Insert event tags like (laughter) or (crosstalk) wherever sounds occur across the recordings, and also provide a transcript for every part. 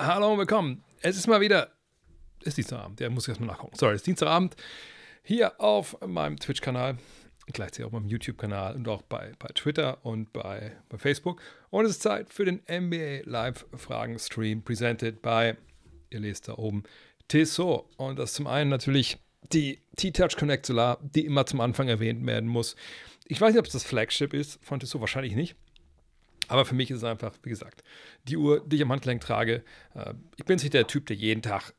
Hallo und willkommen. Es ist mal wieder, es ist Dienstagabend, der muss ich erstmal nachgucken. Sorry, es ist Dienstagabend hier auf meinem Twitch-Kanal, gleichzeitig auch meinem YouTube-Kanal und auch bei, bei Twitter und bei, bei Facebook. Und es ist Zeit für den NBA Live-Fragen-Stream, presented by, ihr lest da oben, Tissot. Und das zum einen natürlich die T-Touch Connect Solar, die immer zum Anfang erwähnt werden muss. Ich weiß nicht, ob es das Flagship ist von Tissot, wahrscheinlich nicht. Aber für mich ist es einfach, wie gesagt, die Uhr, die ich am Handgelenk trage. Äh, ich bin nicht der Typ, der jeden Tag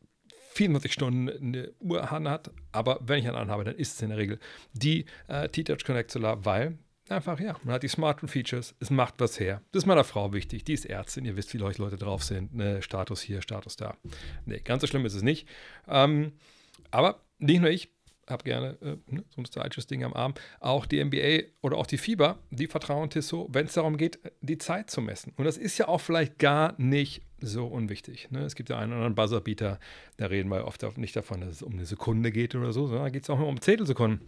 24 Stunden eine Uhr hat, aber wenn ich einen anhabe, dann ist es in der Regel die äh, T-Touch Connect Solar, weil einfach, ja, man hat die smarten Features, es macht was her. Das ist meiner Frau wichtig, die ist Ärztin, ihr wisst, wie Leute drauf sind, ne, Status hier, Status da. Nee, ganz so schlimm ist es nicht. Ähm, aber nicht nur ich, habe gerne äh, ne, so ein stylisches Ding am Arm. Auch die NBA oder auch die FIBA, die vertrauen Tissot, wenn es darum geht, die Zeit zu messen. Und das ist ja auch vielleicht gar nicht so unwichtig. Ne? Es gibt ja einen oder anderen Buzzerbeater, da reden wir oft nicht davon, dass es um eine Sekunde geht oder so, sondern da geht es auch nur um Zehntelsekunden.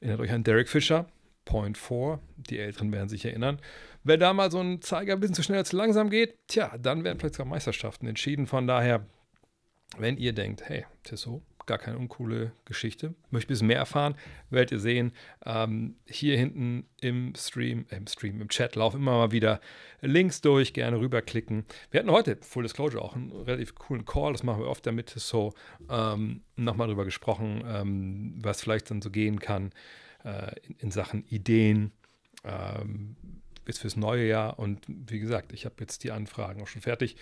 Erinnert euch an Derek Fischer, Point 4, die Älteren werden sich erinnern. Wenn da mal so ein Zeiger ein bisschen zu schnell, zu langsam geht, tja, dann werden plötzlich auch Meisterschaften entschieden. Von daher, wenn ihr denkt, hey, Tissot, gar keine uncoole Geschichte. Möchte ein bisschen mehr erfahren, werdet ihr sehen. Ähm, hier hinten im Stream, äh, im Stream, im Chat laufen immer mal wieder Links durch, gerne rüberklicken. Wir hatten heute, Full Disclosure, auch einen relativ coolen Call, das machen wir oft damit, so ähm, nochmal drüber gesprochen, ähm, was vielleicht dann so gehen kann äh, in, in, Sachen Ideen. Ähm, bis fürs neue Jahr und wie gesagt, ich habe jetzt die Anfragen auch schon fertig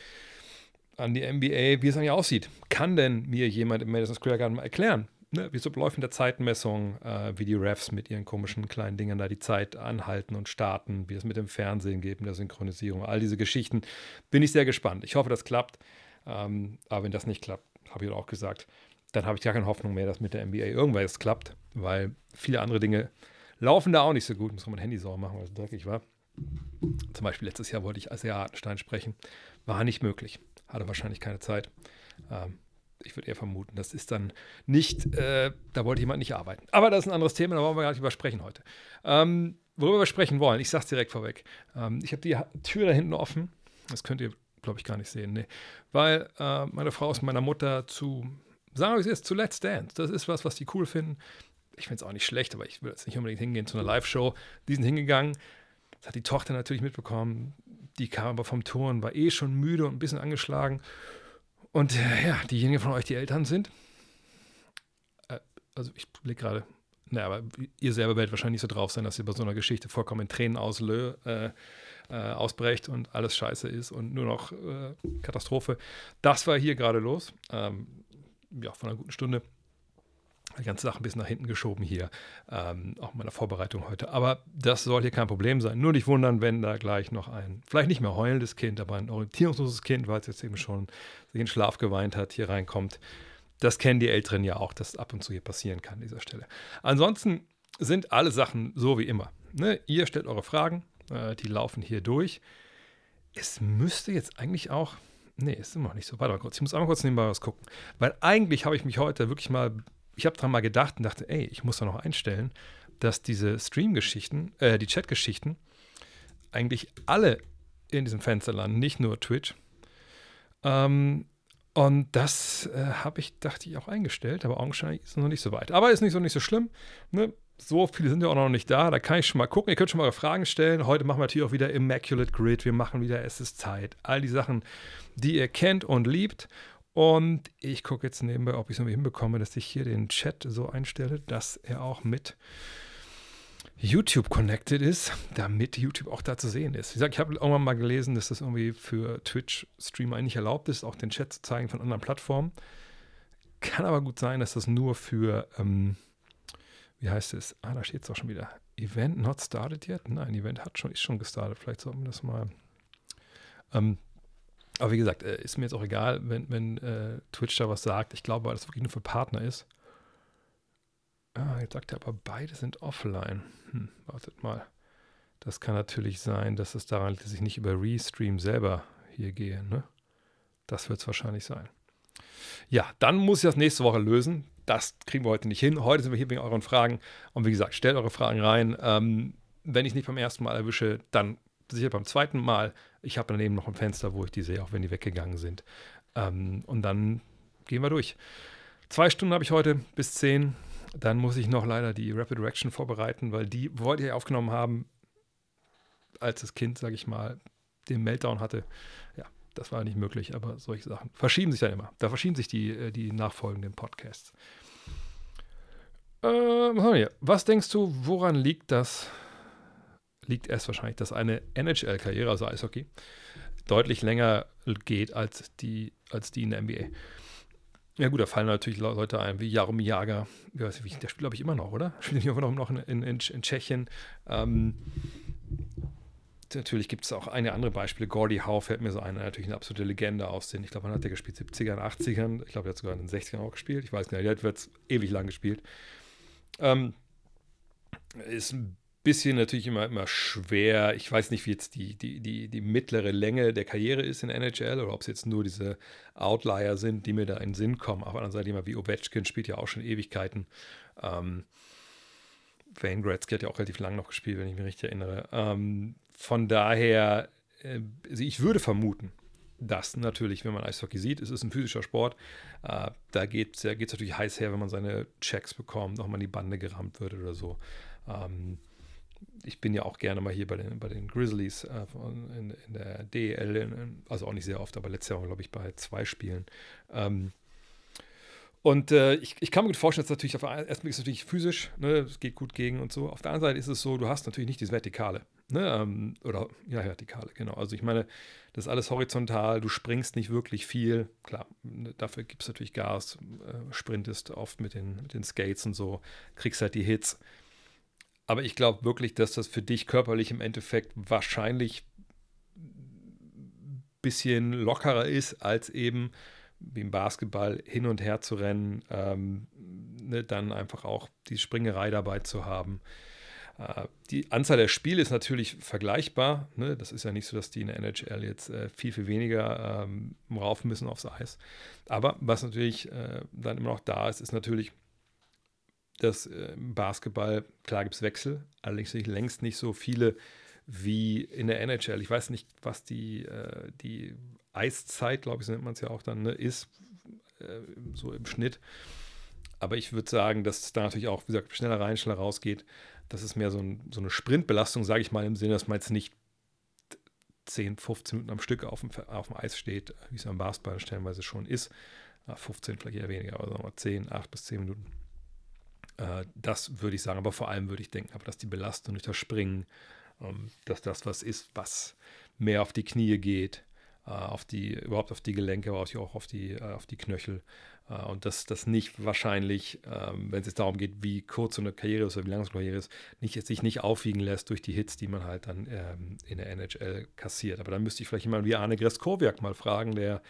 an die NBA, wie es eigentlich aussieht. Kann denn mir jemand im Madison Square Garden mal erklären, ne, wieso läuft der Zeitmessung, äh, wie die Refs mit ihren komischen kleinen Dingern da die Zeit anhalten und starten, wie es mit dem Fernsehen geht, mit der Synchronisierung, all diese Geschichten. Bin ich sehr gespannt. Ich hoffe, das klappt. Ähm, aber wenn das nicht klappt, habe ich auch gesagt, dann habe ich gar keine Hoffnung mehr, dass mit der NBA irgendwas klappt, weil viele andere Dinge laufen da auch nicht so gut. Muss man mein Handy sauber machen, weil es dreckig war. Zum Beispiel letztes Jahr wollte ich Asia Hartenstein sprechen. War nicht möglich hatte wahrscheinlich keine Zeit. Ähm, ich würde eher vermuten, das ist dann nicht, äh, da wollte jemand nicht arbeiten. Aber das ist ein anderes Thema, da wollen wir gar nicht übersprechen heute. Ähm, worüber wir sprechen wollen, ich sage es direkt vorweg. Ähm, ich habe die Tür da hinten offen. Das könnt ihr, glaube ich, gar nicht sehen. Nee. Weil äh, meine Frau ist meiner Mutter zu, sagen wir es jetzt, zu Let's Dance. Das ist was, was die cool finden. Ich finde es auch nicht schlecht, aber ich will jetzt nicht unbedingt hingehen zu einer Live-Show. Die sind hingegangen. Das hat die Tochter natürlich mitbekommen. Die kam aber vom Turn, war eh schon müde und ein bisschen angeschlagen. Und äh, ja, diejenigen von euch, die Eltern sind, äh, also ich blicke gerade, naja, aber ihr selber werdet wahrscheinlich nicht so drauf sein, dass ihr bei so einer Geschichte vollkommen in Tränen auslö, äh, äh, ausbrecht und alles scheiße ist und nur noch äh, Katastrophe. Das war hier gerade los. Ähm, ja, von einer guten Stunde die ganze Sache ein bisschen nach hinten geschoben hier, ähm, auch in meiner Vorbereitung heute. Aber das soll hier kein Problem sein. Nur nicht wundern, wenn da gleich noch ein, vielleicht nicht mehr heulendes Kind, aber ein orientierungsloses Kind, weil es jetzt eben schon sich in Schlaf geweint hat, hier reinkommt. Das kennen die Älteren ja auch, dass ab und zu hier passieren kann an dieser Stelle. Ansonsten sind alle Sachen so wie immer. Ne? Ihr stellt eure Fragen, äh, die laufen hier durch. Es müsste jetzt eigentlich auch, nee, ist immer noch nicht so. Warte mal kurz, ich muss einmal kurz nebenbei was gucken. Weil eigentlich habe ich mich heute wirklich mal ich habe dran mal gedacht und dachte, ey, ich muss da noch einstellen, dass diese Stream-Geschichten, äh, die Chat-Geschichten, eigentlich alle in diesem Fenster landen, nicht nur Twitch. Ähm, und das äh, habe ich, dachte ich, auch eingestellt, aber augenscheinlich ist es noch nicht so weit. Aber ist nicht so nicht so schlimm. Ne? So viele sind ja auch noch nicht da. Da kann ich schon mal gucken. Ihr könnt schon mal eure Fragen stellen. Heute machen wir natürlich auch wieder Immaculate Grid. Wir machen wieder Es ist Zeit. All die Sachen, die ihr kennt und liebt. Und ich gucke jetzt nebenbei, ob ich es irgendwie hinbekomme, dass ich hier den Chat so einstelle, dass er auch mit YouTube connected ist, damit YouTube auch da zu sehen ist. Wie gesagt, ich habe irgendwann mal gelesen, dass das irgendwie für Twitch-Streamer eigentlich erlaubt ist, auch den Chat zu zeigen von anderen Plattformen. Kann aber gut sein, dass das nur für, ähm, wie heißt es? Ah, da steht es auch schon wieder. Event not started yet? Nein, Event hat schon, ist schon gestartet. Vielleicht sollten wir das mal. Ähm, aber wie gesagt, äh, ist mir jetzt auch egal, wenn, wenn äh, Twitch da was sagt. Ich glaube, weil das wirklich nur für Partner ist. Ah, jetzt sagt er aber, beide sind offline. Hm, wartet mal. Das kann natürlich sein, dass es daran liegt, dass ich nicht über Restream selber hier gehe. Ne? Das wird es wahrscheinlich sein. Ja, dann muss ich das nächste Woche lösen. Das kriegen wir heute nicht hin. Heute sind wir hier wegen euren Fragen. Und wie gesagt, stellt eure Fragen rein. Ähm, wenn ich nicht beim ersten Mal erwische, dann sicher beim zweiten Mal. Ich habe daneben noch ein Fenster, wo ich die sehe, auch wenn die weggegangen sind. Ähm, und dann gehen wir durch. Zwei Stunden habe ich heute bis zehn. Dann muss ich noch leider die Rapid Reaction vorbereiten, weil die wollte ich aufgenommen haben, als das Kind, sage ich mal, den Meltdown hatte. Ja, das war nicht möglich, aber solche Sachen verschieben sich dann immer. Da verschieben sich die, äh, die nachfolgenden Podcasts. Ähm, was denkst du, woran liegt das? Liegt erst wahrscheinlich, dass eine NHL-Karriere, also Eishockey, deutlich länger geht als die, als die in der NBA. Ja gut, da fallen natürlich Leute ein, wie Jaromir Jager, der spielt glaube ich immer noch, oder? (laughs) Spielt immer noch in, in, in Tschechien. Ähm, natürlich gibt es auch eine andere Beispiele. Gordy Howe fällt mir so ein, natürlich eine absolute Legende aus den, ich glaube, wann hat der gespielt? 70ern, 80ern. Ich glaube, er hat sogar in den 60ern auch gespielt. Ich weiß nicht, der wird ewig lang gespielt. Ähm, ist ein bisschen natürlich immer, immer schwer. Ich weiß nicht, wie jetzt die, die, die, die mittlere Länge der Karriere ist in NHL oder ob es jetzt nur diese Outlier sind, die mir da in den Sinn kommen. Auf der anderen Seite jemand wie Ovechkin spielt ja auch schon Ewigkeiten. Ähm, Wayne Gretzky hat ja auch relativ lang noch gespielt, wenn ich mich richtig erinnere. Ähm, von daher, äh, also ich würde vermuten, dass natürlich, wenn man Eishockey sieht, es ist ein physischer Sport. Äh, da geht es da natürlich heiß her, wenn man seine Checks bekommt, nochmal in die Bande gerammt wird oder so. Ähm, ich bin ja auch gerne mal hier bei den, bei den Grizzlies äh, in, in, der DEL, in, also auch nicht sehr oft, aber letztes Jahr, glaube ich, bei zwei Spielen. Ähm, und äh, ich, ich, kann mir gut vorstellen, dass natürlich auf Blick ist es natürlich physisch, ne, es geht gut gegen und so. Auf der anderen Seite ist es so, du hast natürlich nicht diese Vertikale. Ne, ähm, oder ja, Vertikale, genau. Also ich meine, das ist alles horizontal, du springst nicht wirklich viel. Klar, ne, dafür gibt es natürlich Gas, äh, sprintest oft mit den, mit den Skates und so, kriegst halt die Hits. Aber ich glaube wirklich, dass das für dich körperlich im Endeffekt wahrscheinlich ein bisschen lockerer ist, als eben wie im Basketball hin und her zu rennen, ähm, ne, dann einfach auch die Springerei dabei zu haben. Äh, die Anzahl der Spiele ist natürlich vergleichbar. Ne? Das ist ja nicht so, dass die in der NHL jetzt äh, viel, viel weniger ähm, rauf müssen aufs Eis. Aber was natürlich äh, dann immer noch da ist, ist natürlich dass äh, im Basketball, klar gibt es Wechsel, allerdings längst nicht so viele wie in der NHL. Ich weiß nicht, was die, äh, die Eiszeit, glaube ich, so nennt man es ja auch dann, ne, ist, äh, so im Schnitt. Aber ich würde sagen, dass es da natürlich auch, wie gesagt, schneller rein, schneller rausgeht. Das ist mehr so, ein, so eine Sprintbelastung, sage ich mal, im Sinne, dass man jetzt nicht 10, 15 Minuten am Stück auf dem, auf dem Eis steht, wie es am Basketball stellenweise schon ist. 15 vielleicht eher weniger, aber sagen wir 10, 8 bis 10 Minuten. Äh, das würde ich sagen, aber vor allem würde ich denken, aber dass die Belastung durch das Springen, ähm, dass das was ist, was mehr auf die Knie geht, äh, auf die, überhaupt auf die Gelenke, aber auch auf die, äh, auf die Knöchel. Und dass das nicht wahrscheinlich, ähm, wenn es jetzt darum geht, wie kurz so eine Karriere ist oder wie lang so eine Karriere ist, nicht, sich nicht aufwiegen lässt durch die Hits, die man halt dann ähm, in der NHL kassiert. Aber dann müsste ich vielleicht jemanden wie Arne Greskowiak mal fragen, der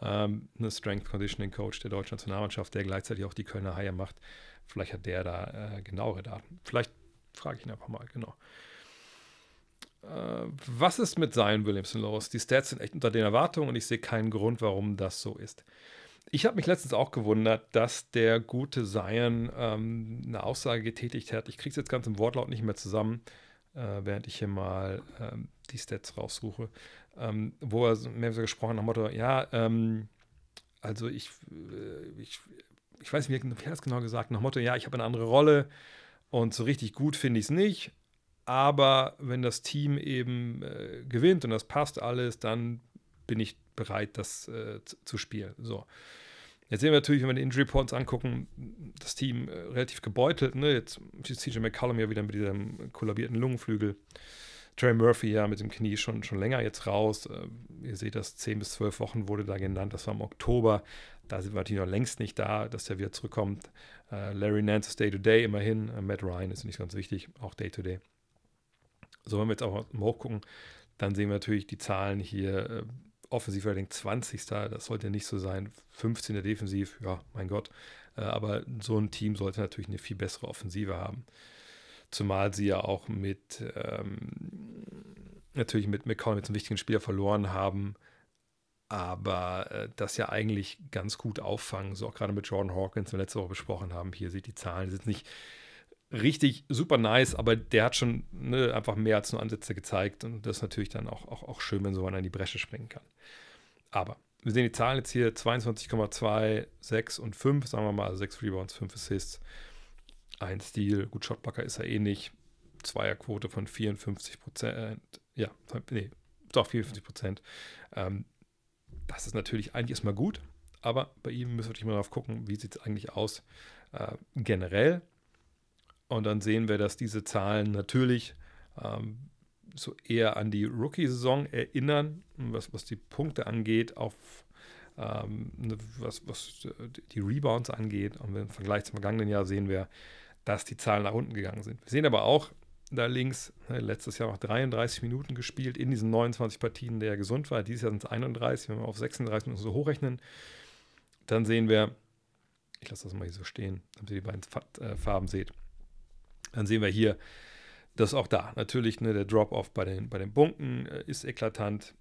ähm, eine Strength Conditioning Coach der deutschen Nationalmannschaft, der gleichzeitig auch die Kölner Haie macht, Vielleicht hat der da äh, genauere Daten. Vielleicht frage ich ihn einfach mal, genau. Äh, was ist mit Zion Williamson los? Die Stats sind echt unter den Erwartungen und ich sehe keinen Grund, warum das so ist. Ich habe mich letztens auch gewundert, dass der gute Zion ähm, eine Aussage getätigt hat. Ich kriege es jetzt ganz im Wortlaut nicht mehr zusammen, äh, während ich hier mal ähm, die Stats raussuche, ähm, wo er mehr so gesprochen hat nach dem Motto, ja, ähm, also ich, äh, ich ich weiß nicht, wie er es genau gesagt, nach Motto, ja, ich habe eine andere Rolle und so richtig gut finde ich es nicht. Aber wenn das Team eben äh, gewinnt und das passt alles, dann bin ich bereit, das äh, zu, spielen. So. Jetzt sehen wir natürlich, wenn wir die Injury Reports angucken, das Team äh, relativ gebeutelt. Ne? Jetzt ist CJ McCollum ja wieder mit diesem kollabierten Lungenflügel. Trey Murphy ja mit dem Knie schon, schon länger jetzt raus. Äh, ihr seht das, 10 bis 12 Wochen wurde da genannt. Das war im Oktober. Da sind wir natürlich noch längst nicht da, dass er wieder zurückkommt. Äh, Larry Nance ist Day-to-Day immerhin. Äh, Matt Ryan ist nicht ganz wichtig, auch Day-to-Day. So, wenn wir jetzt auch mal hochgucken, dann sehen wir natürlich die Zahlen hier. Offensiv Rating 20. Das sollte nicht so sein. 15. Defensiv, ja, mein Gott. Aber so ein Team sollte natürlich eine viel bessere Offensive haben. Zumal sie ja auch mit, ähm, natürlich mit McCollum jetzt einen wichtigen Spieler verloren haben aber äh, das ja eigentlich ganz gut auffangen, so auch gerade mit Jordan Hawkins, wir letzte Woche besprochen haben. Hier sieht die Zahlen, die sind nicht richtig super nice, aber der hat schon ne, einfach mehr als nur Ansätze gezeigt und das ist natürlich dann auch, auch, auch schön, wenn so einer in die Bresche springen kann. Aber wir sehen die Zahlen jetzt hier: 22,2, 6 und 5, sagen wir mal, also 6 Rebounds, 5 Assists, ein Stil. Gut, Shotblocker ist er eh nicht. Zweierquote von 54 Prozent. Ja, nee, doch 54 Prozent. Ähm, das ist natürlich eigentlich erstmal gut, aber bei ihm müssen wir natürlich mal darauf gucken, wie sieht es eigentlich aus äh, generell. Und dann sehen wir, dass diese Zahlen natürlich ähm, so eher an die Rookie-Saison erinnern, was, was die Punkte angeht, auf ähm, ne, was, was die Rebounds angeht. Und im Vergleich zum vergangenen Jahr sehen wir, dass die Zahlen nach unten gegangen sind. Wir sehen aber auch da links, ne, letztes Jahr noch 33 Minuten gespielt in diesen 29 Partien, der gesund war. Dieses Jahr sind es 31, wenn wir auf 36 Minuten so hochrechnen. Dann sehen wir, ich lasse das mal hier so stehen, damit ihr die beiden äh, Farben seht. Dann sehen wir hier, dass auch da natürlich ne, der Drop-off bei den, bei den Bunken äh, ist eklatant.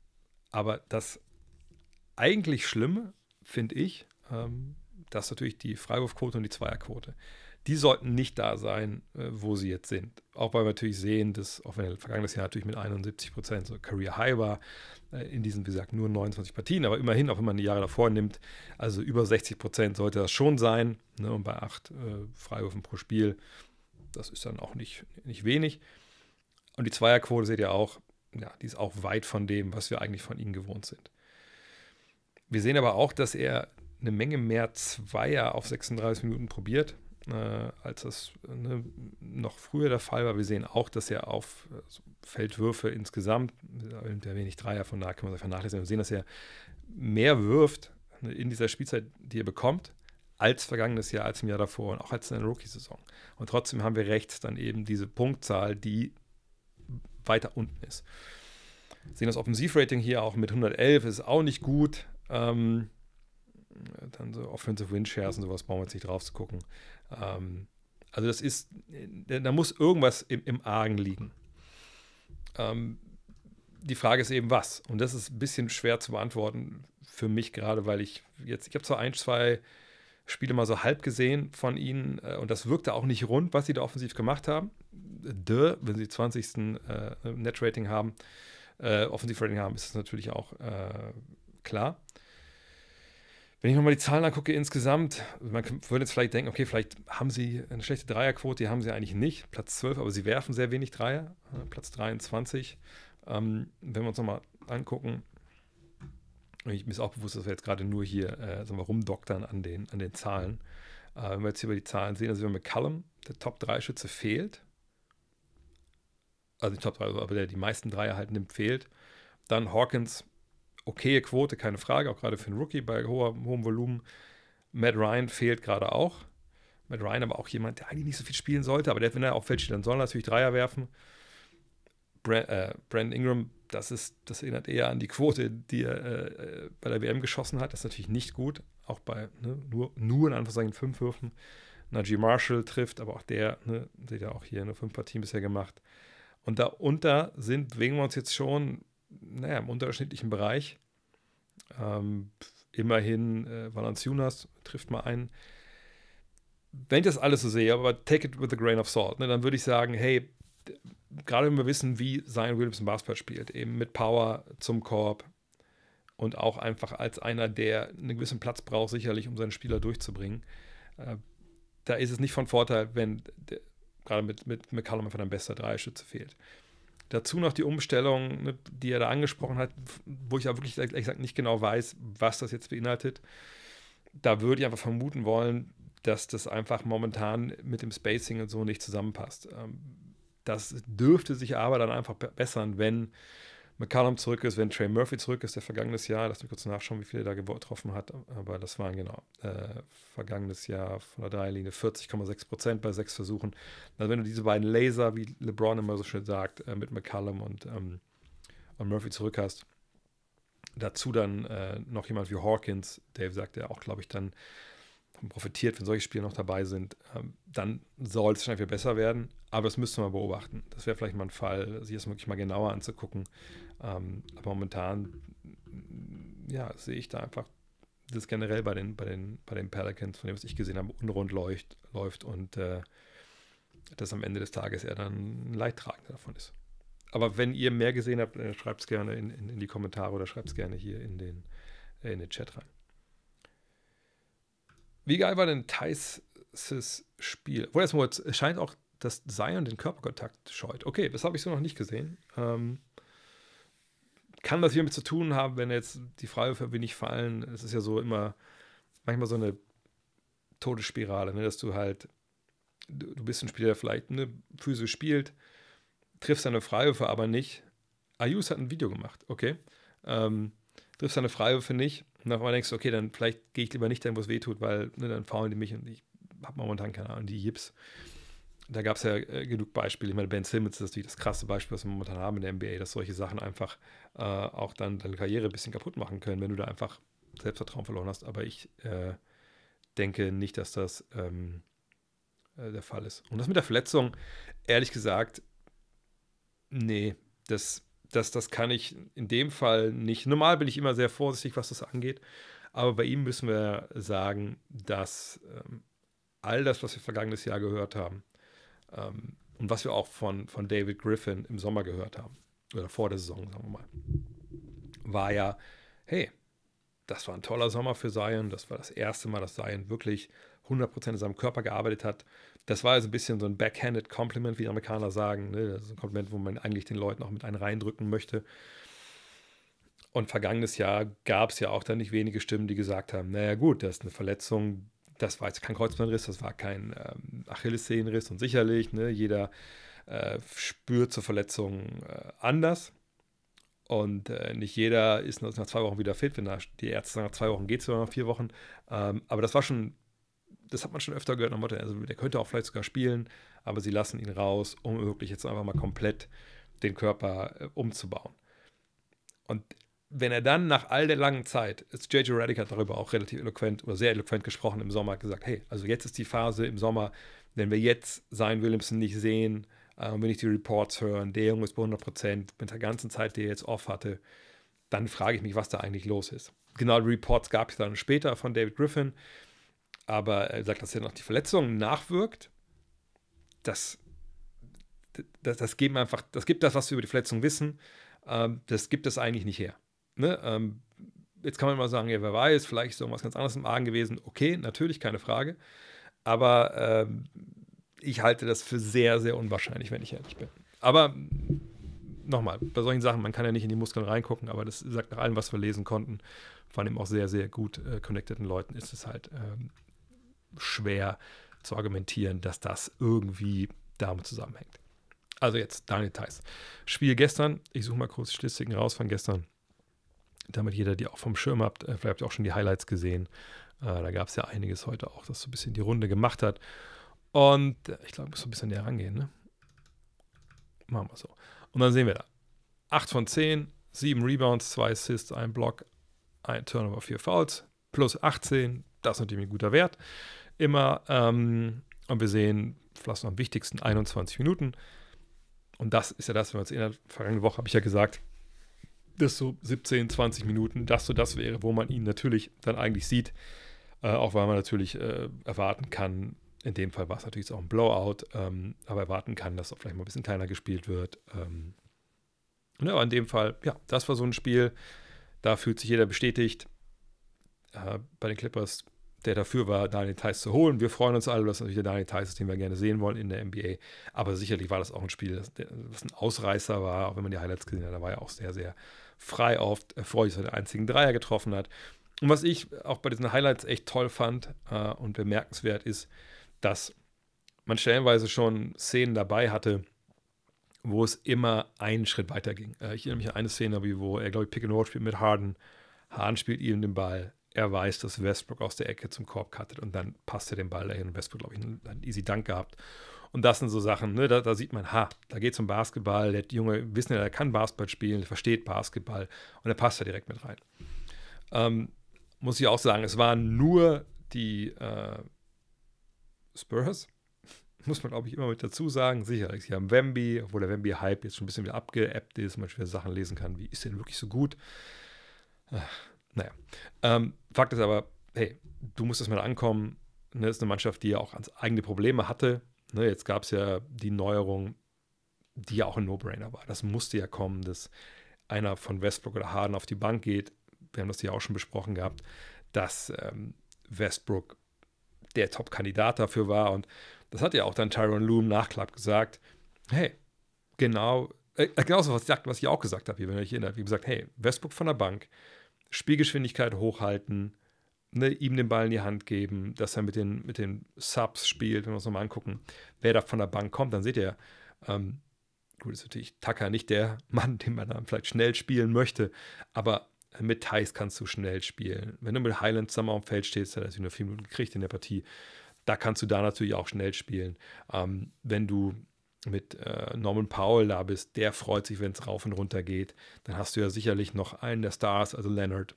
Aber das eigentlich Schlimme, finde ich, ähm, dass natürlich die Freiwurfquote und die Zweierquote die sollten nicht da sein, äh, wo sie jetzt sind. Auch weil wir natürlich sehen, dass, auch wenn er vergangenes Jahr natürlich mit 71 Prozent so Career High war, äh, in diesen, wie gesagt, nur 29 Partien, aber immerhin, auch wenn man die Jahre davor nimmt, also über 60 Prozent sollte das schon sein. Ne, und bei acht äh, Freiwürfen pro Spiel, das ist dann auch nicht, nicht wenig. Und die Zweierquote seht ihr auch, ja, die ist auch weit von dem, was wir eigentlich von ihm gewohnt sind. Wir sehen aber auch, dass er eine Menge mehr Zweier auf 36 Minuten probiert äh, als das ne, noch früher der Fall war. Wir sehen auch, dass er auf also Feldwürfe insgesamt, der wenig Dreier, von da kann man sich vernachlässigen. Wir sehen, dass er mehr wirft ne, in dieser Spielzeit, die er bekommt, als vergangenes Jahr, als im Jahr davor und auch als in der Rookie-Saison. Und trotzdem haben wir rechts dann eben diese Punktzahl, die weiter unten ist. Wir sehen das Offensivrating hier auch mit 111, ist auch nicht gut. Ähm, dann so Offensive Win Shares und sowas brauchen wir jetzt nicht drauf zu gucken. Ähm, also das ist, da muss irgendwas im, im Argen liegen. Ähm, die Frage ist eben was. Und das ist ein bisschen schwer zu beantworten für mich gerade, weil ich jetzt, ich habe zwar ein, zwei Spiele mal so halb gesehen von ihnen äh, und das wirkte auch nicht rund, was sie da offensiv gemacht haben. Dö, wenn sie 20. Äh, Net-Rating haben, äh, Offensiv-Rating haben, ist das natürlich auch äh, klar. Wenn ich nochmal die Zahlen angucke insgesamt, man würde jetzt vielleicht denken, okay, vielleicht haben sie eine schlechte Dreierquote, die haben sie eigentlich nicht, Platz 12, aber sie werfen sehr wenig Dreier, Platz 23. Ähm, wenn wir uns nochmal angucken, ich, mir ist auch bewusst, dass wir jetzt gerade nur hier äh, sagen wir, rumdoktern an den, an den Zahlen. Äh, wenn wir jetzt hier über die Zahlen sehen, also wenn McCallum, der Top-3-Schütze, fehlt, also die Top 3, aber der die meisten Dreier halt nimmt, fehlt, dann Hawkins okaye Quote, keine Frage, auch gerade für einen Rookie bei hoher, hohem Volumen. Matt Ryan fehlt gerade auch. Matt Ryan aber auch jemand, der eigentlich nicht so viel spielen sollte, aber der, wenn er auf Feld steht, dann soll er natürlich Dreier werfen. Brand, äh, Brandon Ingram, das, ist, das erinnert eher an die Quote, die er äh, bei der WM geschossen hat. Das ist natürlich nicht gut, auch bei ne, nur, nur in Anführungszeichen fünf Würfen. Najee Marshall trifft, aber auch der, ne, seht ihr auch hier, nur fünf Partien bisher gemacht. Und darunter sind, bewegen wir uns jetzt schon naja, im unterschiedlichen Bereich. Ähm, immerhin, äh, Valanciunas trifft mal ein. Wenn ich das alles so sehe, aber take it with a grain of salt, ne, dann würde ich sagen, hey, gerade wenn wir wissen, wie Zion Williamson Basketball spielt, eben mit Power zum Korb und auch einfach als einer, der einen gewissen Platz braucht, sicherlich, um seinen Spieler durchzubringen, äh, da ist es nicht von Vorteil, wenn gerade mit, mit McCallum einfach ein bester Dreischütze fehlt. Dazu noch die Umstellung, ne, die er da angesprochen hat, wo ich ja wirklich ehrlich gesagt nicht genau weiß, was das jetzt beinhaltet. Da würde ich einfach vermuten wollen, dass das einfach momentan mit dem Spacing und so nicht zusammenpasst. Ähm, das dürfte sich aber dann einfach bessern, wenn McCallum zurück ist, wenn Trey Murphy zurück ist, der vergangenes Jahr, lass mich kurz nachschauen, wie viele er da getroffen hat, aber das waren genau, äh, vergangenes Jahr von der Dreierlinie 40,6 Prozent bei sechs Versuchen. Also wenn du diese beiden Laser, wie LeBron immer so schön sagt, äh, mit McCallum und, ähm, und Murphy zurück hast, dazu dann äh, noch jemand wie Hawkins, Dave sagt ja auch, glaube ich, dann profitiert, wenn solche Spiele noch dabei sind, ähm, dann soll es wahrscheinlich besser werden. Aber das müsste man beobachten. Das wäre vielleicht mal ein Fall, sich das wirklich mal genauer anzugucken. Ähm, aber momentan, ja, sehe ich da einfach, das generell bei den, bei den, bei den Pelicans, von dem, was ich gesehen habe, unrund läuft, läuft und äh, dass am Ende des Tages er dann ein Leidtragender davon ist. Aber wenn ihr mehr gesehen habt, äh, schreibt es gerne in, in, in, die Kommentare oder schreibt es gerne hier in den äh, in den Chat rein. Wie geil war denn Thais Spiel? Wo erstmal, es scheint auch, dass Zion den Körperkontakt scheut. Okay, das habe ich so noch nicht gesehen. Ähm, kann das hiermit zu tun haben, wenn jetzt die Freiwürfe wenig fallen? Es ist ja so immer manchmal so eine Todesspirale, ne? dass du halt, du, du bist ein Spieler, der vielleicht eine physisch spielt, triffst seine Freiwürfe aber nicht. Ayus hat ein Video gemacht, okay. Ähm, triffst seine Freiwürfe nicht. Und dann denkst du, okay, dann vielleicht gehe ich lieber nicht dahin, wo es weh tut, weil ne, dann faulen die mich und ich habe momentan keine Ahnung, die Jips. Da gab es ja äh, genug Beispiele. Ich meine, Ben Simmons ist natürlich das krasse Beispiel, was wir momentan haben in der NBA, dass solche Sachen einfach äh, auch dann deine Karriere ein bisschen kaputt machen können, wenn du da einfach Selbstvertrauen verloren hast. Aber ich äh, denke nicht, dass das ähm, äh, der Fall ist. Und das mit der Verletzung, ehrlich gesagt, nee, das, das, das kann ich in dem Fall nicht. Normal bin ich immer sehr vorsichtig, was das angeht. Aber bei ihm müssen wir sagen, dass ähm, all das, was wir vergangenes Jahr gehört haben ähm, und was wir auch von, von David Griffin im Sommer gehört haben, oder vor der Saison, sagen wir mal, war ja, hey, das war ein toller Sommer für Zion. Das war das erste Mal, dass Zion wirklich 100% in seinem Körper gearbeitet hat. Das war also ein bisschen so ein backhanded Compliment, wie die Amerikaner sagen. Ne? Das ist ein Kompliment, wo man eigentlich den Leuten auch mit einem reindrücken möchte. Und vergangenes Jahr gab es ja auch dann nicht wenige Stimmen, die gesagt haben, naja gut, das ist eine Verletzung, das war jetzt kein Kreuzbandriss, das war kein ähm, Achillessehnenriss und sicherlich, ne, jeder äh, spürt zur Verletzung äh, anders. Und äh, nicht jeder ist nach zwei Wochen wieder fit. Wenn die Ärzte sagen, nach zwei Wochen geht es oder nach vier Wochen. Ähm, aber das war schon, das hat man schon öfter gehört. Motto, also der könnte auch vielleicht sogar spielen, aber sie lassen ihn raus, um wirklich jetzt einfach mal komplett den Körper äh, umzubauen. Und wenn er dann nach all der langen Zeit, ist JJ Redick hat darüber auch relativ eloquent oder sehr eloquent gesprochen im Sommer, gesagt, hey, also jetzt ist die Phase im Sommer, wenn wir jetzt Sein Williamson nicht sehen, äh, wenn ich die Reports höre, der Junge ist bei 100 Prozent, mit der ganzen Zeit, die er jetzt off hatte, dann frage ich mich, was da eigentlich los ist. Genau, die Reports gab es dann später von David Griffin, aber er sagt, dass er noch die Verletzung nachwirkt. Das, das, das, geben einfach, das gibt das, was wir über die Verletzung wissen, ähm, das gibt es eigentlich nicht her. Ne? Ähm, jetzt kann man mal sagen, ja, wer weiß, vielleicht ist irgendwas ganz anderes im Argen gewesen. Okay, natürlich, keine Frage. Aber ähm, ich halte das für sehr, sehr unwahrscheinlich, wenn ich ehrlich bin. Aber nochmal, bei solchen Sachen, man kann ja nicht in die Muskeln reingucken, aber das sagt nach allem, was wir lesen konnten, von dem auch sehr, sehr gut äh, connecteden Leuten, ist es halt ähm, schwer zu argumentieren, dass das irgendwie damit zusammenhängt. Also jetzt Daniel Theiss. Spiel gestern, ich suche mal kurz Statistiken raus von gestern, damit jeder die auch vom Schirm habt. Äh, vielleicht habt ihr auch schon die Highlights gesehen. Äh, da gab es ja einiges heute auch, das so ein bisschen die Runde gemacht hat. Und äh, ich glaube, ich muss ein bisschen näher rangehen, ne? Machen wir so. Und dann sehen wir da. 8 von 10, 7 Rebounds, 2 Assists, 1 Block, 1 Turnover, 4 Fouls, plus 18. Das ist natürlich ein guter Wert. Immer. Ähm, und wir sehen, vielleicht noch am wichtigsten, 21 Minuten. Und das ist ja das, wenn wir uns in der vergangenen Woche, habe ich ja gesagt, dass so 17, 20 Minuten, das so das wäre, wo man ihn natürlich dann eigentlich sieht. Äh, auch weil man natürlich äh, erwarten kann, in dem Fall war es natürlich auch ein Blowout, ähm, aber erwarten kann, dass auch vielleicht mal ein bisschen kleiner gespielt wird. Ähm, ja, aber in dem Fall, ja, das war so ein Spiel, da fühlt sich jeder bestätigt. Äh, bei den Clippers, der dafür war, Daniel Theiss zu holen. Wir freuen uns alle, dass natürlich der Daniel Theiss ist, den wir gerne sehen wollen in der NBA. Aber sicherlich war das auch ein Spiel, das, das ein Ausreißer war, auch wenn man die Highlights gesehen hat. Da war er auch sehr, sehr frei oft, erfreulich, dass er den einzigen Dreier getroffen hat. Und was ich auch bei diesen Highlights echt toll fand äh, und bemerkenswert ist, dass man stellenweise schon Szenen dabei hatte, wo es immer einen Schritt weiter ging. Äh, ich erinnere mich an eine Szene, wo er, glaube ich, Pick and Roll spielt mit Harden. Harden spielt ihm den Ball. Er weiß, dass Westbrook aus der Ecke zum Korb cuttet und dann passt er den Ball dahin. Westbrook, glaube ich, einen easy Dank gehabt. Und das sind so Sachen, ne, da, da, sieht man, ha, da geht es um Basketball. Der Junge wissen ja, er kann Basketball spielen, er versteht Basketball und er passt da direkt mit rein. Ähm, muss ich auch sagen, es waren nur die äh, Spurs. (laughs) Muss man, glaube ich, immer mit dazu sagen. Sicher, sie haben Wemby, obwohl der Wemby-Hype jetzt schon ein bisschen wieder abgeappt ist, man schwer Sachen lesen kann. Wie ist denn wirklich so gut? Ach, naja. Ähm, Fakt ist aber, hey, du musst erstmal ankommen. Das ne, ist eine Mannschaft, die ja auch ans eigene Probleme hatte. Ne, jetzt gab es ja die Neuerung, die ja auch ein No-Brainer war. Das musste ja kommen, dass einer von Westbrook oder Harden auf die Bank geht. wir haben das ja auch schon besprochen gehabt, dass ähm, Westbrook der Top-Kandidat dafür war. Und das hat ja auch dann Tyron Loom nachklapp gesagt. Hey, genau, äh, genauso was, was ich auch gesagt habe, wenn ihr euch erinnert. Wie gesagt, hey, Westbrook von der Bank, Spielgeschwindigkeit hochhalten, ne, ihm den Ball in die Hand geben, dass er mit den, mit den Subs spielt, wenn wir uns nochmal angucken, wer da von der Bank kommt, dann seht ihr, ähm, gut, ist natürlich Tucker nicht der (laughs) Mann, den man dann vielleicht schnell spielen möchte, aber mit Thais kannst du schnell spielen. Wenn du mit Highland zusammen auf dem Feld stehst, der hat natürlich nur vier Minuten gekriegt in der Partie, da kannst du da natürlich auch schnell spielen. Ähm, wenn du mit äh, Norman Powell da bist, der freut sich, wenn es rauf und runter geht. Dann hast du ja sicherlich noch einen der Stars, also Leonard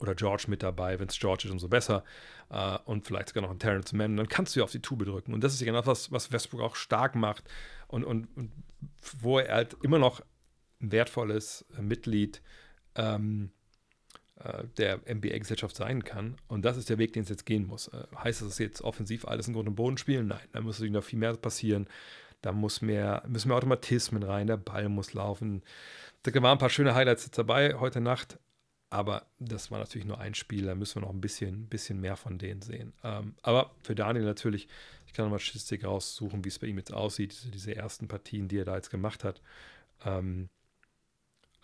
oder George mit dabei. Wenn es George ist, umso besser. Äh, und vielleicht sogar noch einen Terrence Mann. Dann kannst du ja auf die Tube drücken. Und das ist ja genau das, was Westbrook auch stark macht und, und, und wo er halt immer noch ein wertvolles Mitglied ähm, äh, der NBA-Gesellschaft sein kann. Und das ist der Weg, den es jetzt gehen muss. Äh, heißt das jetzt offensiv alles in Grund und Boden spielen? Nein, da muss natürlich noch viel mehr passieren. Da muss mehr, müssen mehr Automatismen rein, der Ball muss laufen. Da waren ein paar schöne Highlights dabei heute Nacht, aber das war natürlich nur ein Spiel, da müssen wir noch ein bisschen, bisschen mehr von denen sehen. Ähm, aber für Daniel natürlich, ich kann nochmal Statistik raussuchen, wie es bei ihm jetzt aussieht, diese, ersten Partien, die er da jetzt gemacht hat. Ähm,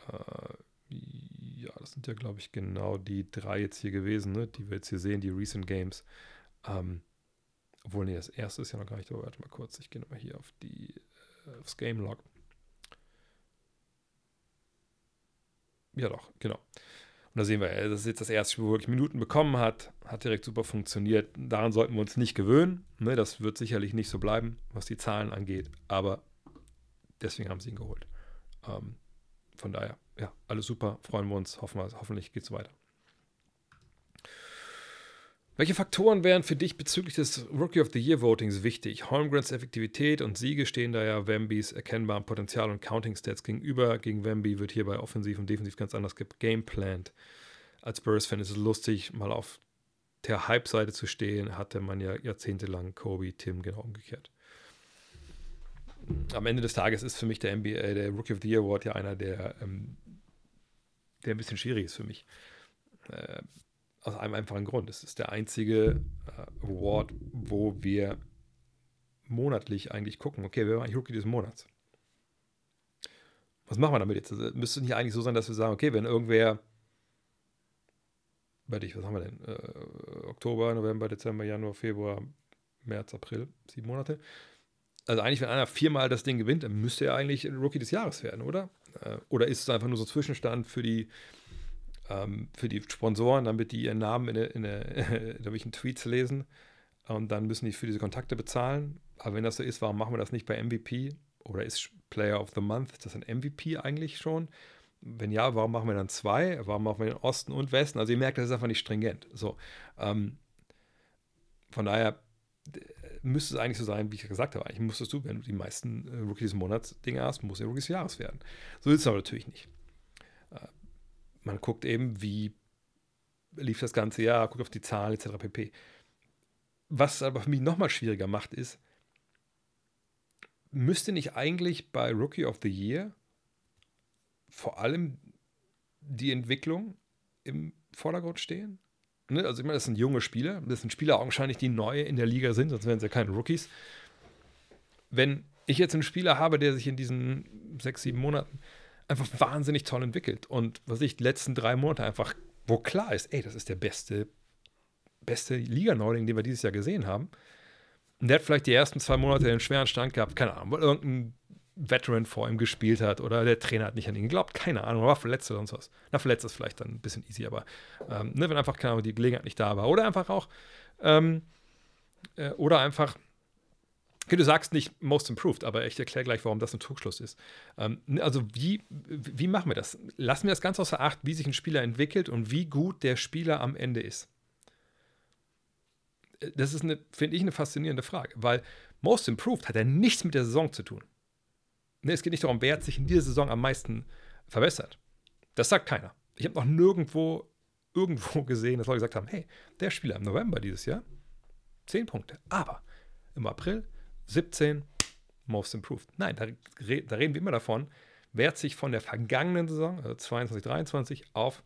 äh, ja, das sind ja, glaube ich, genau die drei jetzt hier gewesen, ne, die wir jetzt hier sehen, die Recent Games. Ähm, obwohl, nee, das erste ist ja noch gar nicht, aber warte mal kurz, ich gehe nochmal hier auf die, äh, aufs Game Log. Ja, doch, genau. Und da sehen wir, das ist jetzt das erste Spiel, wo er wirklich Minuten bekommen hat, hat direkt super funktioniert. Daran sollten wir uns nicht gewöhnen. Ne, das wird sicherlich nicht so bleiben, was die Zahlen angeht, aber deswegen haben sie ihn geholt. Ähm, von daher, ja, alles super, freuen wir uns, hoffen wir, hoffentlich geht es weiter. Welche Faktoren wären für dich bezüglich des Rookie of the Year Votings wichtig? Holmgrens Effektivität und Siege stehen da ja Wembys erkennbarem Potenzial und Counting Stats gegenüber. Gegen Wemby wird hierbei offensiv und defensiv ganz anders gegameplant. Als Spurs-Fan ist es lustig, mal auf der Hype-Seite zu stehen, hatte man ja jahrzehntelang Kobe, Tim genau umgekehrt. Am Ende des Tages ist für mich der NBA, der Rookie of the Year Award ja einer, der, ähm, der ein bisschen schwierig ist für mich. Äh, aus einem einfachen Grund. Es ist der einzige äh, Award, wo wir monatlich eigentlich gucken, okay, wer war eigentlich Rookie des Monats? Was machen wir damit jetzt? Also, müsste nicht eigentlich so sein, dass wir sagen, okay, wenn irgendwer bei dich, was haben wir denn? Äh, Oktober, November, Dezember, Januar, Februar, März, April, sieben Monate. Also eigentlich, wenn einer viermal das Ding gewinnt, dann müsste er eigentlich Rookie des Jahres werden, oder? Äh, oder ist es einfach nur so Zwischenstand für die ähm, für die Sponsoren, damit die ihren Namen in, der, in, der, (laughs) in Tweets lesen und dann müssen die für diese Kontakte bezahlen. Aber wenn das so ist, warum machen wir das nicht bei MVP? Oder ist Player of the Month das ein MVP eigentlich schon? Wenn ja, warum machen wir dann zwei? Warum machen wir den Osten und Westen? Also ihr merkt, das ist einfach nicht stringent. So, ähm, von daher müsste es eigentlich so sein, wie ich gesagt habe. Eigentlich musstest du, wenn du die meisten äh, Rookies des Monats Dinge hast, muss er Rookies des Jahres werden. So ist es aber natürlich nicht man guckt eben, wie lief das ganze Jahr, guckt auf die Zahlen etc. pp. Was aber für mich nochmal schwieriger macht, ist, müsste nicht eigentlich bei Rookie of the Year vor allem die Entwicklung im Vordergrund stehen? Ne? Also ich meine, das sind junge Spieler, das sind Spieler augenscheinlich, die neu in der Liga sind, sonst wären sie ja keine Rookies. Wenn ich jetzt einen Spieler habe, der sich in diesen sechs, sieben Monaten einfach wahnsinnig toll entwickelt. Und was ich, die letzten drei Monate einfach, wo klar ist, ey, das ist der beste, beste Liga-Neuling, den wir dieses Jahr gesehen haben. Und der hat vielleicht die ersten zwei Monate einen schweren Stand gehabt, keine Ahnung, weil irgendein Veteran vor ihm gespielt hat oder der Trainer hat nicht an ihn geglaubt, keine Ahnung, war verletzt oder sonst was. Na, verletzt ist vielleicht dann ein bisschen easy, aber ähm, ne, wenn einfach, keine Ahnung, die Gelegenheit nicht da war. Oder einfach auch, ähm, äh, oder einfach Du sagst nicht most improved, aber ich erkläre gleich, warum das ein Trugschluss ist. Ähm, also, wie, wie machen wir das? Lassen wir das ganz außer Acht, wie sich ein Spieler entwickelt und wie gut der Spieler am Ende ist. Äh, das ist, finde ich, eine faszinierende Frage, weil most improved hat ja nichts mit der Saison zu tun. Ne, es geht nicht darum, wer hat sich in dieser Saison am meisten verbessert. Das sagt keiner. Ich habe noch nirgendwo irgendwo (laughs) gesehen, dass Leute gesagt haben, hey, der Spieler im November dieses Jahr, 10 Punkte. Aber im April 17, Most Improved. Nein, da, da reden wir immer davon, wer hat sich von der vergangenen Saison, also 22, 23, auf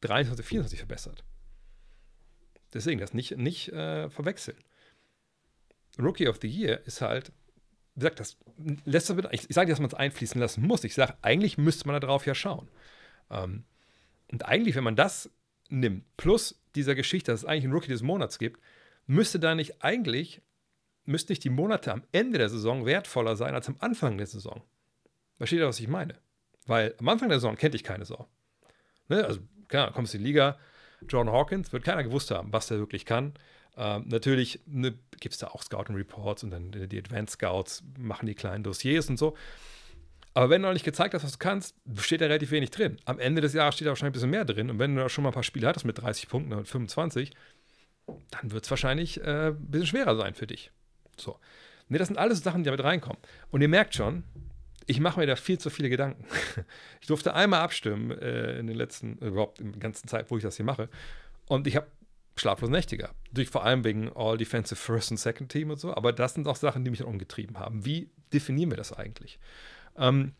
23, 24 verbessert. Deswegen das nicht, nicht äh, verwechseln. Rookie of the Year ist halt, wie gesagt, das lässt ich, ich sage dass man es einfließen lassen muss. Ich sage, eigentlich müsste man da drauf ja schauen. Ähm, und eigentlich, wenn man das nimmt, plus dieser Geschichte, dass es eigentlich einen Rookie des Monats gibt, müsste da nicht eigentlich, müssten nicht die Monate am Ende der Saison wertvoller sein als am Anfang der Saison. Versteht ihr, was ich meine? Weil am Anfang der Saison kennt ich keine Sau. Ne? Also, klar, kommst du in die Liga, John Hawkins, wird keiner gewusst haben, was der wirklich kann. Ähm, natürlich ne, gibt es da auch Scouting Reports und dann die Advanced Scouts machen die kleinen Dossiers und so. Aber wenn du noch nicht gezeigt hast, was du kannst, steht da relativ wenig drin. Am Ende des Jahres steht da wahrscheinlich ein bisschen mehr drin. Und wenn du da schon mal ein paar Spiele hattest mit 30 Punkten und 25, dann wird es wahrscheinlich äh, ein bisschen schwerer sein für dich. So. Ne, das sind alles Sachen, die damit reinkommen. Und ihr merkt schon, ich mache mir da viel zu viele Gedanken. (laughs) Ich durfte einmal abstimmen äh, in den letzten, äh, überhaupt in der ganzen Zeit, wo ich das hier mache. Und ich habe schlaflose Nächte gehabt. Durch vor allem wegen All Defensive First und Second Team und so. Aber das sind auch Sachen, die mich umgetrieben haben. Wie definieren wir das eigentlich? Ähm,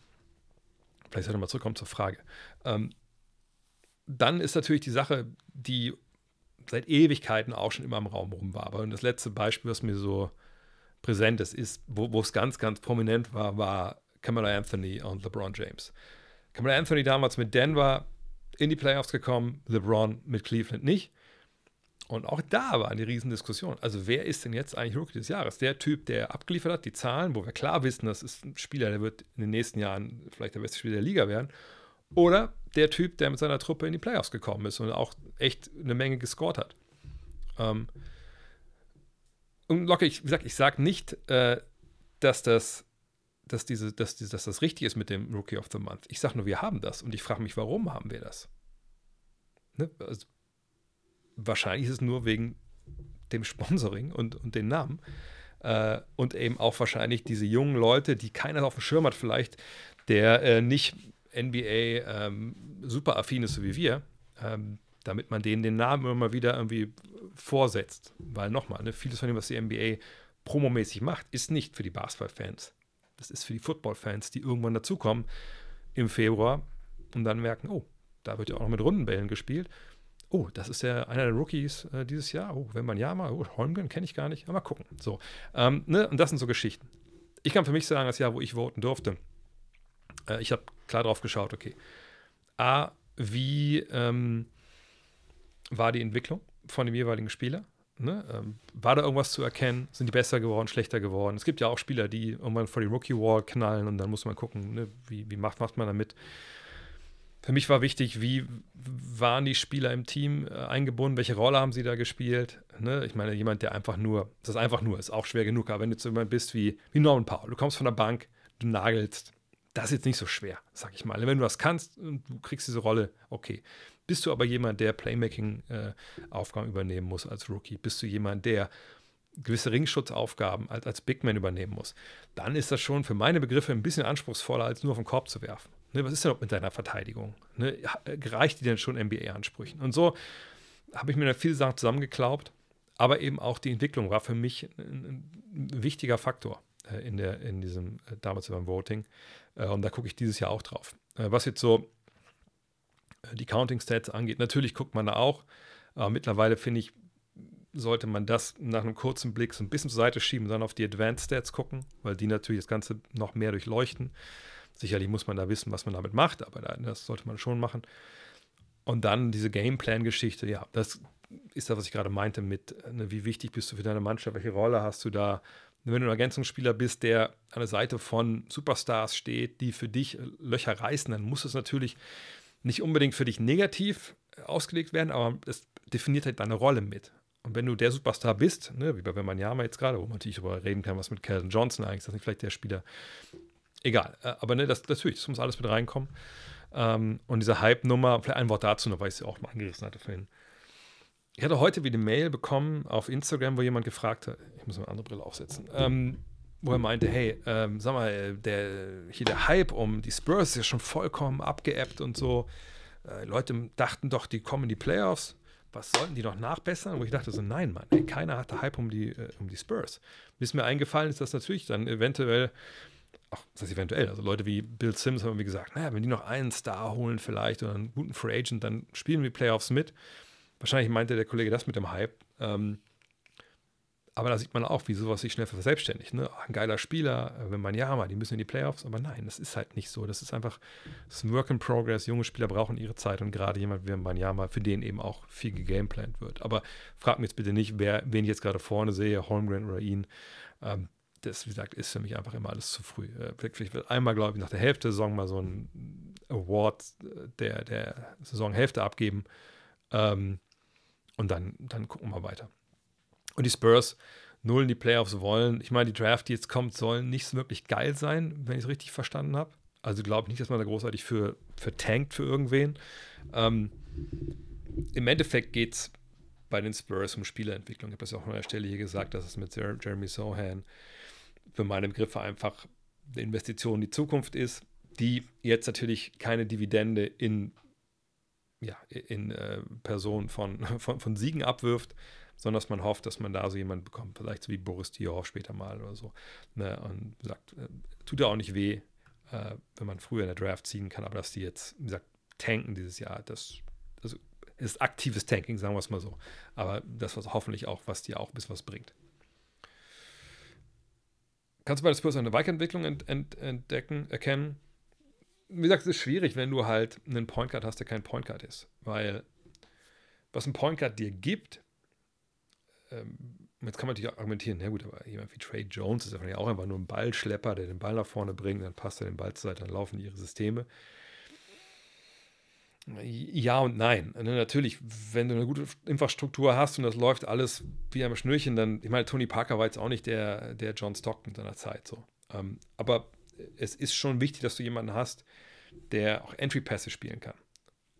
vielleicht sollte mal zurückkommen zur Frage. Ähm, dann ist natürlich die Sache, die seit Ewigkeiten auch schon immer im Raum rum war. Aber das letzte Beispiel, was mir so präsent ist, ist, wo es ganz, ganz prominent war, war Kamala Anthony und LeBron James. Kamala Anthony damals mit Denver in die Playoffs gekommen, LeBron mit Cleveland nicht. Und auch da war eine Riesendiskussion. Also, wer ist denn jetzt eigentlich Rookie des Jahres? Der Typ, der abgeliefert hat, die Zahlen, wo wir klar wissen, das ist ein Spieler, der wird in den nächsten Jahren vielleicht der beste Spieler der Liga werden. Oder der Typ, der mit seiner Truppe in die Playoffs gekommen ist und auch echt eine Menge gescored hat. Ähm und Locke, ich, wie gesagt, ich sage nicht, äh, dass das dass, diese, dass, dass das richtig ist mit dem Rookie of the Month. Ich sage nur, wir haben das und ich frage mich, warum haben wir das? Ne? Also, wahrscheinlich ist es nur wegen dem Sponsoring und, und den Namen. Äh, und eben auch wahrscheinlich diese jungen Leute, die keiner auf dem Schirm hat, vielleicht, der äh, nicht NBA ähm, super affin ist, so wie wir, ähm, damit man denen den Namen immer mal wieder irgendwie vorsetzt. Weil nochmal, ne, vieles von dem, was die NBA promomäßig macht, ist nicht für die Basketballfans. Das ist für die Football-Fans, die irgendwann dazukommen im Februar und dann merken, oh, da wird ja auch noch mit Rundenbällen gespielt. Oh, das ist ja einer der Rookies äh, dieses Jahr. Oh, wenn man ja mal, oh, Holmgren kenne ich gar nicht, aber mal gucken. So, ähm, ne? und das sind so Geschichten. Ich kann für mich sagen, das Jahr, wo ich voten durfte, äh, ich habe klar drauf geschaut, okay. A, wie ähm, war die Entwicklung von dem jeweiligen Spieler? Ne? Ähm, war da irgendwas zu erkennen? Sind die besser geworden, schlechter geworden? Es gibt ja auch Spieler, die irgendwann vor die Rookie-Wall knallen und dann muss man gucken, ne? wie, wie macht, macht man damit. Für mich war wichtig, wie waren die Spieler im Team äh, eingebunden, welche Rolle haben sie da gespielt. Ne? Ich meine, jemand, der einfach nur, das ist einfach nur, ist auch schwer genug, aber wenn du so jemand bist wie, wie Norman Powell, du kommst von der Bank, du nagelst, das ist jetzt nicht so schwer, sag ich mal. Wenn du das kannst und du kriegst diese Rolle, okay. Bist du aber jemand, der Playmaking-Aufgaben äh, übernehmen muss als Rookie? Bist du jemand, der gewisse Ringschutzaufgaben als, als Big Man übernehmen muss? Dann ist das schon für meine Begriffe ein bisschen anspruchsvoller, als nur auf den Korb zu werfen. Ne, was ist denn mit deiner Verteidigung? Ne, reicht die denn schon NBA-Ansprüchen? Und so habe ich mir da viele Sachen zusammengeklaubt, aber eben auch die Entwicklung war für mich ein, ein wichtiger Faktor äh, in, der, in diesem, äh, damals beim Voting. Äh, und da gucke ich dieses Jahr auch drauf. Äh, was jetzt so die Counting Stats angeht. Natürlich guckt man da auch. Aber mittlerweile finde ich, sollte man das nach einem kurzen Blick so ein bisschen zur Seite schieben dann auf die Advanced Stats gucken, weil die natürlich das Ganze noch mehr durchleuchten. Sicherlich muss man da wissen, was man damit macht, aber das sollte man schon machen. Und dann diese Gameplan-Geschichte, ja, das ist das, was ich gerade meinte mit, ne, wie wichtig bist du für deine Mannschaft, welche Rolle hast du da. Wenn du ein Ergänzungsspieler bist, der an der Seite von Superstars steht, die für dich Löcher reißen, dann muss es natürlich nicht unbedingt für dich negativ ausgelegt werden, aber es definiert halt deine Rolle mit. Und wenn du der Superstar bist, ne, wie bei Wembanyama jetzt gerade, wo man natürlich darüber reden kann, was mit Calvin Johnson eigentlich ist, das nicht vielleicht der Spieler. Egal, äh, aber ne, das, natürlich, das muss alles mit reinkommen. Ähm, und diese Hype-Nummer, vielleicht ein Wort dazu noch, weil ich ja auch mal angerissen hatte vorhin. Ich hatte heute wieder eine Mail bekommen auf Instagram, wo jemand gefragt hat, ich muss eine andere Brille aufsetzen, ähm, wo er meinte, hey, ähm, sag mal, der, hier der Hype um die Spurs ist ja schon vollkommen abgeebbt und so. Äh, Leute dachten doch, die kommen in die Playoffs. Was sollten die noch nachbessern? Wo ich dachte so, nein, Mann, ey, keiner hatte Hype um die, äh, um die Spurs. Bis mir eingefallen ist, dass natürlich dann eventuell Ach, das heißt eventuell. Also Leute wie Bill Sims haben irgendwie gesagt, naja, wenn die noch einen Star holen vielleicht oder einen guten Free Agent, dann spielen wir Playoffs mit. Wahrscheinlich meinte der Kollege das mit dem Hype. Ähm, aber da sieht man auch, wie sowas sich schnell verselbstständigt. Ne? Ein geiler Spieler, äh, wenn man ja mal, die müssen in die Playoffs, aber nein, das ist halt nicht so. Das ist einfach das ist ein Work in Progress. Junge Spieler brauchen ihre Zeit und gerade jemand wie ein Banyama, für den eben auch viel gegameplant wird. Aber frag mich jetzt bitte nicht, wer, wen ich jetzt gerade vorne sehe, Holmgren oder ihn. Ähm, das, wie gesagt, ist für mich einfach immer alles zu früh. Äh, vielleicht wird einmal, glaube ich, nach der Hälfte der Saison mal so ein Award äh, der, der Saisonhälfte abgeben. Ähm, und dann, dann gucken wir weiter. Und die Spurs null in die Playoffs wollen. Ich meine, die Draft, die jetzt kommt, sollen nicht so wirklich geil sein, wenn ich es richtig verstanden habe. Also glaube ich nicht, dass man da großartig für, für tankt für irgendwen. Ähm, Im Endeffekt geht es bei den Spurs um Spielerentwicklung. Ich habe das auch an der Stelle hier gesagt, dass es mit Jeremy Sohan für meine Begriffe einfach eine Investition in die Zukunft ist, die jetzt natürlich keine Dividende in, ja, in äh, Person von, (laughs) von, von Siegen abwirft, sondern dass man hofft, dass man da so jemanden bekommt, vielleicht so wie Boris Dior später mal oder so. Ne, und sagt, äh, tut ja auch nicht weh, äh, wenn man früher in der Draft ziehen kann, aber dass die jetzt, wie gesagt, tanken dieses Jahr, das, das ist aktives Tanking, sagen wir es mal so. Aber das was hoffentlich auch, was dir auch bisschen was bringt. Kannst du bei der Spurs eine Weiterentwicklung ent, ent, entdecken, erkennen? Wie gesagt, es ist schwierig, wenn du halt einen Point Guard hast, der kein Point Guard ist. Weil was ein Point Guard dir gibt, ähm, jetzt kann man natürlich argumentieren, na gut, aber jemand wie Trey Jones ist ja auch einfach nur ein Ballschlepper, der den Ball nach vorne bringt, dann passt er den Ball zur Seite, dann laufen ihre Systeme. Ja und nein. Ne, natürlich, wenn du eine gute Infrastruktur hast und das läuft alles wie am Schnürchen, dann, ich meine, Tony Parker war jetzt auch nicht der, der John Stockton seiner Zeit so. Ähm, aber es ist schon wichtig, dass du jemanden hast, der auch Entry-Pässe spielen kann.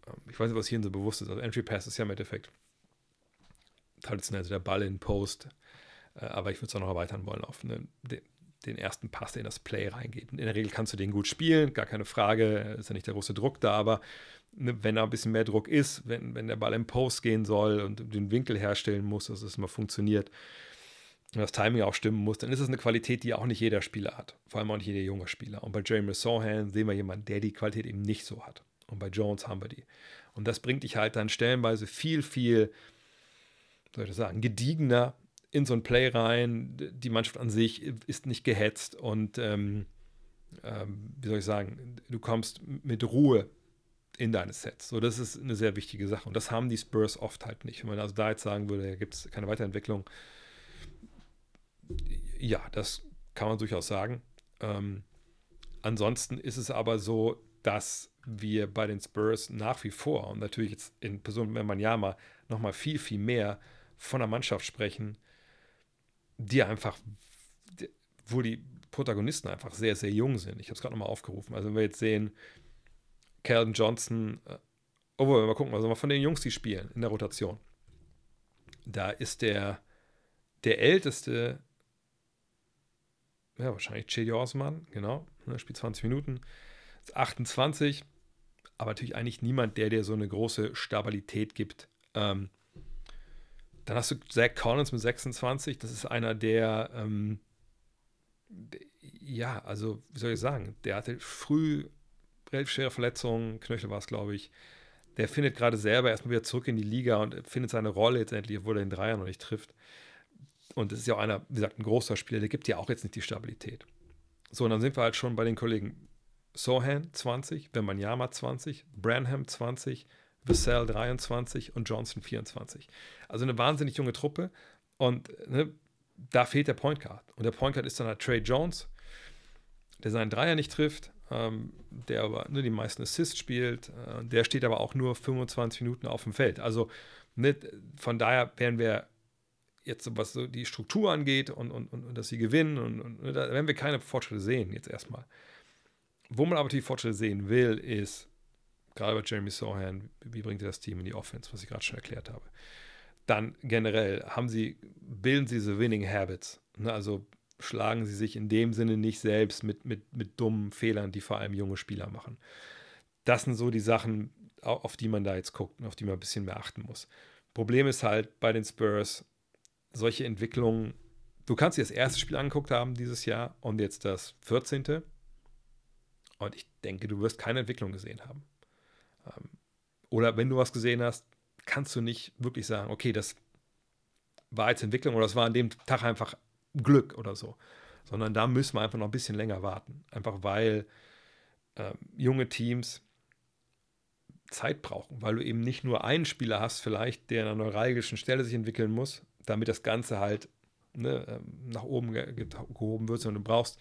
Ähm, ich weiß nicht, was hier so bewusst ist. Also Entry-Pass ist ja im Endeffekt traditionell so der Ball in Post. Äh, aber ich würde es auch noch erweitern wollen auf eine, den, ersten Pass, der in das Play reingeht. In der Regel kannst du den gut spielen, gar keine Frage, ist ja nicht der große Druck da, aber ne, wenn da ein bisschen mehr Druck ist, wenn, wenn der Ball im Post gehen soll und den Winkel herstellen muss, dass es mal funktioniert und das Timing auch stimmen muss, dann ist es eine Qualität, die auch nicht jeder Spieler hat. Vor allem auch nicht jeder junge Spieler. Und bei Jeremy Sohan sehen wir jemanden, der die Qualität eben nicht so hat. Und bei Jones haben wir die. Und das bringt dich halt dann stellenweise viel, viel soll ich das sagen, gediegener in so ein Play rein. Die Mannschaft an sich ist nicht gehetzt und ähm, ähm, wie soll ich sagen, du kommst mit Ruhe in deine Sets. So, das ist eine sehr wichtige Sache. Und das haben die Spurs oft halt nicht. Wenn man also da jetzt sagen würde, da gibt es keine Weiterentwicklung, ja, das kann man durchaus sagen. Ähm, ansonsten ist es aber so, dass wir bei den Spurs nach wie vor und natürlich jetzt in Person Wembanyama nochmal viel, viel mehr von einer Mannschaft sprechen, die einfach, wo die Protagonisten einfach sehr, sehr jung sind. Ich habe es gerade nochmal aufgerufen. Also wenn wir jetzt sehen, Calvin Johnson, äh, obwohl, wir mal gucken, also mal von den Jungs, die spielen in der Rotation. Da ist der, der älteste, ja, wahrscheinlich Chedi Osman, genau, ne, spielt 20 Minuten, ist 28, aber natürlich eigentlich niemand, der dir so eine große Stabilität gibt. Ähm, dann hast du Zach Collins mit 26. Das ist einer, der, ähm, ja, also, wie soll ich sagen, der hatte früh relativ schwere Verletzungen, Knöchel war es, glaube ich. Der findet gerade selber erstmal wieder zurück in die Liga und findet seine Rolle jetzt endlich, obwohl er den Dreier noch nicht trifft. Und das ist ja auch einer, wie gesagt, ein großer Spieler, der gibt ja auch jetzt nicht die Stabilität. So, und dann sind wir halt schon bei den Kollegen Sohan 20, Wembanyama 20, Branham 20, Vassell 23 und Johnson 24. Also eine wahnsinnig junge Truppe. Und ne, da fehlt der Point Guard. Und der Point Guard ist dann halt Trey Jones, der seinen Dreier nicht trifft, ähm, der aber ne, die meisten Assists spielt. Äh, der steht aber auch nur 25 Minuten auf dem Feld. Also ne, von daher werden wir jetzt, was so die Struktur angeht und, und, und, und dass sie gewinnen, und, und, da werden wir keine Fortschritte sehen jetzt erstmal. Wo man aber die Fortschritte sehen will, ist gerade bei Jeremy Sohan, wie bringt er das Team in die Offense, was ich gerade schon erklärt habe. Dann generell haben sie, bilden sie diese Winning Habits. Ne? Also schlagen sie sich in dem Sinne nicht selbst mit, mit, mit dummen Fehlern, die vor allem junge Spieler machen. Das sind so die Sachen, auf die man da jetzt guckt und auf die man ein bisschen mehr achten muss. Problem ist halt bei den Spurs, solche Entwicklungen, du kannst dir das erste Spiel angeguckt haben dieses Jahr und jetzt das 14. Und ich denke, du wirst keine Entwicklung gesehen haben. Ähm, oder wenn du was gesehen hast, kannst du nicht wirklich sagen, okay, das war jetzt Entwicklung oder das war an dem Tag einfach Glück oder so. Sondern da müssen wir einfach noch ein bisschen länger warten. Einfach weil ähm, junge Teams Zeit brauchen, weil du eben nicht nur einen Spieler hast, vielleicht, der an einer neuralgischen Stelle sich entwickeln muss, damit das Ganze halt ne, ähm, nach oben ge gehoben wird, sondern du brauchst,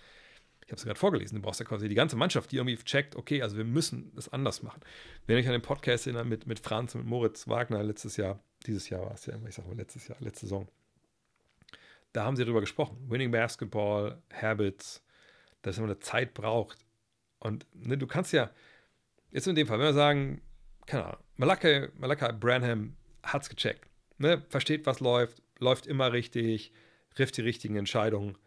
ich habe es gerade vorgelesen, du brauchst ja quasi die ganze Mannschaft, die irgendwie checkt, okay, also wir müssen das anders machen. Wenn ich an den Podcast erinnere mit, mit Franz und mit Moritz Wagner letztes Jahr, dieses Jahr war es ja, ich sage mal letztes Jahr, letzte Saison, da haben sie darüber gesprochen. Winning Basketball, Habits, dass man eine Zeit braucht. Und ne, du kannst ja, jetzt in dem Fall, wenn wir sagen, keine Ahnung, Malaka, Malaka Branham hat es gecheckt, ne, versteht, was läuft, läuft immer richtig, trifft die richtigen Entscheidungen.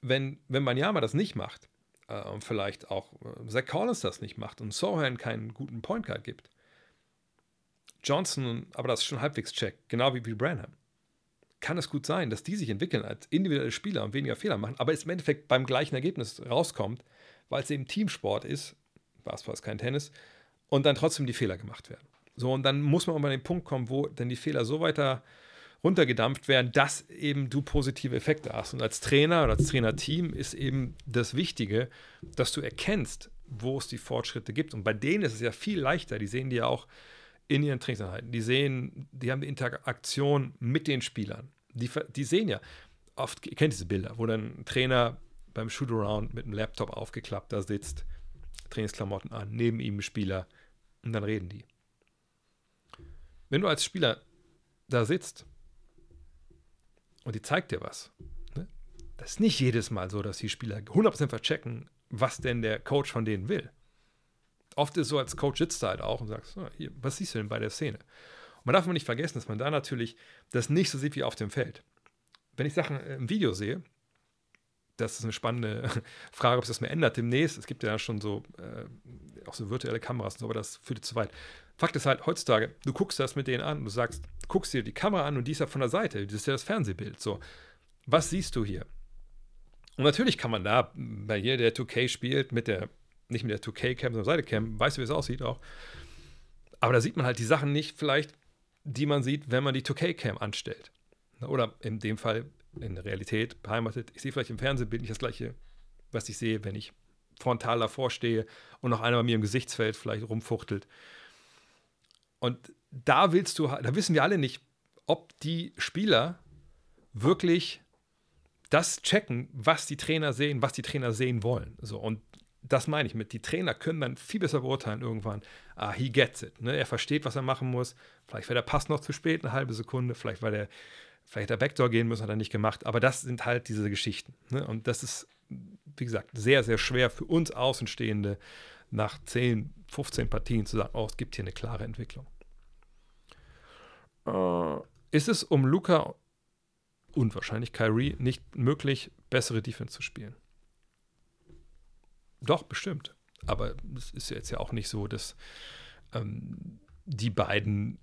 Wenn, wenn Banyama das nicht macht, äh, und vielleicht auch äh, Zach Collins das nicht macht und Sohan keinen guten Point Guard gibt, Johnson aber das schon halbwegs checkt, genau wie, wie Branham, kann es gut sein, dass die sich entwickeln als individuelle Spieler und weniger Fehler machen, aber es im Endeffekt beim gleichen Ergebnis rauskommt, weil es eben Teamsport ist, Basketball ist kein Tennis, und dann trotzdem die Fehler gemacht werden. So, und dann muss man an den Punkt kommen, wo dann die Fehler so weiter runtergedampft werden, dass eben du positive Effekte hast. Und als Trainer oder als Trainerteam ist eben das Wichtige, dass du erkennst, wo es die Fortschritte gibt. Und bei denen ist es ja viel leichter. Die sehen die ja auch in ihren Trainingseinheiten. Die sehen, die haben die Interaktion mit den Spielern. Die, die sehen ja, oft, ihr kennt diese Bilder, wo dann ein Trainer beim Shootaround mit einem Laptop aufgeklappt da sitzt, Trainingsklamotten an, neben ihm ein Spieler und dann reden die. Wenn du als Spieler da sitzt und die zeigt dir was, ne? das ist nicht jedes Mal so, dass die Spieler 100% verchecken, was denn der Coach von denen will. Oft ist es so, als Coach sitzt du halt auch und sagst, oh, hier, was siehst du denn bei der Szene? Und man darf nicht vergessen, dass man da natürlich das nicht so sieht wie auf dem Feld. Wenn ich Sachen im Video sehe, das ist eine spannende (laughs) Frage, ob es das mehr ändert demnächst. Es gibt ja schon so, äh, auch so virtuelle Kameras und so, aber das führt zu weit. Fakt ist halt, heutzutage, du guckst das mit denen an du sagst, guckst dir die Kamera an und die ist ja von der Seite, das ist ja das Fernsehbild. So, was siehst du hier? Und natürlich kann man da, bei hier der 2K spielt, mit der, nicht mit der 2K-Cam, sondern Seite-Cam, weißt du, wie es aussieht auch. Aber da sieht man halt die Sachen nicht, vielleicht, die man sieht, wenn man die 2K-Cam anstellt. Oder in dem Fall in der Realität beheimatet. Ich sehe vielleicht im Fernsehbild nicht das gleiche, was ich sehe, wenn ich frontal davor stehe und noch einer bei mir im Gesichtsfeld vielleicht rumfuchtelt. Und da willst du, da wissen wir alle nicht, ob die Spieler wirklich das checken, was die Trainer sehen, was die Trainer sehen wollen. So, und das meine ich mit, die Trainer können dann viel besser beurteilen irgendwann, ah, he gets it. Ne? Er versteht, was er machen muss. Vielleicht war der Pass noch zu spät, eine halbe Sekunde, vielleicht war der, vielleicht der Backdoor gehen müssen, hat er nicht gemacht. Aber das sind halt diese Geschichten. Ne? Und das ist, wie gesagt, sehr, sehr schwer für uns Außenstehende nach 10, 15 Partien zu sagen, oh, es gibt hier eine klare Entwicklung. Äh, ist es um Luca und wahrscheinlich Kyrie nicht möglich, bessere Defense zu spielen? Doch, bestimmt. Aber es ist jetzt ja auch nicht so, dass ähm, die beiden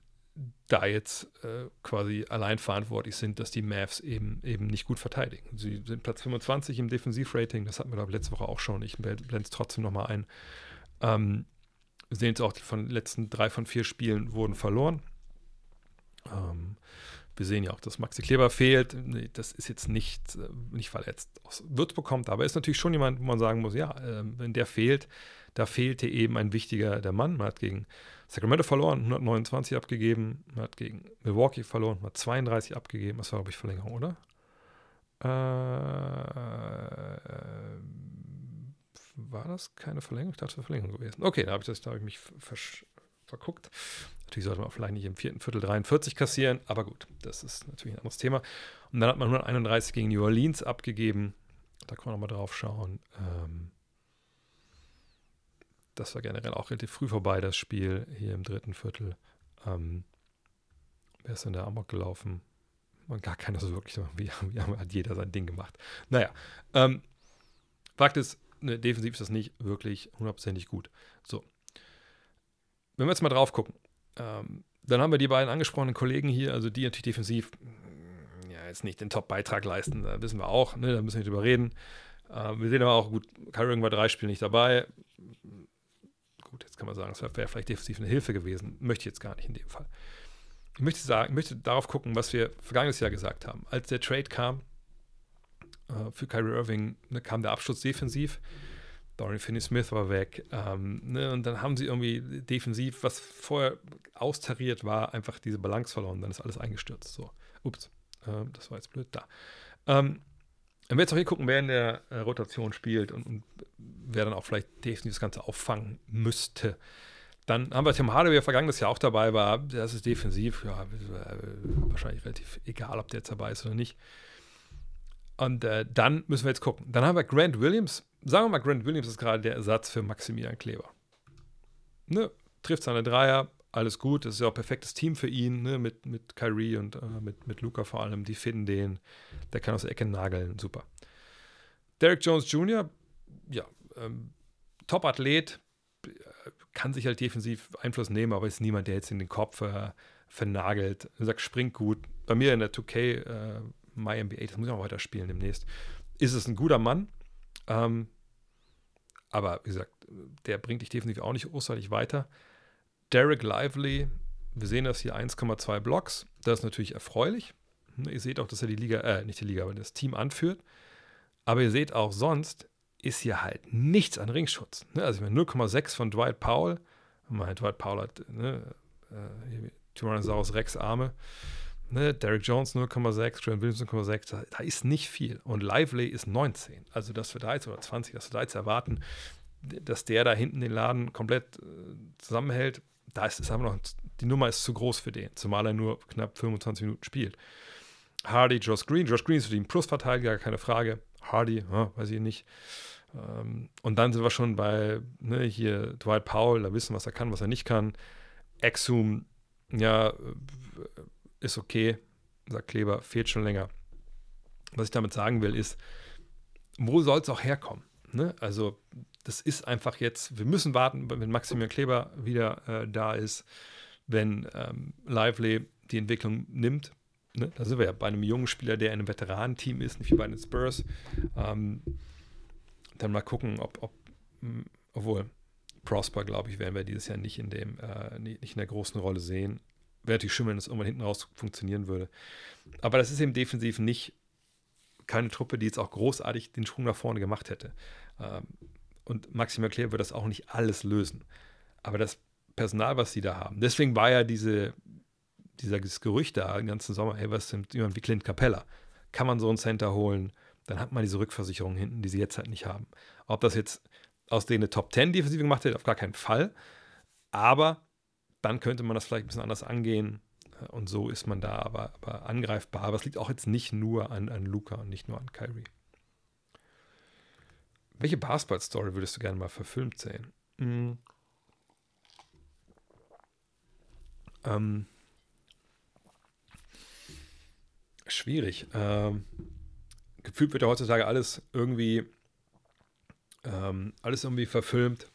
da jetzt äh, quasi allein verantwortlich sind, dass die Mavs eben, eben nicht gut verteidigen. Sie sind Platz 25 im Defensivrating, das hatten wir, glaube ich, letzte Woche auch schon. Ich blende es trotzdem nochmal ein. Ähm, wir sehen jetzt auch, die von letzten drei von vier Spielen wurden verloren. Ähm, wir sehen ja auch, dass Maxi Kleber fehlt. Das ist jetzt nicht, äh, nicht weil er jetzt aus Würzburg kommt, aber er ist natürlich schon jemand, wo man sagen muss, ja, äh, wenn der fehlt, da fehlte eben ein wichtiger der Mann. Man hat gegen Sacramento verloren, 129 abgegeben. Hat gegen Milwaukee verloren, hat 32 abgegeben. Das war, glaube ich, Verlängerung, oder? Äh, war das keine Verlängerung? Ich dachte, es wäre Verlängerung gewesen. Okay, da habe ich, hab ich mich verguckt. Natürlich sollte man vielleicht nicht im vierten Viertel 43 kassieren, aber gut, das ist natürlich ein anderes Thema. Und dann hat man 131 gegen New Orleans abgegeben. Da kann man nochmal drauf schauen. Ähm, das war generell auch relativ früh vorbei, das Spiel hier im dritten Viertel. Ähm, wer ist denn da Amok gelaufen? Man gar keiner so wirklich, wie, wie hat jeder sein Ding gemacht. Naja, ähm, Fakt ist, ne, defensiv ist das nicht wirklich hundertprozentig gut. So. Wenn wir jetzt mal drauf gucken, ähm, dann haben wir die beiden angesprochenen Kollegen hier, also die natürlich defensiv mm, ja, jetzt nicht den Top-Beitrag leisten, da wissen wir auch, ne, da müssen wir nicht drüber reden. Äh, wir sehen aber auch, gut, Irving war drei Spiele nicht dabei. Gut, jetzt kann man sagen, es wäre vielleicht defensiv eine Hilfe gewesen. Möchte ich jetzt gar nicht in dem Fall. Ich möchte, sagen, möchte darauf gucken, was wir vergangenes Jahr gesagt haben. Als der Trade kam äh, für Kyrie Irving, ne, kam der Abschluss defensiv. Dorian Finney-Smith war weg. Ähm, ne, und dann haben sie irgendwie defensiv, was vorher austariert war, einfach diese Balance verloren. Dann ist alles eingestürzt. So, ups, äh, das war jetzt blöd da. Ähm, wenn wir jetzt auch hier gucken, wer in der äh, Rotation spielt und, und, wer dann auch vielleicht definitiv das Ganze auffangen müsste, dann haben wir Tim Hardaway vergangenes Jahr auch dabei war. Das ist defensiv, ja, wahrscheinlich relativ egal, ob der jetzt dabei ist oder nicht. Und äh, dann müssen wir jetzt gucken. Dann haben wir Grant Williams. Sagen wir mal, Grant Williams ist gerade der Ersatz für Maximilian Kleber. Ne? Trifft seine Dreier, alles gut. Das ist ja auch perfektes Team für ihn, ne? mit, mit Kyrie und äh, mit, mit Luca vor allem. Die finden den. Der kann aus der Ecke nageln. Super. Derek Jones Jr., ja, ähm, Top-Athlet, kann sich halt defensiv Einfluss nehmen, aber ist niemand, der jetzt in den Kopf äh, vernagelt. Er sagt, springt gut. Bei mir in der 2K, äh, My NBA, das muss ich auch weiter spielen demnächst, ist es ein guter Mann. Ähm, aber wie gesagt, der bringt dich definitiv auch nicht großartig weiter. Derek Lively, wir sehen das hier 1,2 Blocks. Das ist natürlich erfreulich. Ihr seht auch, dass er die Liga, äh, nicht die Liga, aber das Team anführt. Aber ihr seht auch sonst, ist hier halt nichts an Ringschutz. Ne? Also ich meine 0,6 von Dwight Powell. Mein Dwight Powell hat ne, äh, Tyrannosaurus Rex Arme. Ne? Derek Jones 0,6, Grant Williams 0,6. Da, da, ist nicht viel. Und Lively ist 19. Also dass wir da jetzt oder 20, dass wir da jetzt erwarten, dass der da hinten den Laden komplett äh, zusammenhält, da ist es einfach noch, die Nummer ist zu groß für den, zumal er nur knapp 25 Minuten spielt. Hardy, Josh Green. Josh Green ist für den Plus-Verteidiger, keine Frage. Hardy, ja, weiß ich nicht. Ähm, und dann sind wir schon bei ne, hier Dwight Powell, da wissen, was er kann, was er nicht kann. Exum, ja, äh, ist okay, sagt Kleber, fehlt schon länger. Was ich damit sagen will, ist, wo soll es auch herkommen? Ne? Also, das ist einfach jetzt, wir müssen warten, wenn Maximilian Kleber wieder äh, da ist, wenn ähm, Lively die Entwicklung nimmt. Ne? Da sind wir ja bei einem jungen Spieler, der in einem Veteranenteam ist, nicht wie bei den Spurs. Ähm, dann mal gucken, ob, ob hm, obwohl Prosper, glaube ich, werden wir dieses Jahr nicht in dem, äh, nicht in der großen Rolle sehen. Wäre natürlich schön, wenn es irgendwann hinten raus funktionieren würde. Aber das ist eben defensiv nicht keine Truppe, die jetzt auch großartig den Sprung nach vorne gemacht hätte. Ähm, und Maxim Erklär wird das auch nicht alles lösen. Aber das Personal, was sie da haben, deswegen war ja diese, dieses Gerücht da den ganzen Sommer, hey, was sind jemand wie Clint Capella? Kann man so einen Center holen? dann hat man diese Rückversicherung hinten, die sie jetzt halt nicht haben. Ob das jetzt aus denen eine Top 10 Defensive gemacht hätte, auf gar keinen Fall. Aber dann könnte man das vielleicht ein bisschen anders angehen. Und so ist man da aber, aber angreifbar. Aber es liegt auch jetzt nicht nur an, an Luca und nicht nur an Kyrie. Welche Basketball-Story würdest du gerne mal verfilmt sehen? Mhm. Ähm, schwierig. Ähm, gefühlt wird ja heutzutage alles irgendwie, ähm, alles irgendwie verfilmt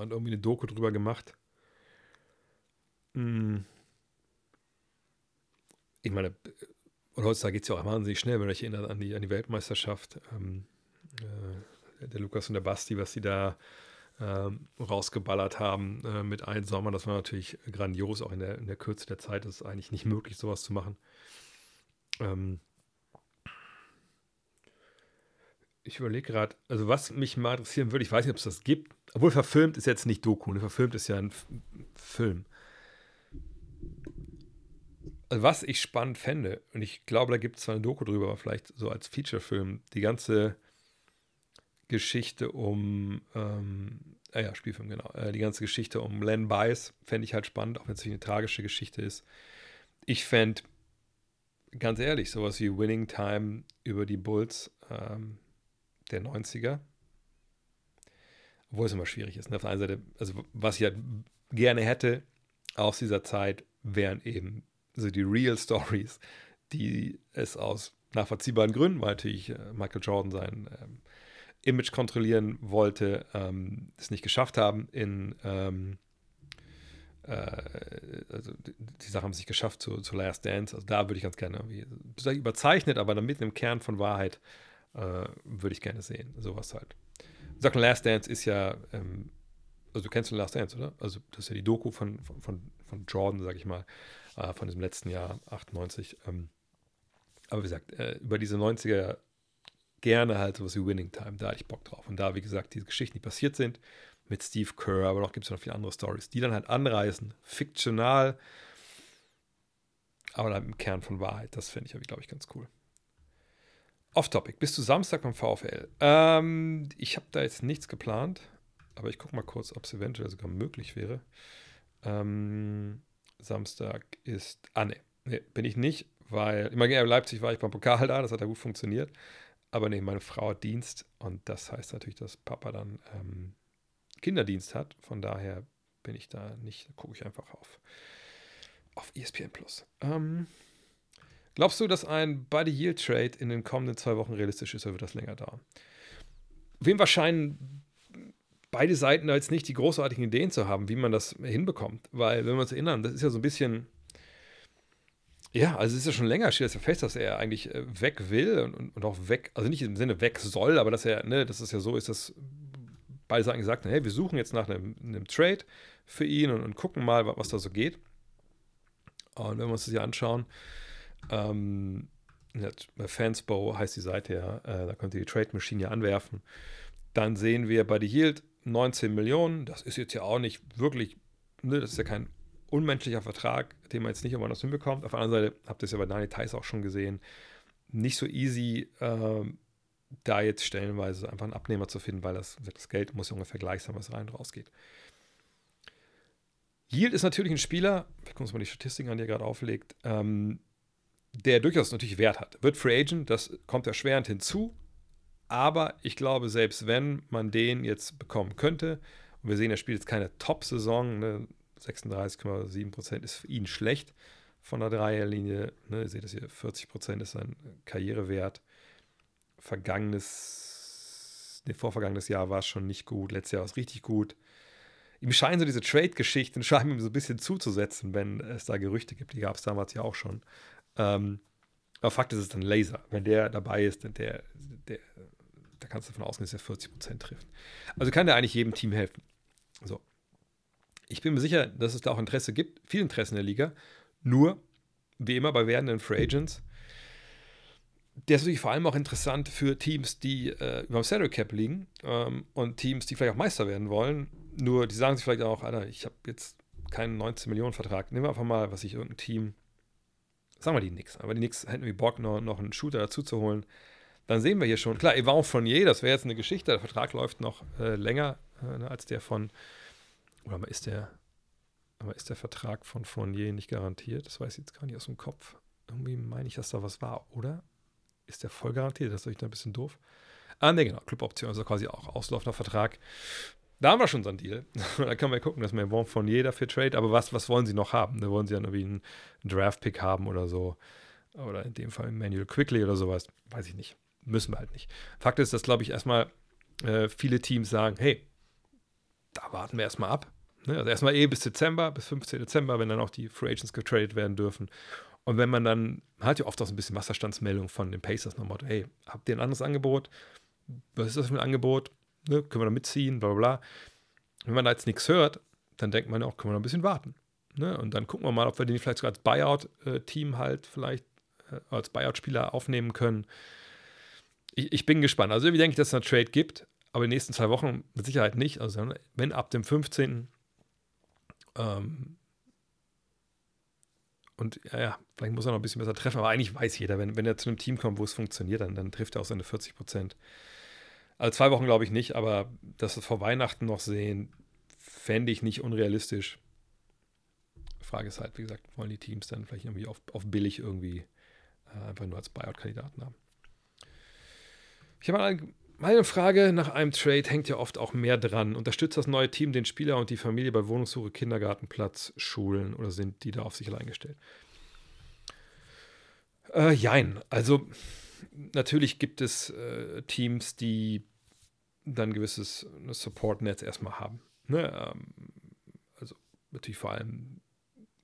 und irgendwie eine Doku drüber gemacht. Hm. Ich meine, und heutzutage geht es ja auch wahnsinnig schnell, wenn ich erinnere an die, an die Weltmeisterschaft. Ähm, äh, der Lukas und der Basti, was sie da ähm, rausgeballert haben äh, mit einem Sommer, das war natürlich grandios, auch in der, in der Kürze der Zeit. ist Es eigentlich nicht möglich, sowas zu machen. Ähm, ich überlege gerade, also was mich mal interessieren würde, ich weiß nicht, ob es das gibt, obwohl verfilmt ist jetzt nicht Doku, ne? verfilmt ist ja ein F Film. Also was ich spannend fände, und ich glaube, da gibt es zwar eine Doku drüber, aber vielleicht so als Feature-Film, die ganze Geschichte um, ähm, ah ja, Spielfilm, genau, äh, die ganze Geschichte um Len Bice fände ich halt spannend, auch wenn es eine tragische Geschichte ist. Ich fände, ganz ehrlich, sowas wie Winning Time über die Bulls, ähm, der 90er. Obwohl es immer schwierig ist. Ne? Auf der einen Seite, also was ich halt gerne hätte aus dieser Zeit, wären eben so die Real Stories, die es aus nachvollziehbaren Gründen, weil natürlich äh, Michael Jordan sein ähm, Image kontrollieren wollte, ähm, es nicht geschafft haben in ähm, äh, also die, die Sachen haben sich geschafft zu, zu Last Dance. Also da würde ich ganz gerne irgendwie überzeichnet, aber dann mit einem Kern von Wahrheit Äh, Würde ich gerne sehen. Sowas halt. Sachen Last Dance ist ja, ähm, also du kennst den Last Dance, oder? Also das ist ja die Doku von, von, von Jordan, sag ich mal, äh, von diesem letzten Jahr, 98. Ähm, aber wie gesagt, äh, über diese 90er gerne halt sowas wie Winning Time, da hatte ich Bock drauf. Und da, wie gesagt, diese Geschichten, die passiert sind, mit Steve Kerr, aber noch gibt es noch viele andere Stories, die dann halt anreißen, fiktional, aber dann im Kern von Wahrheit. Das finde ich, glaube ich, ganz cool. Off-Topic. Bist du Samstag beim VfL? Ähm, ich habe da jetzt nichts geplant, aber ich gucke mal kurz, ob es eventuell sogar möglich wäre. Ähm, Samstag ist. Ah, ne. Nee, bin ich nicht, weil. Immer in Leipzig war ich beim Pokal da, das hat ja gut funktioniert. Aber nee, meine Frau hat Dienst und das heißt natürlich, dass Papa dann ähm, Kinderdienst hat. Von daher bin ich da nicht, gucke ich einfach auf, auf ESPN Plus. Ähm, glaubst du, dass ein Buddy Yield Trade in den kommenden zwei Wochen realistisch ist oder wird das länger dauern? Wem wahrscheinlich beide Seiten jetzt nicht die großartigen Ideen zu haben, wie man das hinbekommt. Weil, wenn wir uns erinnern, das ist ja so ein bisschen. Ja, also es ist ja schon länger, steht es ja fest, dass er eigentlich äh, weg will und, und, auch weg, also nicht im Sinne weg soll, aber dass er, ne, dass es ja so ist, dass beide Seiten gesagt haben, hey, wir suchen jetzt nach einem, einem Trade für ihn und, und, gucken mal, was da so geht. Und wenn wir uns das hier anschauen, ähm, Fansbow heißt die Seite ja, äh, da könnt ihr die Trade Machine ja anwerfen. Dann sehen wir bei The Yield 19 Millionen. Das ist jetzt ja auch nicht wirklich, ne, das ist ja kein unmenschlicher Vertrag, den man jetzt nicht immer noch hinbekommt. Auf der anderen Seite habt ihr es ja bei Daniel Theiss auch schon gesehen. Nicht so easy, äh, da jetzt stellenweise einfach einen Abnehmer zu finden, weil das, das Geld muss ja ungefähr gleich sein, was rein und raus geht. Yield ist natürlich ein Spieler, wir gucken uns mal die Statistiken an, die er gerade auflegt, ähm, der durchaus natürlich Wert hat. Wird Free Agent, das kommt erschwerend hinzu, aber ich glaube, selbst wenn man den jetzt bekommen könnte, und wir sehen, er spielt jetzt keine Top-Saison, ne, 36,7% ist für ihn schlecht von der Dreierlinie. Ne, ihr seht das hier, 40% ist sein Karrierewert. Vergangenes, ne, vorvergangenes Jahr war es schon nicht gut, letztes Jahr war es richtig gut. Ihm scheinen so diese Trade-Geschichten, (laughs) scheinen ihm so ein bisschen zuzusetzen, wenn es da Gerüchte gibt. Die gab es damals ja auch schon. Ähm, aber Fakt ist, es ist ein Laser. Wenn der dabei ist, dann der, der da kannst du davon ausgehen, dass er 40 Prozent trifft. Also kann der eigentlich jedem Team helfen. So. Ich bin mir sicher, dass es da auch Interesse gibt, viel Interesse in der Liga. Nur, wie immer bei werdenden Free Agents, der ist natürlich vor allem auch interessant für Teams, die äh, über dem Salary Cap liegen ähm, und Teams, die vielleicht auch Meister werden wollen. Nur, die sagen sich vielleicht auch, Alter, ich habe jetzt keinen 19 Millionen Vertrag. Nehmen wir einfach mal, was ich irgendein Team, sagen wir die Knicks, aber die Knicks hätten wie Bock, noch, noch einen Shooter dazu zu holen, dann sehen wir hier schon, klar, Yvon Fournier, das wäre jetzt eine Geschichte, der Vertrag läuft noch äh, länger äh, als der von, oder ist der, aber ist der Vertrag von Fournier nicht garantiert? Das weiß ich jetzt gar nicht aus dem Kopf. Irgendwie meine ich, dass da was war, oder? Ist der voll garantiert? Das ist da ein bisschen doof. Ah, ne, genau, Cluboption, also quasi auch auslaufender Vertrag. Da haben wir schon so einen Deal. (laughs) da können wir gucken, dass wir Yvon Fournier dafür trade, aber was, was wollen sie noch haben? Da wollen sie dann irgendwie einen Draft-Pick haben oder so. Oder in dem Fall Manuel Quickly oder sowas. Weiß ich nicht müssen wir halt nicht. Fakt ist, dass, glaube ich, erstmal äh, viele Teams sagen, hey, da warten wir erstmal ab. Ne? Also erstmal eh bis Dezember, bis 15. Dezember, wenn dann auch die Free Agents getradet werden dürfen. Und wenn man dann, hat ja oft auch so ein bisschen Wasserstandsmeldung von den Pacers nochmal, hey, habt ihr ein anderes Angebot? Was ist das für ein Angebot? Ne? Können wir da mitziehen? Bla bla bla. Wenn man da jetzt nichts hört, dann denkt man auch, können wir noch ein bisschen warten. Ne? Und dann gucken wir mal, ob wir den vielleicht sogar als Buyout-Team halt vielleicht äh, als Buyout-Spieler aufnehmen können ich, ich bin gespannt. Also, ich denke, dass es einen Trade gibt, aber in den nächsten zwei Wochen mit Sicherheit nicht. Also, wenn ab dem 15. Ähm, und ja, ja, vielleicht muss er noch ein bisschen besser treffen, aber eigentlich weiß jeder, wenn, wenn er zu einem Team kommt, wo es funktioniert, dann, dann trifft er auch seine 40 Prozent. Also zwei Wochen glaube ich nicht, aber dass wir vor Weihnachten noch sehen, fände ich nicht unrealistisch. Frage ist halt, wie gesagt, wollen die Teams dann vielleicht irgendwie auf, auf billig irgendwie äh, einfach nur als Buyout-Kandidaten haben. Ich habe meine Frage nach einem Trade hängt ja oft auch mehr dran. Unterstützt das neue Team den Spieler und die Familie bei Wohnungssuche, Kindergartenplatz, Schulen oder sind die da auf sich allein gestellt? Äh, jein. Also natürlich gibt es äh, Teams, die dann gewisses ne, Support-Netz erstmal haben. Ne? Ähm, also natürlich vor allem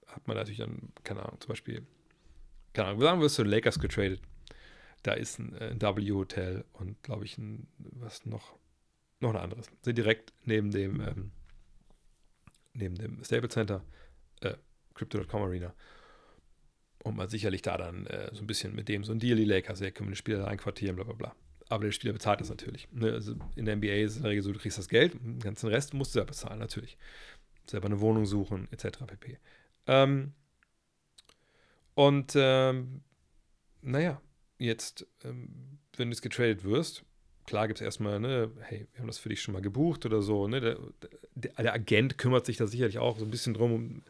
hat man natürlich dann, keine Ahnung, zum Beispiel, keine Ahnung, sagen wir, es zu Lakers getradet Da ist ein, ein W-Hotel und, glaube ich, ein, was noch, noch ein anderes. Sind direkt neben dem, ähm, neben dem Stable Center, äh, Crypto.com Arena. Und man sicherlich da dann äh, so ein bisschen mit dem so ein Deal, die Lakers, ja, können wir den Spieler da einquartieren, bla bla bla. Aber der Spieler bezahlt das natürlich. Ne? Also in der NBA ist es in der Regel so, du kriegst das Geld, den ganzen Rest musst du ja bezahlen, natürlich. Selber eine Wohnung suchen, etc. pp. Ähm, und ähm, naja, jetzt, ähm, wenn du jetzt getradet wirst, klar gibt es erstmal, ne, hey, wir haben das für dich schon mal gebucht oder so. Ne? Der, der, der Agent kümmert sich da sicherlich auch so ein bisschen drum,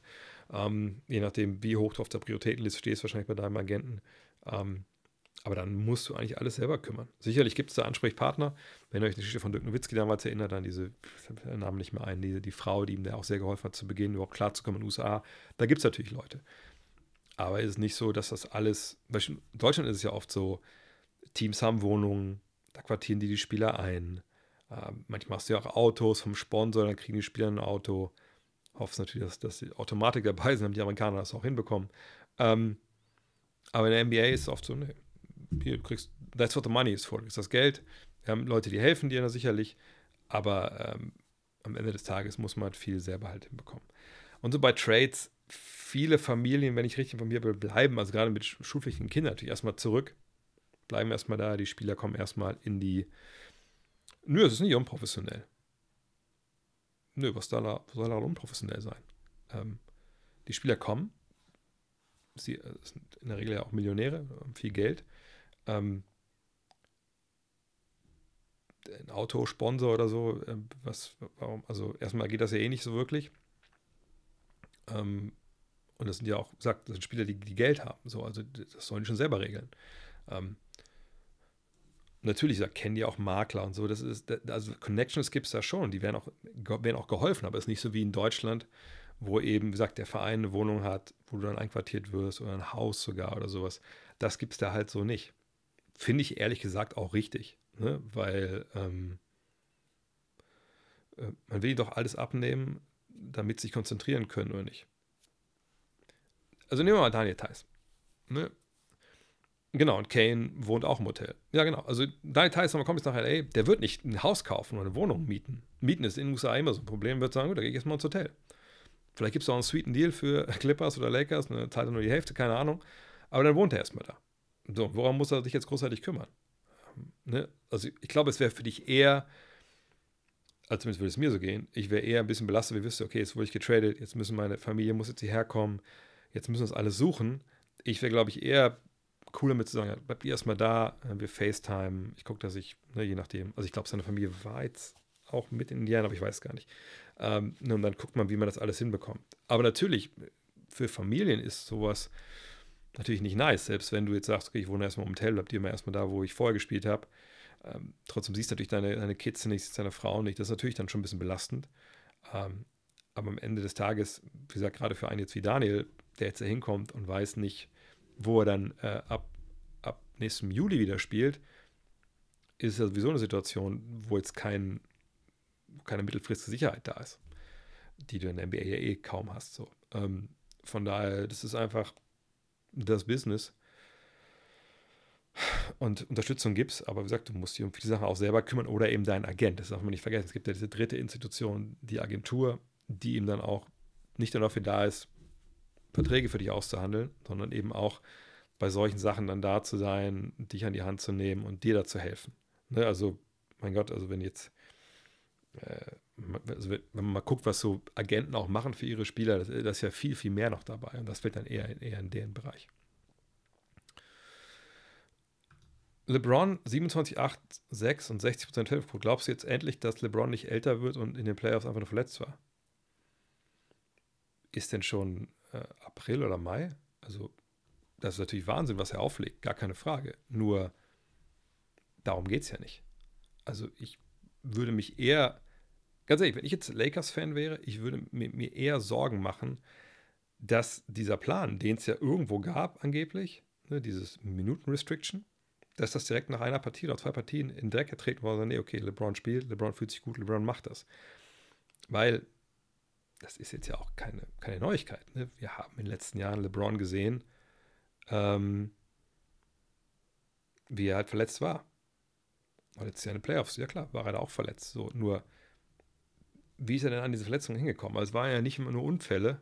ähm, je nachdem, wie hoch du auf der Prioritätenliste stehst, wahrscheinlich bei deinem Agenten. Ähm, aber dann musst du eigentlich alles selber kümmern. Sicherlich gibt es da Ansprechpartner. Wenn ihr euch die Geschichte von Dirk Nowitzki damals erinnert, an diese, ich den Namen nicht mehr ein, die, die Frau, die ihm da auch sehr geholfen hat zu Beginn, überhaupt klarzukommen in den USA, da gibt es natürlich Leute. Aber es ist nicht so, dass das alles, in Deutschland ist es ja oft so, Teams haben Wohnungen, da quartieren die die Spieler ein. Äh, manchmal hast du ja auch Autos vom Sponsor, dann kriegen die Spieler ein Auto. Hoffst natürlich, dass, dass die Automatik dabei sind, damit die Amerikaner das auch hinbekommen. Ähm, aber in der NBA ist es oft so, ne, hier, kriegst, that's what the money is for, du das Geld. Wir haben Leute, die helfen dir sicherlich, aber ähm, am Ende des Tages muss man halt viel selber halt hinbekommen. Und so bei Trades, viele Familien, wenn ich richtig informiert bin, bleiben, also gerade mit schulpflichtigen Kindern natürlich erstmal zurück, bleiben erstmal da, die Spieler kommen erstmal in die. Nö, es ist nicht unprofessionell. Nö, was soll da, soll da unprofessionell sein? Ähm, die Spieler kommen, sie äh, sind in der Regel ja auch Millionäre, viel Geld. Ähm, ein Autosponsor oder so, äh, was, warum, also erstmal geht das ja eh nicht so wirklich. Ähm, und das sind ja auch, sagt, das sind Spieler, die, die Geld haben. So, also das sollen die schon selber regeln. Ähm, natürlich, kennen die auch Makler und so. Das ist, also Connections gibt es da schon, die werden auch, werden auch geholfen, aber es ist nicht so wie in Deutschland, wo eben, wie gesagt, der Verein eine Wohnung hat, wo du dann einquartiert wirst oder ein Haus sogar oder sowas. Das gibt es da halt so nicht. Finde ich ehrlich gesagt auch richtig, ne? weil ähm, äh, man will doch alles abnehmen, damit sie sich konzentrieren können oder nicht. Also nehmen wir mal Daniel Theiss. Ne? Genau, und Kane wohnt auch im Hotel. Ja, genau. Also Daniel Theiss, man kommt jetzt nach LA, der wird nicht ein Haus kaufen oder eine Wohnung mieten. Mieten ist in den USA immer so ein Problem, wird sagen, gut, da gehe ich erstmal ins Hotel. Vielleicht gibt es auch einen sweeten Deal für (laughs) Clippers oder Lakers, eine er nur die Hälfte, keine Ahnung. Aber dann wohnt er erstmal da. So, woran muss er sich jetzt großartig kümmern? Ne? Also ich glaube, es wäre für dich eher, also zumindest würde es mir so gehen, ich wäre eher ein bisschen belastet, wie wüsste, okay, jetzt wurde ich getradet, jetzt müssen meine Familie, muss jetzt hierher kommen, jetzt müssen wir uns alles suchen. Ich wäre, glaube ich, eher cooler mit zu sagen, ja, bleibt ihr erstmal da, äh, wir FaceTime, ich gucke, dass ich, ne, je nachdem, also ich glaube, seine Familie war jetzt auch mit in Indiana, aber ich weiß gar nicht. Ähm, und dann guckt man, wie man das alles hinbekommt. Aber natürlich, für Familien ist sowas natürlich nicht nice, selbst wenn du jetzt sagst, okay, ich wohne erstmal im Hotel, bleibt ihr mal erstmal da, wo ich vorher gespielt habe. Ähm, trotzdem siehst du natürlich deine, deine Kids nicht, siehst deine Frau nicht. Das ist natürlich dann schon ein bisschen belastend. Ähm, aber am Ende des Tages, wie gesagt, gerade für einen jetzt wie Daniel, der jetzt da hinkommt und weiß nicht, wo er dann äh, ab, ab nächstem Juli wieder spielt, ist ja sowieso eine Situation, wo jetzt kein keine mittelfristige Sicherheit da ist, die du in der NBA ja eh kaum hast. So. Ähm, von daher, das ist einfach das Business. Und Unterstützung gibt es, aber wie gesagt, du musst dich um viele Sachen auch selber kümmern oder eben dein Agent. Das darf man nicht vergessen. Es gibt ja diese dritte Institution, die Agentur, die eben dann auch nicht nur dafür da ist, Verträge für dich auszuhandeln, sondern eben auch bei solchen Sachen dann da zu sein, dich an die Hand zu nehmen und dir da zu helfen. Ne? Also, mein Gott, also wenn jetzt äh, also wenn man mal guckt, was so Agenten auch machen für ihre Spieler, das, das ist ja viel, viel mehr noch dabei. Und das wird dann eher, eher in deren Bereich. LeBron 27, 8, 6 und 60 Prozent Hilfequote. Glaubst du jetzt endlich, dass LeBron nicht älter wird und in den Playoffs einfach nur verletzt war? Ist denn schon äh, April oder Mai? Also, das ist natürlich Wahnsinn, was er auflegt, gar keine Frage. Nur, darum geht es ja nicht. Also, ich würde mich eher, ganz ehrlich, wenn ich jetzt Lakers-Fan wäre, ich würde mir, eher Sorgen machen, dass dieser Plan, den es ja irgendwo gab, angeblich, ne, dieses Minuten-Restriction, dass das direkt nach einer Partie oder zwei Partien in Dreck getreten wurde, nee, okay, LeBron spielt, LeBron fühlt sich gut, LeBron macht das. Weil, das ist jetzt ja auch keine, keine Neuigkeit. Ne? Wir haben in den letzten Jahren LeBron gesehen, ähm, wie er halt verletzt war. Und jetzt ja in den Playoffs, ja klar, war er da auch verletzt. So, nur, wie ist er denn an diese Verletzung hingekommen? Also es waren ja nicht immer nur Unfälle.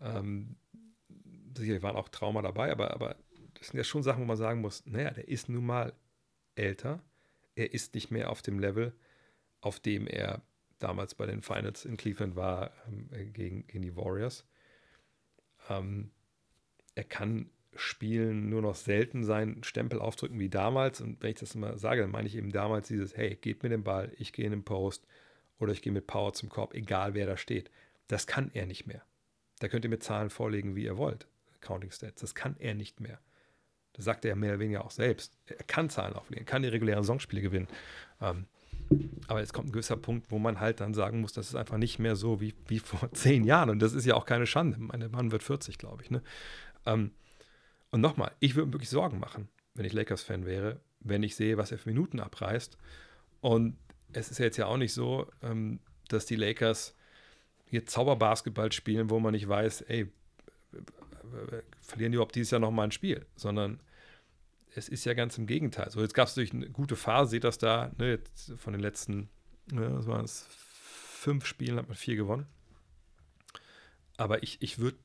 Ähm, sicherlich waren auch Trauma dabei, aber, aber das sind ja schon Sachen, wo man sagen muss, naja, der ist nun mal älter. Er ist nicht mehr auf dem Level, auf dem er damals bei den Finals in Cleveland war ähm, gegen, gegen die Warriors. Ähm, er kann spielen nur noch selten seinen Stempel aufdrücken wie damals. Und wenn ich das immer sage, dann meine ich eben damals dieses, hey, geht mit dem Ball, ich gehe in den Post oder ich gehe mit Power zum Korb, egal wer da steht. Das kann er nicht mehr. Da könnt ihr mit Zahlen vorlegen, wie ihr wollt. Counting Stats. Das kann er nicht mehr. Das sagt er mehr oder weniger auch selbst. Er kann Zahlen auflegen, kann die regulären Songspiele gewinnen. Ähm, aber es kommt ein gewisser Punkt, wo man halt dann sagen muss, das ist einfach nicht mehr so wie, wie vor (laughs) zehn Jahren. Und das ist ja auch keine Schande. Mein Mann wird 40, glaube ich. Ne? Ähm, und nochmal, ich würde mir wirklich Sorgen machen, wenn ich Lakers-Fan wäre, wenn ich sehe, was er für Minuten abreißt. Und es ist ja jetzt ja auch nicht so, ähm, dass die Lakers hier Zauberbasketball spielen, wo man nicht weiß, ey, verlieren die überhaupt dieses Jahr nochmal ein Spiel, sondern es ist ja ganz im Gegenteil. So, jetzt gab es durch eine gute Phase, seht das da, ne, jetzt von den letzten, ne, was waren es, fünf Spielen hat man vier gewonnen. Aber ich, ich würde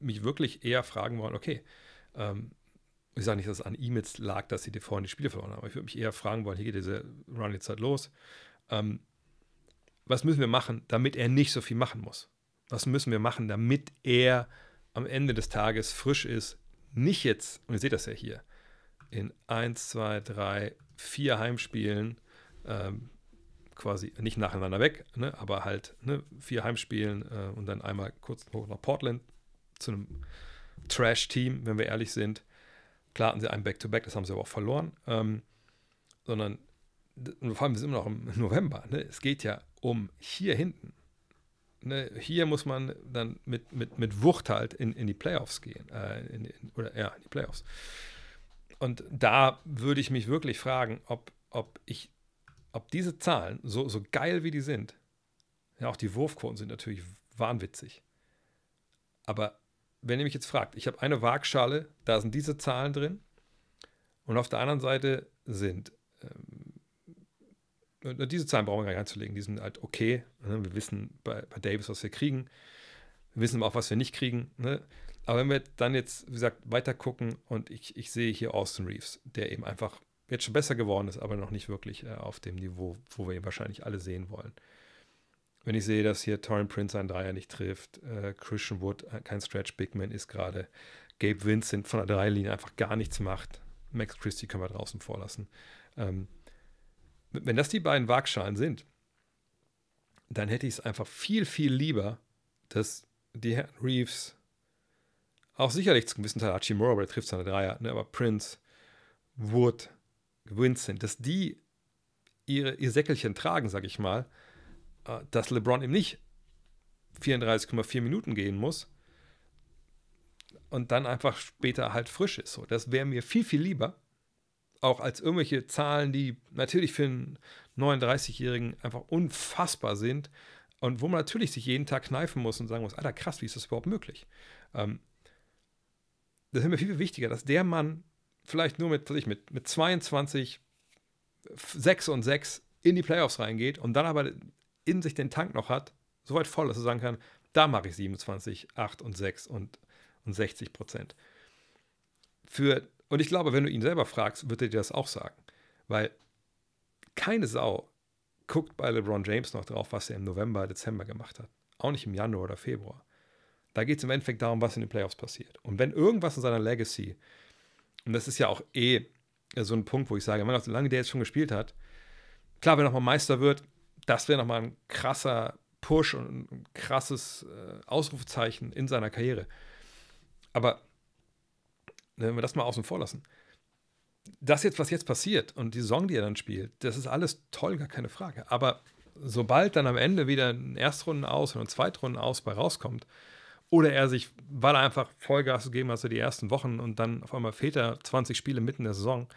mich wirklich eher fragen wollen, okay, ähm, ich sage nicht, dass es an ihm jetzt lag, dass sie die vorhin die Spiele verloren haben, aber ich würde mich eher fragen wollen, hier geht diese Run jetzt halt los. Ähm, was müssen wir machen, damit er nicht so viel machen muss? Was müssen wir machen, damit er am Ende des Tages frisch ist? Nicht jetzt, und ihr seht das ja hier, in 1, 2, 3, 4 Heimspielen, ähm, quasi nicht nacheinander weg, ne, aber halt ne, vier Heimspielen äh, und dann einmal kurz hoch nach Portland zu einem Trash-Team, wenn wir ehrlich sind. Klar hatten sie ein Back-to-Back, -Back, das haben sie aber auch verloren. Ähm, sondern, vor allem, wir sind immer noch im (laughs) November. Ne? Es geht ja um hier hinten. Ne? Hier muss man dann mit, mit, mit Wucht halt in, in die Playoffs gehen. Äh, in, in, oder ja, in die Playoffs. Und da würde ich mich wirklich fragen, ob, ob ich, ob diese Zahlen, so, so geil wie die sind, ja, auch die Wurfquoten sind natürlich wahnwitzig. Aber wenn ihr mich jetzt fragt, ich habe eine Waagschale, da sind diese Zahlen drin und auf der anderen Seite sind ähm, diese Zahlen brauchen wir gar nicht einzulegen, die sind halt okay. Ne? Wir wissen bei, bei, Davis, was wir kriegen. Wir wissen aber auch, was wir nicht kriegen. Ne? Aber wenn wir dann jetzt, wie gesagt, weiter gucken und ich, ich sehe hier Austin Reeves, der eben einfach jetzt schon besser geworden ist, aber noch nicht wirklich äh, auf dem Niveau, wo wir ihn wahrscheinlich alle sehen wollen. Wenn ich sehe, dass hier Torrin Prince einen Dreier nicht trifft, äh, Christian Wood äh, kein Stretch Bigman ist gerade, Gabe Vincent von der Dreilinie einfach gar nichts macht, Max Christie können wir draußen vorlassen. Ähm, wenn das die beiden Waagschalen sind, dann hätte ich es einfach viel, viel lieber, dass die Herren Reeves, auch sicherlich zum gewissen Teil Hachimura, aber der trifft seine Dreier, ne, aber Prince, Wood, Vincent, dass die ihre, ihr Säckelchen tragen, sag ich mal, äh, dass LeBron eben nicht 34,4 Minuten gehen muss und dann einfach später halt frisch ist. So, das wäre mir viel, viel lieber, auch als irgendwelche Zahlen, die natürlich für einen 39-Jährigen einfach unfassbar sind und wo man natürlich sich jeden Tag kneifen muss und sagen muss, Alter, krass, wie ist das überhaupt möglich? Ähm, das ist mir viel, viel wichtiger, dass der Mann vielleicht nur mit, ich, mit, mit 22, 6 und 6 in die Playoffs reingeht und dann aber in sich den Tank noch hat, so weit voll, dass er sagen kann, da mache ich 27, 8 und 6 und, und 60 Prozent. Für, und ich glaube, wenn du ihn selber fragst, wird er dir das auch sagen. Weil keine Sau guckt bei LeBron James noch drauf, was er im November, Dezember gemacht hat. Auch nicht im Januar oder Februar. Da geht es im Endeffekt darum, was in den Playoffs passiert. Und wenn irgendwas in seiner Legacy, und das ist ja auch eh so ein Punkt, wo ich sage, solange der jetzt schon gespielt hat, klar, wenn er nochmal Meister wird, das wäre nochmal ein krasser Push und ein krasses äh, Ausrufezeichen in seiner Karriere. Aber ne, wenn wir das mal außen vor lassen, das jetzt, was jetzt passiert und die Song, die er dann spielt, das ist alles toll, gar keine Frage. Aber sobald dann am Ende wieder ein Erstrunden aus und ein Zweitrunden aus bei rauskommt, oder er sich, weil er einfach Vollgas gegeben hat, so die ersten Wochen und dann auf einmal fehlt er 20 Spiele mitten in der Saison,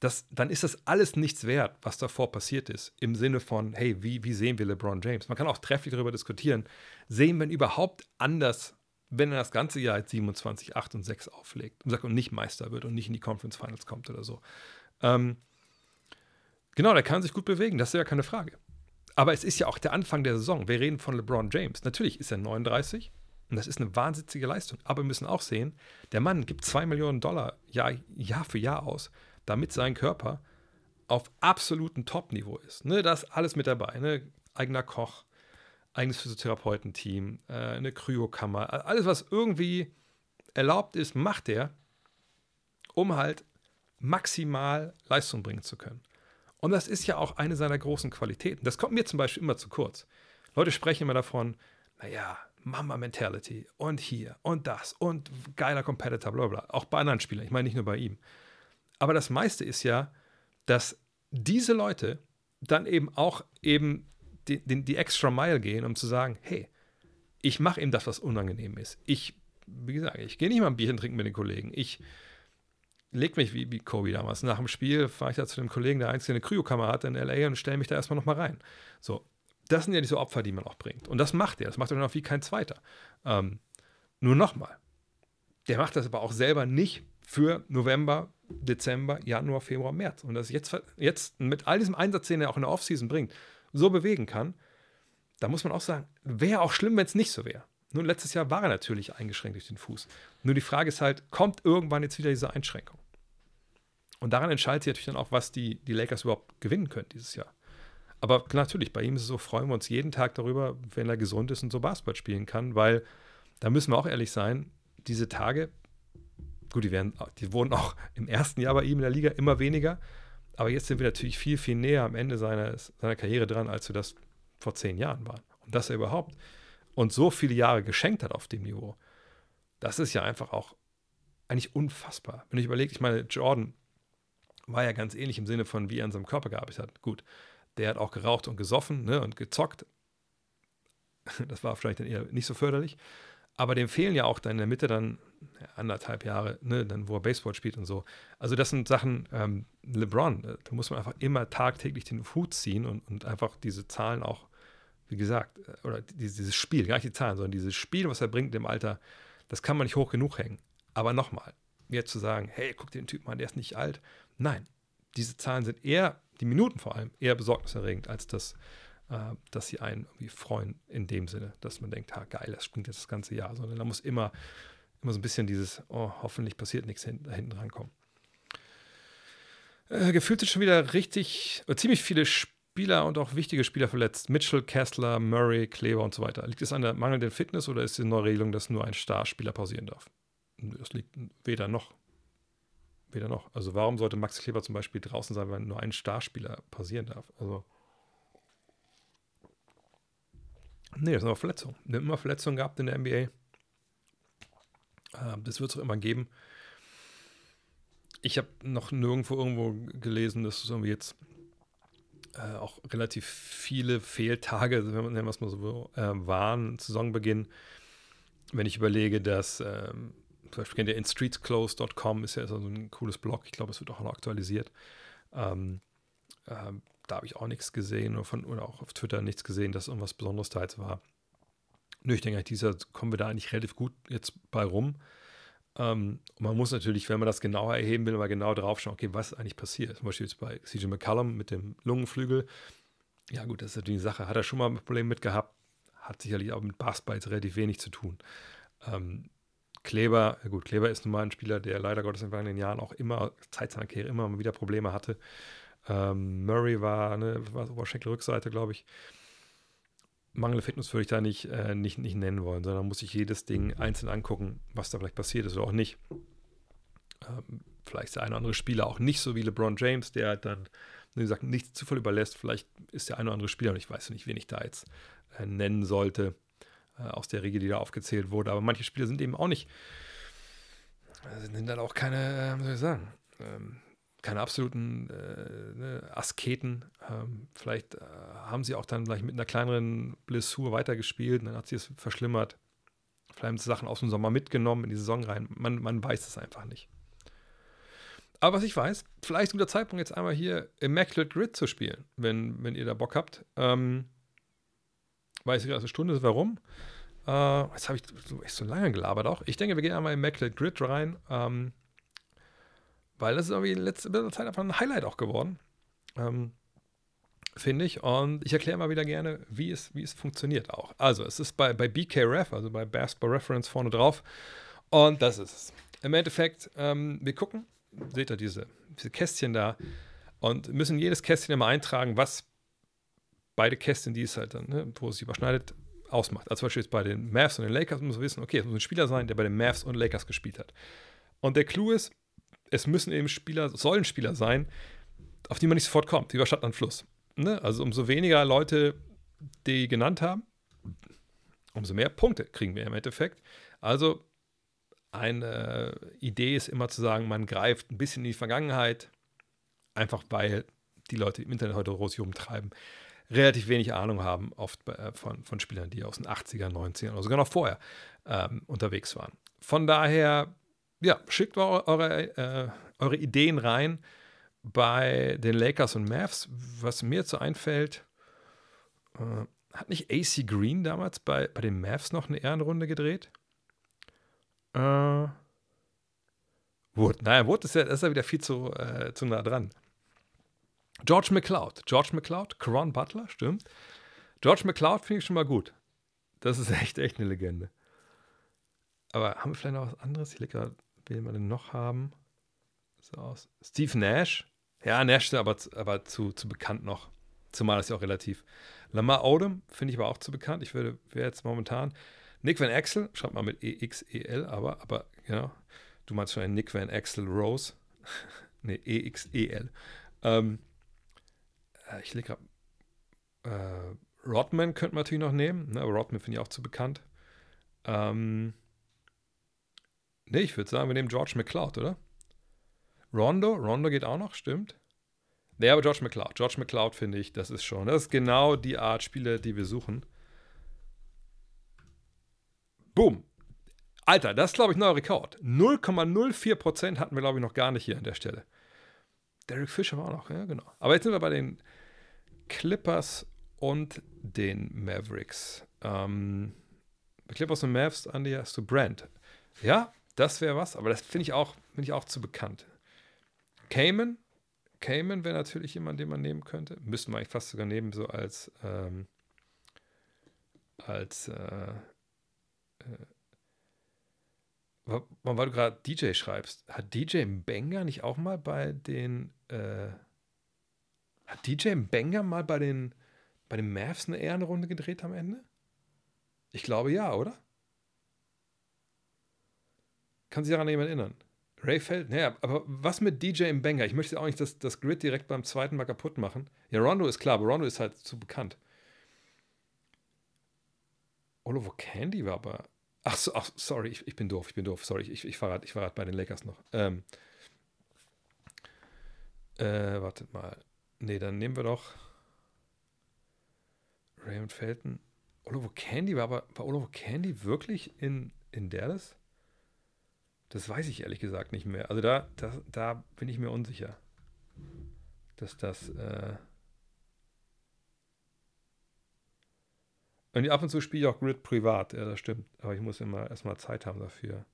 das, dann ist das alles nichts wert, was davor passiert ist. Im Sinne von, hey, wie, wie sehen wir LeBron James? Man kann auch trefflich darüber diskutieren. Sehen wir ihn überhaupt anders, wenn er das ganze Jahr als 27, 8 und 6 auflegt und sagt und nicht Meister wird und nicht in die Conference Finals kommt oder so? Ähm, genau, der kann sich gut bewegen, das ist ja keine Frage. Aber es ist ja auch der Anfang der Saison. Wir reden von LeBron James. Natürlich ist er 39 und das ist eine wahnsinnige Leistung. Aber wir müssen auch sehen, der Mann gibt 2 Millionen Dollar Jahr, Jahr für Jahr aus, damit sein Körper auf absolutem Top-Niveau ist. Ne, da ist alles mit dabei. Ne? Eigener Koch, eigenes Physiotherapeutenteam, äh, eine Kryokammer, alles, was irgendwie erlaubt ist, macht er, um halt maximal Leistung bringen zu können. Und das ist ja auch eine seiner großen Qualitäten. Das kommt mir zum Beispiel immer zu kurz. Leute sprechen immer davon, naja, Mama-Mentality und hier und das und geiler Competitor, bla bla. Auch bei anderen Spielern, ich meine nicht nur bei ihm. Aber das meiste ist ja, dass diese Leute dann eben auch eben die, die, die extra Mile gehen, um zu sagen, hey, ich mache eben das, was unangenehm ist. Ich, wie gesagt, ich gehe nicht mal ein Bierchen trinken mit den Kollegen. Ich lege mich wie, wie Kobe damals. Nach dem Spiel fahre ich da zu dem Kollegen, der einzige eine Kryokammer hat in LA und stelle mich da erstmal nochmal rein. So, das sind ja diese Opfer, die man auch bringt. Und das macht er. Das macht er auch wie kein zweiter. Ähm, nur nochmal. Der macht das aber auch selber nicht für November, Dezember, Januar, Februar, März. Und das jetzt, jetzt mit all diesem Einsatz, den er auch in der Offseason bringt, so bewegen kann, da muss man auch sagen, wäre auch schlimm, wenn es nicht so wäre. Nun, letztes Jahr war er natürlich eingeschränkt durch den Fuß. Nur die Frage ist halt, kommt irgendwann jetzt wieder diese Einschränkung? Und daran entscheidet sich natürlich dann auch, was die, die Lakers überhaupt gewinnen können dieses Jahr. Aber natürlich, bei ihm ist es so, freuen wir uns jeden Tag darüber, wenn er gesund ist und so Basketball spielen kann, weil da müssen wir auch ehrlich sein, diese Tage, gut, die, werden, die wurden auch im ersten Jahr bei ihm in der Liga immer weniger, aber jetzt sind wir natürlich viel, viel näher am Ende seines, seiner Karriere dran, als wir das vor zehn Jahren waren. Und dass er überhaupt uns so viele Jahre geschenkt hat auf dem Niveau, das ist ja einfach auch eigentlich unfassbar. Wenn ich überlege, ich meine, Jordan war ja ganz ähnlich im Sinne von, wie er an seinem Körper gearbeitet hat. Gut, der hat auch geraucht und gesoffen ne, und gezockt. (laughs) Das war vielleicht dann eher nicht so förderlich. Aber dem fehlen ja auch dann in der Mitte dann anderthalb Jahre, ne, dann wo er Baseball spielt und so. Also das sind Sachen, ähm, LeBron, äh, da muss man einfach immer tagtäglich den Hut ziehen und, und einfach diese Zahlen auch, wie gesagt, äh, oder dieses Spiel, gar nicht die Zahlen, sondern dieses Spiel, was er bringt im Alter, das kann man nicht hoch genug hängen. Aber nochmal, jetzt zu sagen, hey, guck den Typen an, der ist nicht alt. Nein, diese Zahlen sind eher, die Minuten vor allem, eher besorgniserregend, als das, äh, dass sie einen irgendwie freuen in dem Sinne, dass man denkt, ha, geil, das springt jetzt das ganze Jahr, sondern da muss immer, immer so ein bisschen dieses, oh, hoffentlich passiert nichts hin, da hinten rankommen. Äh, gefühlt sind schon wieder richtig, äh, ziemlich viele Spieler und auch wichtige Spieler verletzt. Mitchell, Kessler, Murray, Kleber und so weiter. Liegt es an der mangelnden Fitness oder ist die neue Regelung, dass nur ein Starspieler pausieren darf? Das liegt weder noch. Weder noch. Also warum sollte Max Kleber zum Beispiel draußen sein, wenn nur ein Starspieler pausieren darf? Also. Nee, das ist eine Verletzung. Wir haben immer Verletzungen gehabt in der NBA. Ähm, das wird es auch immer geben. Ich habe noch nirgendwo irgendwo gelesen, dass es irgendwie jetzt äh, auch relativ viele Fehltage, wenn man es mal so, äh, waren, Saisonbeginn. Wenn ich überlege, dass ähm, zum Beispiel kennt ihr in streetsclose.com, ist ja so ein cooles Blog, ich glaube, es wird auch noch aktualisiert. Ähm, ähm, da habe ich auch nichts gesehen oder, von, oder auch auf Twitter nichts gesehen, dass irgendwas Besonderes da jetzt war. Nö, ich denke, dieser kommen wir da eigentlich relativ gut jetzt bei rum. Ähm, man muss natürlich, wenn man das genauer erheben will, mal genau drauf schauen, okay, was eigentlich passiert. Zum Beispiel jetzt bei CJ McCallum mit dem Lungenflügel. Ja, gut, das ist natürlich eine Sache. Hat er schon mal ein Problem mit gehabt? Hat sicherlich auch mit Basketball jetzt relativ wenig zu tun. Ähm, Kleber, gut, Kleber ist nun mal ein Spieler, der leider Gottes in den vergangenen Jahren auch immer, Zeit seiner Karriere, immer wieder Probleme hatte. Ähm, Murray war, ne, war Oberschenkelrückseite, glaube ich. Mangelnde Fitness würde ich da nicht, äh, nicht, nicht nennen wollen, sondern muss ich jedes Ding einzeln angucken, was da vielleicht passiert ist oder auch nicht. Ähm, vielleicht ist der eine oder andere Spieler auch nicht so wie LeBron James, der dann, wie gesagt, nichts Zufall überlässt. Vielleicht ist der eine oder andere Spieler, und ich weiß nicht, wen ich da jetzt äh, nennen sollte, äh, aus der Riege, die da aufgezählt wurde. Aber manche Spieler sind eben auch nicht, äh, sind dann auch keine, äh, wie soll ich sagen, ähm, keine absoluten äh, ne, Asketen. Ähm, vielleicht äh, haben sie auch dann vielleicht mit einer kleineren Blessur weitergespielt und dann hat sie es verschlimmert. Vielleicht haben sie Sachen aus dem Sommer mitgenommen in die Saison rein. Man, man weiß es einfach nicht. Aber was ich weiß, vielleicht ist ein guter Zeitpunkt, jetzt einmal hier Immaculate Grid zu spielen, wenn, wenn ihr da Bock habt. Ähm, weiß ich, eine Stunde ist, warum. Äh, jetzt habe ich so, echt so lange gelabert auch. Ich denke, wir gehen einmal in Immaculate Grid rein. Ähm, weil das ist irgendwie in letzter Zeit einfach ein Highlight auch geworden. Ähm, Finde ich. Und ich erkläre mal wieder gerne, wie es, wie es funktioniert auch. Also, es ist bei, bei BKRef, also bei Basketball Reference vorne drauf. Und das ist es. Im Endeffekt, ähm, wir gucken, seht ihr diese, diese Kästchen da und müssen jedes Kästchen immer eintragen, was beide Kästchen, die es halt dann, ne, wo es sich überschneidet, ausmacht. Also zum Beispiel jetzt bei den Mavs und den Lakers muss man wissen, okay, es muss ein Spieler sein, der bei den Mavs und Lakers gespielt hat. Und der Clou ist, es müssen eben Spieler, sollen Spieler sein, auf die man nicht sofort kommt, über Stadt an Fluss. Ne? Also umso weniger Leute die genannt haben, umso mehr Punkte kriegen wir im Endeffekt. Also eine Idee ist immer zu sagen, man greift ein bisschen in die Vergangenheit, einfach weil die Leute im Internet heute rosig umtreiben, relativ wenig Ahnung haben, oft äh, von, von Spielern, die aus den 80er, 90ern oder sogar noch vorher ähm, unterwegs waren. Von daher, ja, schickt eure, äh, eure Ideen rein bei den Lakers und Mavs. Was mir jetzt so einfällt, äh, hat nicht AC Green damals bei, bei den Mavs noch eine Ehrenrunde gedreht? Äh, Wood. Naja, Wood ist ja, ist ja wieder viel zu, äh, zu nah dran. George McCloud. George McCloud, Caron Butler, stimmt. George McCloud finde ich schon mal gut. Das ist (laughs) echt, echt eine Legende. Aber haben wir vielleicht noch was anderes? Ich lege wen wir denn noch haben. So aus. Steve Nash. Ja, Nash ist aber, aber zu, zu bekannt noch. Zumal das ja auch relativ. Lamar Odom finde ich aber auch zu bekannt. Ich würde, jetzt momentan. Nick Van Axel, schreibt mal mit E-X-E-L, aber, aber, genau. Du meinst schon Nick Van Axel Rose. (laughs) ne, E-X-E-L. Ähm, äh, ich lege gerade. Äh, Rodman könnte man natürlich noch nehmen, ne, aber Rodman finde ich auch zu bekannt. Ähm, ne, ich würde sagen, wir nehmen George McCloud, oder? Rondo, Rondo geht auch noch, stimmt. Ne, aber George McCloud. George McCloud finde ich, das ist schon, das ist genau die Art Spiele, die wir suchen. Boom. Alter, das ist, glaube ich, neuer Rekord. 0,04% hatten wir, glaube ich, noch gar nicht hier an der Stelle. Derek Fisher war auch noch, ja, genau. Aber jetzt sind wir bei den Clippers und den Mavericks. Ähm, Clippers und Mavs, Andy, hast du Brand. Ja, das wäre was, aber das finde ich, auch, find ich auch zu bekannt. Cayman, Cayman wäre natürlich jemand, den man nehmen könnte. Müssten wir eigentlich fast sogar nehmen, so als, ähm, als, äh, äh, weil du gerade DJ schreibst, hat DJ Banger nicht auch mal bei den, äh, hat DJ Banger mal bei den, bei den Mavs eine Ehrenrunde gedreht am Ende? Ich glaube ja, oder? Kann sich daran jemand erinnern? Ray Feld, naja, aber was mit DJ Banger? Ich möchte auch nicht das, das Grid direkt beim zweiten Mal kaputt machen. Ja, Rondo ist klar, aber Rondo ist halt zu bekannt. Oliver Candy war aber Ach, so, ach sorry, ich, ich, bin doof, ich bin doof, sorry, ich, ich verrate ich verrat bei den Lakers noch. Ähm, äh, wartet mal. Nee, dann nehmen wir doch Raymond Felton. Oliver Candy war aber, war Oliver Candy wirklich in, in Dallas? Das weiß ich ehrlich gesagt nicht mehr. Also da, da, da bin ich mir unsicher, dass das, äh, Und ab und zu spiele ich auch Grid privat, ja, das stimmt. Aber ich muss immer erstmal Zeit haben dafür.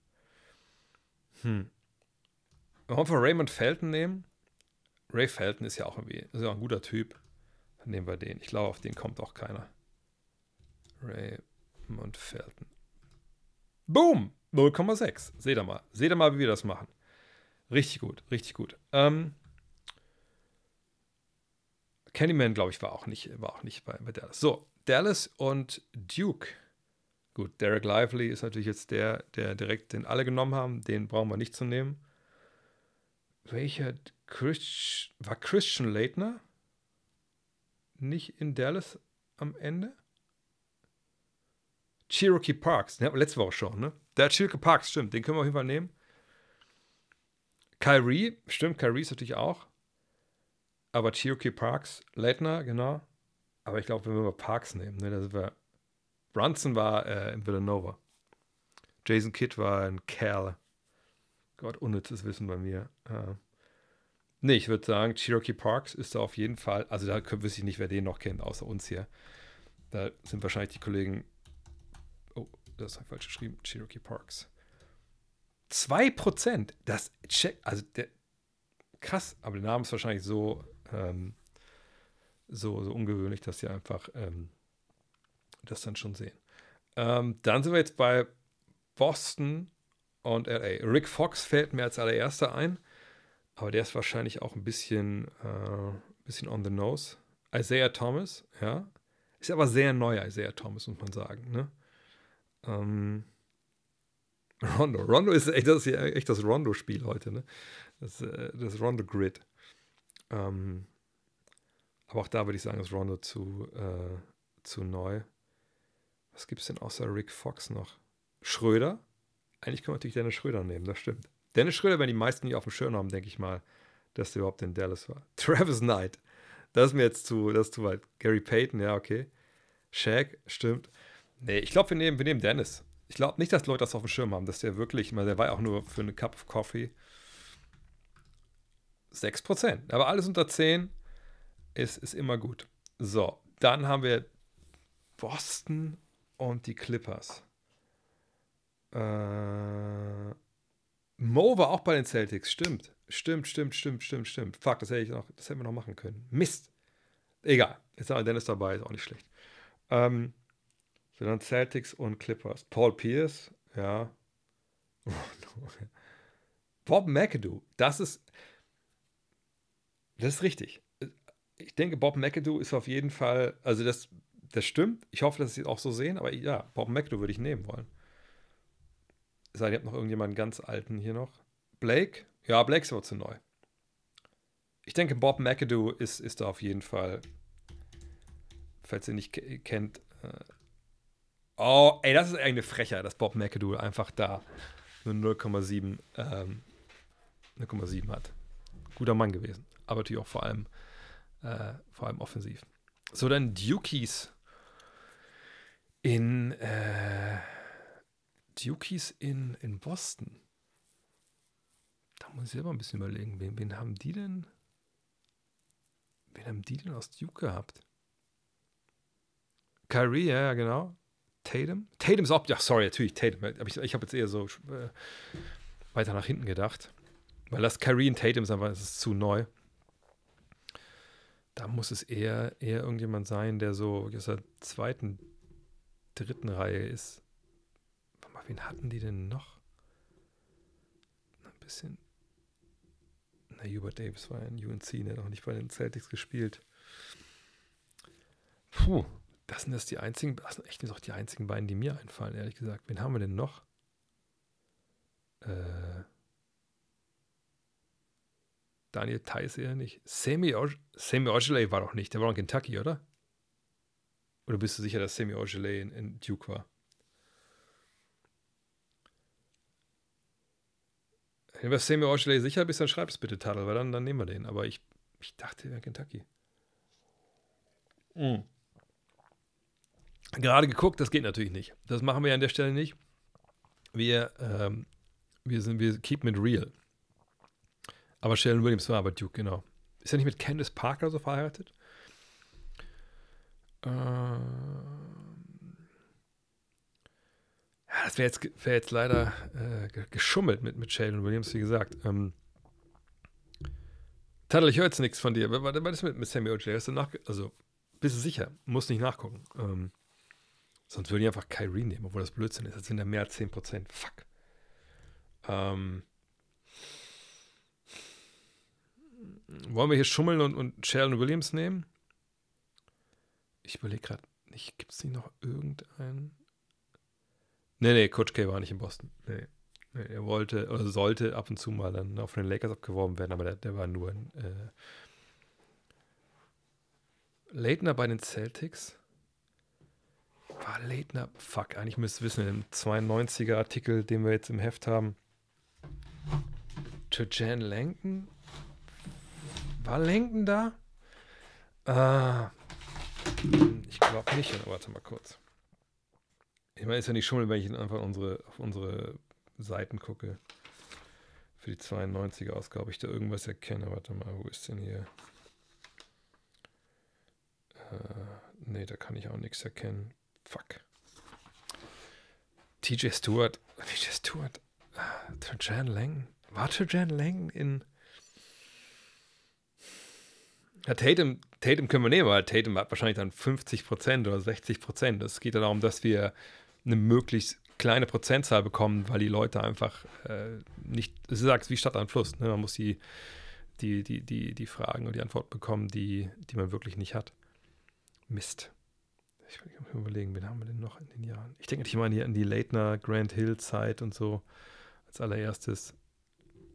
Hm. Wollen wir Raymond Felton nehmen? Ray Felton ist ja auch irgendwie ist ja auch ein guter Typ. Dann nehmen wir den. Ich glaube, auf den kommt auch keiner. Raymond Felton. Boom! 0,6. Seht ihr mal. Seht ihr mal, wie wir das machen. Richtig gut, richtig gut. Ähm, Candyman, glaube ich, war auch nicht, war auch nicht bei, bei Dallas. So, Dallas und Duke. Gut, Derek Lively ist natürlich jetzt der, der direkt den alle genommen haben. Den brauchen wir nicht zu nehmen. Welcher Christ, war Christian Leitner nicht in Dallas am Ende? Cherokee Parks, den hatten wir letzte Woche schon, ne? Der Cherokee Parks, stimmt, den können wir auf jeden Fall nehmen. Kyrie, stimmt, Kyrie ist natürlich auch. Aber Cherokee Parks, Leitner, genau. Aber ich glaube, wenn wir mal Parks nehmen, ne, da sind. Brunson war äh, in Villanova. Jason Kidd war in Cal. Gott, unnützes Wissen bei mir. Äh, nee, ich würde sagen, Cherokee Parks ist da auf jeden Fall. Also da wüsste ich nicht, wer den noch kennt, außer uns hier. Da sind wahrscheinlich die Kollegen. Oh, das ist falsch geschrieben. Cherokee Parks. 2%. Das check, also der, krass, aber der Name ist wahrscheinlich so, ähm, so, so ungewöhnlich, dass sie einfach ähm, das dann schon sehen. Ähm, dann sind wir jetzt bei Boston und LA. Rick Fox fällt mir als allererster ein, aber der ist wahrscheinlich auch ein bisschen, äh, bisschen on the nose. Isaiah Thomas, ja. Ist aber sehr neu, Isaiah Thomas, muss man sagen. Ne? Ähm, Rondo. Rondo ist echt das, echt das Rondo-Spiel heute, ne? Das, äh, das Rondo-Grid. Ähm, aber auch da würde ich sagen, ist Rondo zu, äh, zu neu. Was gibt es denn außer Rick Fox noch? Schröder? Eigentlich können wir natürlich Dennis Schröder nehmen, das stimmt. Dennis Schröder, wenn die meisten nicht auf dem Schirm haben, denke ich mal, dass der überhaupt in Dallas war. (laughs) Travis Knight. Das ist mir jetzt zu, das ist zu weit. Gary Payton, ja, okay. Shaq, stimmt. Nee, ich glaube, wir nehmen, wir nehmen Dennis. Ich glaube nicht, dass Leute das auf dem Schirm haben, dass der wirklich, der war ja auch nur für eine Cup of Coffee 6%. Aber alles unter 10 ist, ist immer gut. So, dann haben wir Boston und die Clippers. Äh, Mo war auch bei den Celtics, stimmt. Stimmt, stimmt, stimmt, stimmt, stimmt. Fuck, das hätte, ich noch, das hätten wir noch machen können. Mist. Egal. Jetzt haben wir Dennis dabei, ist auch nicht schlecht. Ähm, so dann Celtics und Clippers. Paul Pierce, ja. (laughs) Bob McAdoo, das ist, das ist richtig. Ich denke, Bob McAdoo ist auf jeden Fall, also das, das stimmt. Ich hoffe, dass Sie es auch so sehen, aber ja, Bob McAdoo würde ich nehmen wollen. Sei, ihr habt noch irgendjemanden ganz alten hier noch. Blake? Ja, Blake ist aber zu neu. Ich denke, Bob McAdoo ist, ist da auf jeden Fall, falls ihr nicht kennt. Äh oh, ey, das ist eigentlich eine Frechheit, dass Bob McAdoo einfach da nur 0,7 ähm, 0,7 hat. Guter Mann gewesen. Aber natürlich auch vor allem, äh, vor allem offensiv. So, dann Dukies in äh, Dukies in, in Boston. Da muss ich selber ein bisschen überlegen, wen, wen haben die denn? Wen haben die denn aus Duke gehabt? Kyrie, ja, ja, genau. Tatum? Tatum ist auch, ja, sorry, natürlich, Tatum. Ich, ich habe jetzt eher so äh, weiter nach hinten gedacht. Weil das Kyrie und Tatum ist einfach, das ist zu neu. Da muss es eher, eher irgendjemand sein, der so aus der zweiten, dritten Reihe ist. Wen hatten die denn noch? Ein bisschen. Na, Hubert Davis war in UNC, der hat auch nicht bei den Celtics gespielt. Puh, das sind das die einzigen, das sind echt auch die einzigen beiden, die mir einfallen, ehrlich gesagt. Wen haben wir denn noch? Äh. Daniel Theiss eher nicht. Sammy, Ogilvy war doch nicht. Der war in Kentucky, oder? Oder bist du sicher, dass Sammy Ogilvy in, in Duke war? Wenn du Sammy Ogilvy sicher bist, dann schreib es bitte, Tadel, weil dann, dann nehmen wir den. Aber ich, ich dachte, er wäre Kentucky. Mhm. Gerade geguckt, das geht natürlich nicht. Das machen wir an der Stelle nicht. Wir, ähm, wir sind, wir keep it real. Aber Sheldon Williams war aber Duke, genau. Ist er nicht mit Candice Parker so verheiratet? Ähm ja, das wäre jetzt, wär jetzt leider äh, geschummelt mit, mit Sheldon Williams, wie gesagt. Ähm Tadel, ich höre jetzt nichts von dir. Was ist mit, mit Sammy O.J.? Hast du also, bist du sicher? Muss nicht nachgucken. Ähm, sonst würde ich einfach Kyrie nehmen, obwohl das Blödsinn ist. Das sind ja mehr als 10%. Fuck. Ähm Wollen wir hier schummeln und, und Sheldon Williams nehmen? Ich überlege gerade, gibt es nicht noch irgendeinen? Nee, nee, Coach K war nicht in Boston. Nee. nee. Er wollte oder sollte ab und zu mal dann auf den Lakers abgeworben werden, aber der, der war nur in. Äh Leitner bei den Celtics? War Leitner? Fuck, eigentlich müsst ihr wissen, im 92er Artikel, den wir jetzt im Heft haben. Jan Langton war Lenken da? Ah, ich glaube nicht. Warte mal kurz. Ich meine, ist ja nicht schummeln, wenn ich einfach unsere, auf unsere Seiten gucke. Für die 92er Ausgabe, ich da irgendwas erkenne. Warte mal, wo ist denn hier? Äh, nee, da kann ich auch nichts erkennen. Fuck. TJ Stewart. (laughs) TJ Stewart. Ah, Trajan Lang. War Trajan Lang in Ja, Tatum, Tatum können wir nehmen, weil Tatum hat wahrscheinlich dann 50 Prozent oder 60 Prozent. Es geht ja darum, dass wir eine möglichst kleine Prozentzahl bekommen, weil die Leute einfach äh, nicht, es ist wie Stadt an Fluss, ne? man muss die, die, die, die, die Fragen und die Antwort bekommen, die, die man wirklich nicht hat. Mist. Ich muss mir überlegen, wen haben wir denn noch in den Jahren? Ich denke immer an die, an die Leitner Grand Hill Zeit und so als allererstes.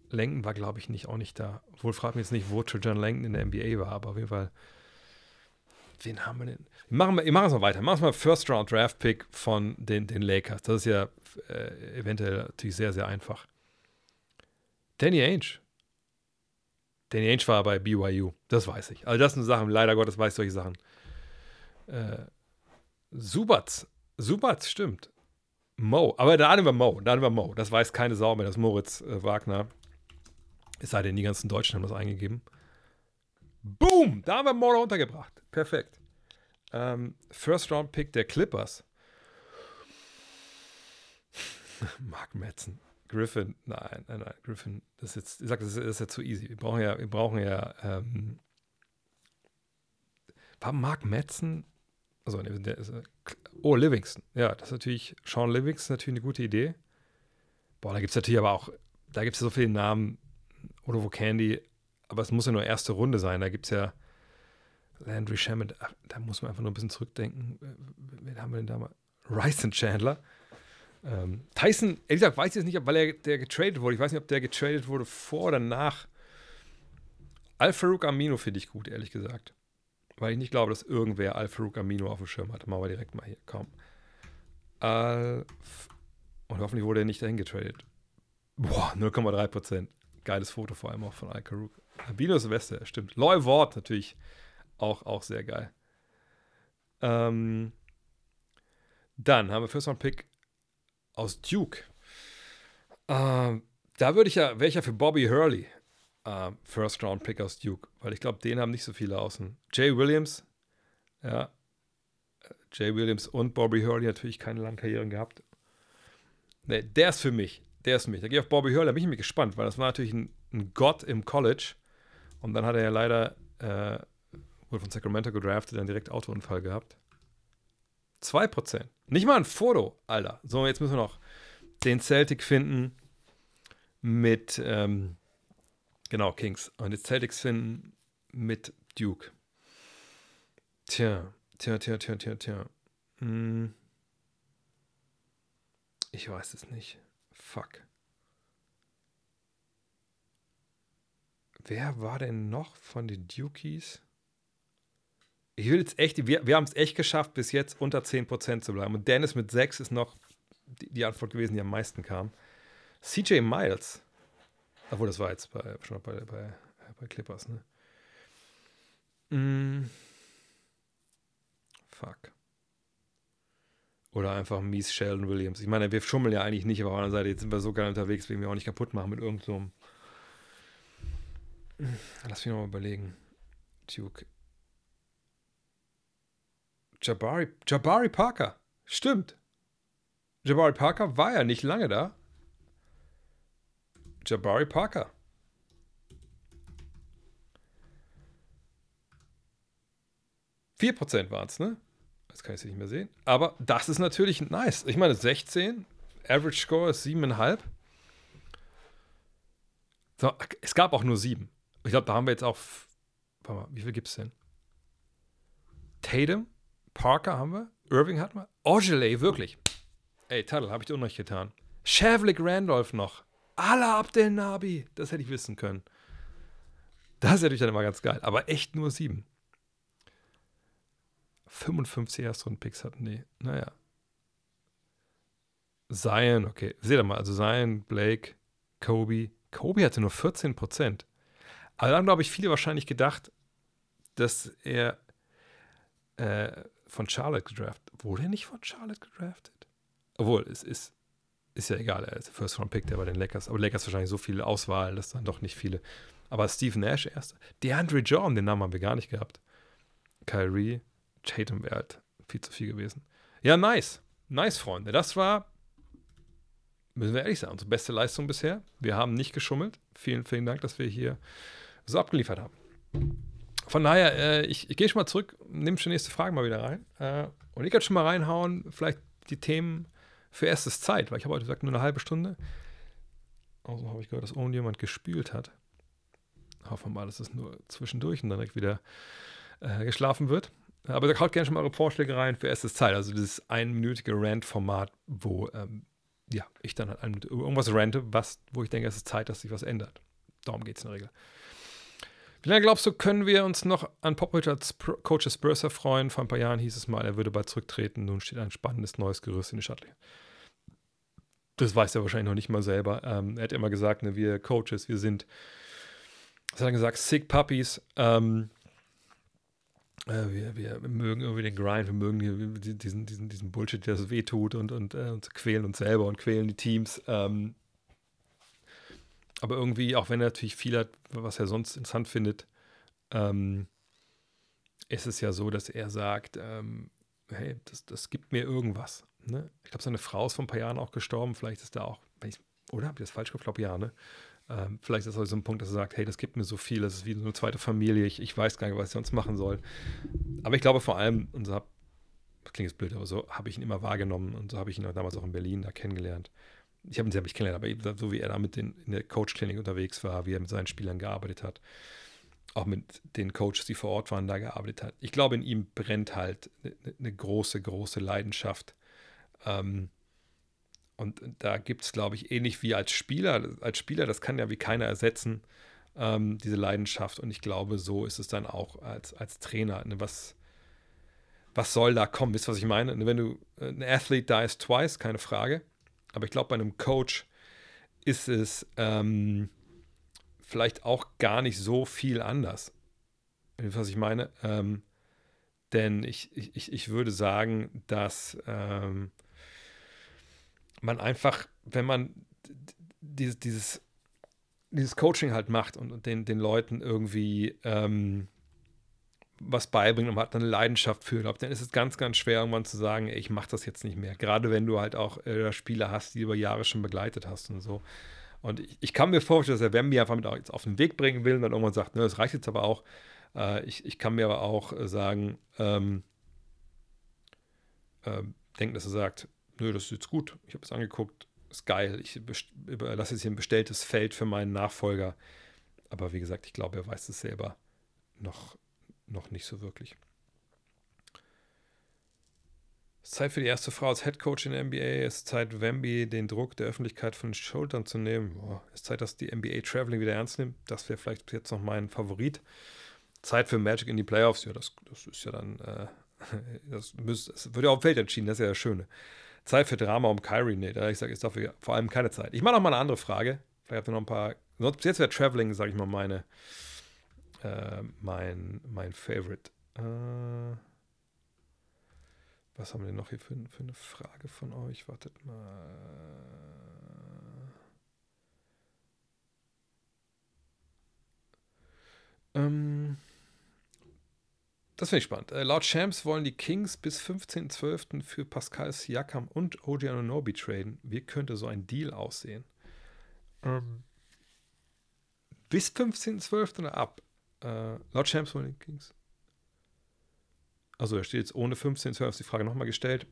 Lenken war, glaube ich, nicht auch nicht da. Wohl fragt mich jetzt nicht, wo John Lenken in der NBA war, aber auf jeden Fall. Wen haben wir denn? Wir machen, wir machen es mal weiter. Machen wir mal First Round Draft Pick von den, den Lakers. Das ist ja äh, eventuell natürlich sehr, sehr einfach. Danny Ainge. Danny Ainge war bei BYU. Das weiß ich. Also, das sind Sachen, leider Gottes weiß ich solche Sachen. Äh, Subatz. Subatz, stimmt. Mo. Aber da nehmen wir Mo. Da nehmen wir Mo. Das weiß keine Sau mehr. Das ist Moritz äh, Wagner. Es sei denn, die ganzen Deutschen haben das eingegeben. Boom! Da haben wir Moore untergebracht. Perfekt. Ähm, First Round Pick der Clippers. (laughs) Mark Metzen. Griffin, nein, nein, nein, Griffin, das ist jetzt, ich sag, das ist, das ist ja zu easy. Wir brauchen ja, wir brauchen ja, ähm, war Mark Metzen, also, der ist, oh, Livingston, ja, das ist natürlich, Sean Livingston natürlich eine gute Idee. Boah, da gibt es natürlich aber auch, da gibt es so viele Namen, oder wo Candy, aber es muss ja nur erste Runde sein. Da gibt es ja Landry Shaman, da muss man einfach nur ein bisschen zurückdenken. Wen haben wir denn da mal? Ryson Chandler. Ähm, Tyson, ehrlich gesagt, weiß ich jetzt nicht, weil er der getradet wurde. Ich weiß nicht, ob der getradet wurde vor oder nach. Al-Farouk Amino finde ich gut, ehrlich gesagt. Weil ich nicht glaube, dass irgendwer Al-Farouk Amino auf dem Schirm hat. Machen wir direkt mal hier. Komm. Al Und hoffentlich wurde er nicht dahin getradet. Boah, 0,3 Prozent. Geiles Foto vor allem auch von Al-Karuk. Albino Silvester, stimmt. Loy Ward natürlich auch, auch sehr geil. Ähm, dann haben wir First Round Pick aus Duke. Ähm, da würde ich ja, wäre ich ja für Bobby Hurley äh, First Round Pick aus Duke, weil ich glaube, den haben nicht so viele außen. Jay Williams, ja. Jay Williams und Bobby Hurley natürlich keine langen Karrieren gehabt. Nee, der ist für mich der ist mich. Da gehe ich auf Bobby Hurley, da bin ich mir gespannt, weil das war natürlich ein, ein Gott im College. Und dann hat er ja leider, äh, wurde von Sacramento gedraftet, dann direkt Autounfall gehabt. 2%. Nicht mal ein Foto, Alter. So, jetzt müssen wir noch den Celtic finden mit, ähm, genau, Kings. Und jetzt Celtics finden mit Duke. Tja, tja, tja, tja, tja, tja. Hm. Ich weiß es nicht. Fuck. Wer war denn noch von den Dukies? Ich will jetzt echt, wir, wir haben es echt geschafft, bis jetzt unter 10% zu bleiben. Und Dennis mit 6 ist noch die, die, Antwort gewesen, die am meisten kam. CJ Miles. Obwohl, das war jetzt bei, schon bei, bei, bei Clippers, ne? Mm. Fuck. Oder einfach mies Sheldon Williams. Ich meine, wir schummeln ja eigentlich nicht, aber auf der anderen Seite, jetzt sind wir so geil unterwegs, wegen wir auch nicht kaputt machen mit irgendeinem. So Lass mich nochmal überlegen. Duke. Jabari, Jabari Parker. Stimmt. Jabari Parker war ja nicht lange da. Jabari Parker. Vier Prozent waren es, ne? Jetzt kann ich es nicht mehr sehen. Aber das ist natürlich nice. Ich meine, 16, Average Score ist 7,5. So, es gab auch nur 7. Ich glaube, da haben wir jetzt auch. Warte mal, wie viel gibt es denn? Tatum, Parker haben wir, Irving hatten wir, Ogilvy, wirklich. Ey, Tuttle, habe ich dir noch getan. Shavlik Randolph noch. Allah Abdel Nabi. Das hätte ich wissen können. Das ist natürlich dann immer ganz geil. Aber echt nur 7. 55 Erstrunden-Picks hatten die. Naja. Zion, okay. Seht ihr mal, also Zion, Blake, Kobe. Kobe hatte nur 14 Prozent. Aber dann glaube ich, viele wahrscheinlich gedacht, dass er äh, von Charlotte gedraftet. Wurde er nicht von Charlotte gedraftet? Obwohl, es ist, ist ja egal, er ist der First Round Pick, der bei den Lakers. Aber Lakers wahrscheinlich so viel Auswahl, dass dann doch nicht viele. Aber Steve Nash erster. DeAndre Jordan, den Namen haben wir gar nicht gehabt. Kyrie, Tatum wäre halt viel zu viel gewesen. Ja, nice. Nice, Freunde. Das war, müssen wir ehrlich sagen, unsere beste Leistung bisher. Wir haben nicht geschummelt. Vielen, vielen Dank, dass wir hier so abgeliefert haben. Von daher, äh, ich, ich gehe schon mal zurück, nehme schon nächste Frage mal wieder rein. Äh, und ich kann schon mal reinhauen, vielleicht die Themen für erstes Zeit, weil ich habe heute gesagt, nur eine halbe Stunde. Also habe ich gehört, dass irgendjemand gespült hat. Hoffen wir mal, dass es nur zwischendurch und dann direkt wieder äh, geschlafen wird. Aber da haut gerne schon mal eure Vorschläge rein für erstes Zeit. Also dieses einminütige Rant-Format, wo ähm, ja, ich dann halt irgendwas rante, was, wo ich denke, es ist Zeit, dass sich was ändert. Darum geht es in der Regel. Wie lange glaubst du, können wir uns noch an Popovic als Coach Spurs erfreuen? Vor ein paar Jahren hieß es mal, er würde bald zurücktreten. Nun steht ein spannendes neues Gerüst in der Stadt. Das weiß er wahrscheinlich noch nicht mal selber. Ähm, er hat immer gesagt, ne, wir Coaches, wir sind, was hat er gesagt, sick Puppies. Ähm, äh, wir, wir, mögen irgendwie den Grind, wir mögen diesen, diesen, diesen Bullshit, der das wehtut und, und, äh, und quälen uns selber und quälen die Teams. Ähm, aber irgendwie, auch wenn er natürlich viel hat, was er sonst interessant findet, ähm, ist es ja so, dass er sagt, ähm, hey, das, das gibt mir irgendwas. Ne? Ich glaube, seine Frau ist vor ein paar Jahren auch gestorben. Vielleicht ist da auch, ich, oder? Habt ihr das falsch? Ich glaube, ja, ne? Ähm, vielleicht ist das so ein Punkt, dass er sagt, hey, das gibt mir so viel, das ist wie so eine zweite Familie, ich, ich weiß gar nicht, was ich sonst machen soll. Aber ich glaube vor allem, und so hab, klingt jetzt blöd, aber so habe ich ihn immer wahrgenommen und so habe ich ihn auch damals auch in Berlin da kennengelernt. Ich habe ihn selber nicht kennengelernt, aber eben so wie er da mit den, in der Coach-Klinik unterwegs war, wie er mit seinen Spielern gearbeitet hat, auch mit den Coaches, die vor Ort waren, da gearbeitet hat. Ich glaube, in ihm brennt halt eine, eine große, große Leidenschaft. Ähm, und da gibt es, glaube ich, ähnlich wie als Spieler, als Spieler, das kann ja wie keiner ersetzen, ähm, diese Leidenschaft. Und ich glaube, so ist es dann auch als, als Trainer. Ne, was, was soll da kommen? Wisst ihr, was ich meine? Ne, wenn du äh, ein Athlete dies twice, keine Frage. Aber ich glaube, bei einem Coach ist es ähm, vielleicht auch gar nicht so viel anders. Was ich meine? Ähm, denn ich, ich, ich würde sagen, dass ähm, man einfach, wenn man dieses, dieses, dieses Coaching halt macht und, und den, den Leuten irgendwie ähm, was beibringt und hat eine Leidenschaft für, glaube dann ist es ganz, ganz schwer, irgendwann zu sagen, ey, ich mache das jetzt nicht mehr. Gerade wenn du halt auch äh, Spieler hast, die über Jahre schon begleitet hast und so. Und ich, ich kann mir vorstellen, dass er Wemby einfach mit jetzt auf den Weg bringen will und dann irgendwann sagt, ne, das reicht jetzt aber auch. Äh, ich, ich kann mir aber auch äh, sagen, ähm, äh, denken, dass er sagt, nö, das ist jetzt gut, ich habe es angeguckt, ist geil, ich überlasse jetzt hier ein bestelltes Feld für meinen Nachfolger. Aber wie gesagt, ich glaube, er weiß es selber noch, noch nicht so wirklich. Es ist Zeit für die erste Frau als Head Coach in der NBA. Es ist Zeit, Wemby den Druck der Öffentlichkeit von den Schultern zu nehmen. Boah, es ist Zeit, dass die NBA Traveling wieder ernst nimmt. Das wäre vielleicht jetzt noch mein Favorit. Zeit für Magic in die Playoffs. Ja, das, das ist ja dann, äh, (laughs) das, müß, das wird ja auf dem Feld entschieden. Das ist ja das Schöne. Zeit für Drama um Kyrie. Nee, ich sage, ist dafür vor allem keine Zeit. Ich mache noch mal eine andere Frage. Vielleicht habt ihr noch ein paar. Sonst jetzt wäre Traveling, sage ich mal, meine, äh, mein, mein Favorite. Äh, was haben wir denn noch hier für, für eine Frage von euch? Wartet mal. Ähm. Das finde ich spannend. Äh, laut Champs wollen die Kings bis 15.12. für Pascal Siakam und OG Anunobi traden. Wie könnte so ein Deal aussehen? Ähm, bis 15.12. oder ab? Äh, laut wollen die Kings. Also da steht jetzt ohne 15.12. ist die Frage nochmal gestellt.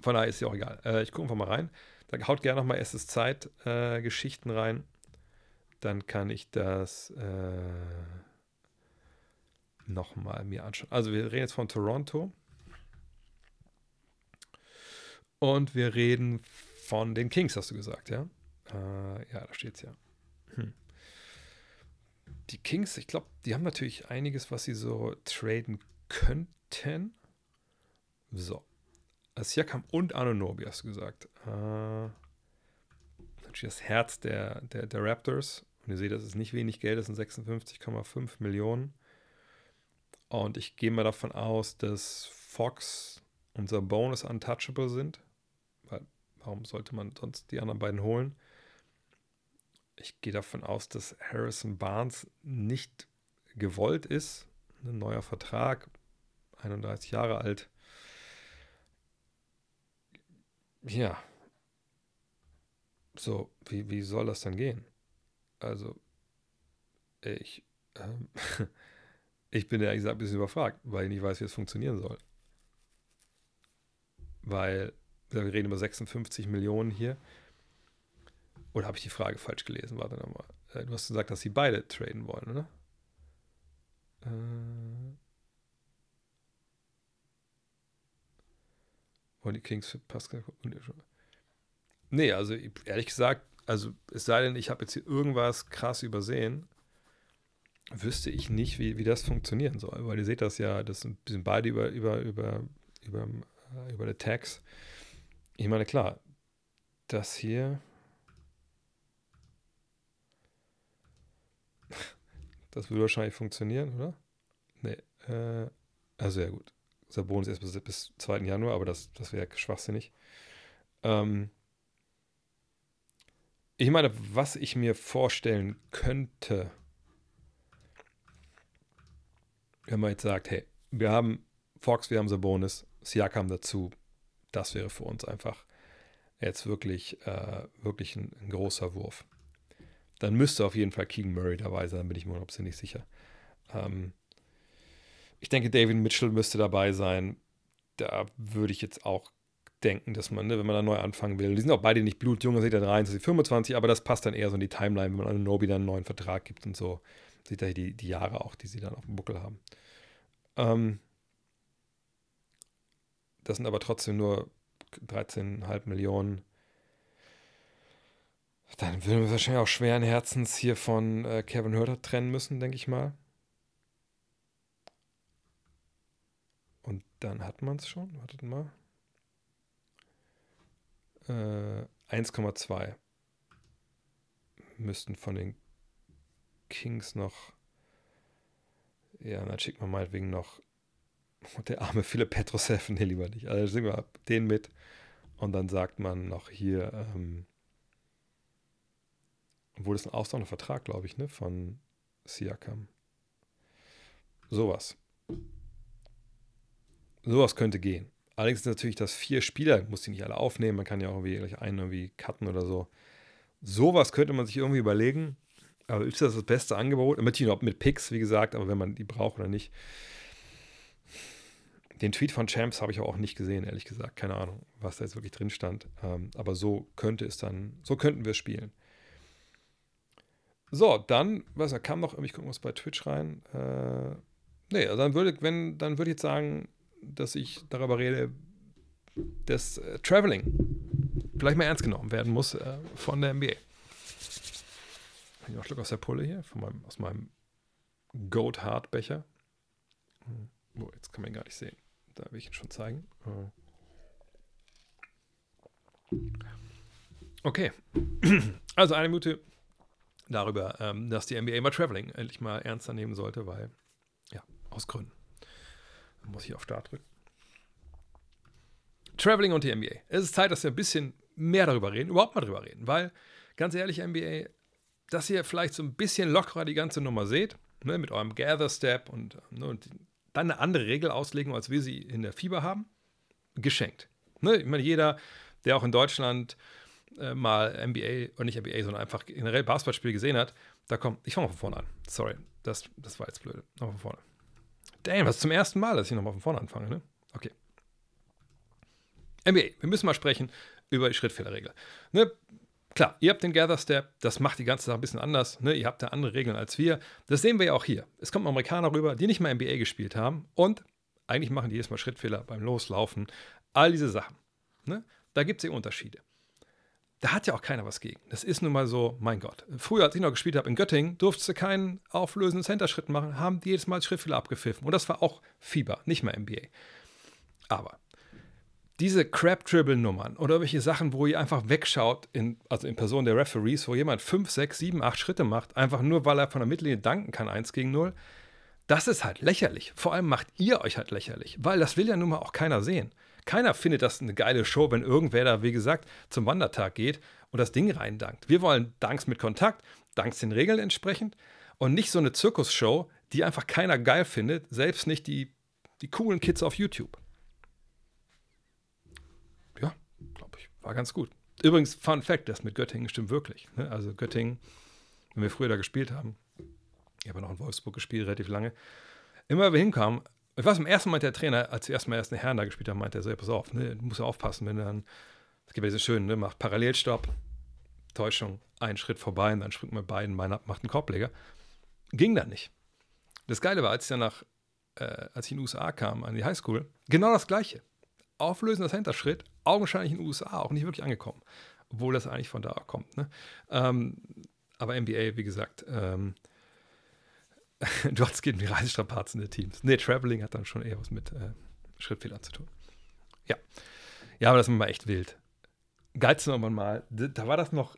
Von daher ist ja auch egal. Äh, ich gucke einfach mal rein. Da haut gerne nochmal erstes Zeit-Geschichten äh, rein. Dann kann ich das äh, nochmal mir anschauen. Also wir reden jetzt von Toronto. Und wir reden von den Kings, hast du gesagt, ja? Äh, ja, da steht es ja. Hm. Die Kings, ich glaube, die haben natürlich einiges, was sie so traden könnten. So. Siakam und Anunobi, hast du gesagt. Äh, das Herz der, der, der Raptors. Und ihr seht, das ist nicht wenig Geld, das sind 56,5 Millionen. Und ich gehe mal davon aus, dass Fox unser Bonus untouchable sind. Weil, warum sollte man sonst die anderen beiden holen? Ich gehe davon aus, dass Harrison Barnes nicht gewollt ist. Ein neuer Vertrag, 31 Jahre alt. Ja. So, wie, wie soll das dann gehen? Also, ich, ähm, (laughs) Ich bin ehrlich gesagt ein bisschen überfragt, weil ich nicht weiß, wie es funktionieren soll. Weil wir reden über 56 Millionen hier. Oder habe ich die Frage falsch gelesen? Warte nochmal. Äh, du hast gesagt, dass sie beide traden wollen, oder? Äh. Wollen die Kings für Pascal? Nee, also ehrlich gesagt, also es sei denn, ich habe jetzt hier irgendwas krass übersehen, wüsste ich nicht, wie, wie das funktionieren soll. Weil ihr seht das ja, das sind beide über, über, über, über, äh, über die Tags. Ich meine, klar, das hier. Das würde wahrscheinlich funktionieren, oder? Nee. Äh, also ja gut. Sabonis erst bis, bis 2. Januar, aber das, das wäre schwachsinnig. Ähm, ich meine, was ich mir vorstellen könnte, wenn man jetzt sagt, hey, wir haben Fox, wir haben Sabonis, Siakam dazu, das wäre für uns einfach jetzt wirklich, äh, wirklich ein, ein, großer Wurf. Dann müsste auf jeden Fall Keegan Murray dabei sein, bin ich mir nicht sicher. Ähm, ich denke, David Mitchell müsste dabei sein. Da würde ich jetzt auch denken, dass man, ne, wenn man da neu anfangen will, die sind auch beide nicht blutjung, sieht er 23, 25, aber das passt dann eher so in die Timeline, wenn man an Nobi dann einen neuen Vertrag gibt und so. Sieht er die, die Jahre auch, die sie dann auf dem Buckel haben. Ähm, das sind aber trotzdem nur 13,5 Millionen. Dann würden wir wahrscheinlich auch schweren Herzens hier von äh, Kevin Hurter trennen müssen, denke ich mal. Und dann hat man es schon. Wartet mal. Äh, 1,2 müssten von den Kings noch. Ja, dann schickt man meinetwegen noch (laughs) der arme Philipp Petrusev, nee, lieber nicht. Also singen wir den mit. Und dann sagt man noch hier, ähm, obwohl es ein ausdauernder Vertrag, glaube ich, ne, von Siakam. Sowas. Sowas könnte gehen. Allerdings ist natürlich das vier Spieler, muss die nicht alle aufnehmen, man kann ja auch irgendwie gleich einen irgendwie cutten oder so. Sowas könnte man sich irgendwie überlegen. Aber ist das das beste Angebot? Natürlich mit Picks, wie gesagt, aber wenn man die braucht oder nicht. Den Tweet von Champs habe ich auch nicht gesehen, ehrlich gesagt. Keine Ahnung, was da jetzt wirklich drin stand. Ähm, aber so könnte es dann, so könnten wir spielen. So, dann, was da kam noch, ich gucke mal bei Twitch rein. Äh, nee, also dann würde, wenn, dann würde ich jetzt sagen, dass ich darüber rede, dass äh, Traveling vielleicht mal ernst genommen werden muss äh, von der NBA. Ich noch einen Schluck aus der Pulle hier, von meinem, aus meinem Goat Hard Becher. Hm. Oh, jetzt kann man ihn gar nicht sehen. Da will ich ihn schon zeigen. Okay. (clears throat) Also eine Minute darüber, ähm, dass die NBA mal Traveling endlich mal ernster nehmen sollte, weil, ja, aus Gründen. Dann muss ich auf Start drücken. Traveling und die NBA. Es ist Zeit, dass wir ein bisschen mehr darüber reden, überhaupt mal darüber reden, weil, ganz ehrlich, NBA, dass ihr vielleicht so ein bisschen lockerer die ganze Nummer seht, ne, mit eurem Gather Step und, ne, und dann eine andere Regel auslegen, als wir sie in der Fieber haben, geschenkt. Ne? Ich meine, jeder, der auch in Deutschland äh, mal NBA, oder nicht NBA, sondern einfach generell Basketballspiel gesehen hat, da kommt, ich fange mal von vorne an. Sorry, das, das war jetzt blöd. Nochmal von vorne. Damn, ist zum ersten Mal, dass ich nochmal von vorne anfange, ne? Okay. NBA, wir müssen mal sprechen über die Schrittfehlerregel. Ne? Klar, ihr habt den Gather Step, das macht die ganze Sache ein bisschen anders. Ne? Ihr habt da andere Regeln als wir. Das sehen wir ja auch hier. Es kommen Amerikaner rüber, die nicht mal NBA gespielt haben und eigentlich machen die jedes Mal Schrittfehler beim Loslaufen. All diese Sachen. Ne? Da gibt es ja Unterschiede. Da hat ja auch keiner was gegen. Das ist nun mal so, mein Gott. Früher, als ich noch gespielt habe in Göttingen, durfte du keinen auflösenden Center-Schritt machen, haben die jedes Mal Schrittfehler abgepfiffen. Und das war auch Fieber, nicht mehr NBA. Aber diese Crab-Dribble-Nummern oder welche Sachen, wo ihr einfach wegschaut, in, also in Person der Referees, wo jemand 5, 6, 7, 8 Schritte macht, einfach nur, weil er von der Mittellinie danken kann, 1 gegen 0, das ist halt lächerlich. Vor allem macht ihr euch halt lächerlich, weil das will ja nun mal auch keiner sehen. Keiner findet das eine geile Show, wenn irgendwer da, wie gesagt, zum Wandertag geht und das Ding reindankt. Wir wollen Danks mit Kontakt, Danks den Regeln entsprechend und nicht so eine Zirkusshow, die einfach keiner geil findet, selbst nicht die, die coolen Kids auf YouTube. war ganz gut. Übrigens, Fun Fact, das mit Göttingen stimmt wirklich. Ne? Also Göttingen, wenn wir früher da gespielt haben, ich habe ja noch in Wolfsburg gespielt, relativ lange, immer wir hinkamen, ich weiß, am ersten Mal der Trainer, als wir erstmal erst eine Herren da gespielt haben, meinte er so, pass auf, ne, du musst ja aufpassen, wenn dann, es gibt ja diese schönen, ne, macht Parallelstopp, Täuschung, einen Schritt vorbei und dann springt man beiden Beinen ab, macht einen Korbleger. Ging dann nicht. Das Geile war, als ich danach, äh, als ich in den USA kam, an die Highschool, genau das Gleiche. Auflösender Center-Schritt, augenscheinlich in den USA, auch nicht wirklich angekommen. Obwohl das eigentlich von da kommt. Ne? Ähm, aber NBA, wie gesagt, ähm, (laughs) du hast geht um die Reisestrapazen der Teams. Nee, Traveling hat dann schon eher was mit äh, Schrittfehlern zu tun. Ja. Ja, aber das war mal echt wild. Geilste nochmal mal, da war das noch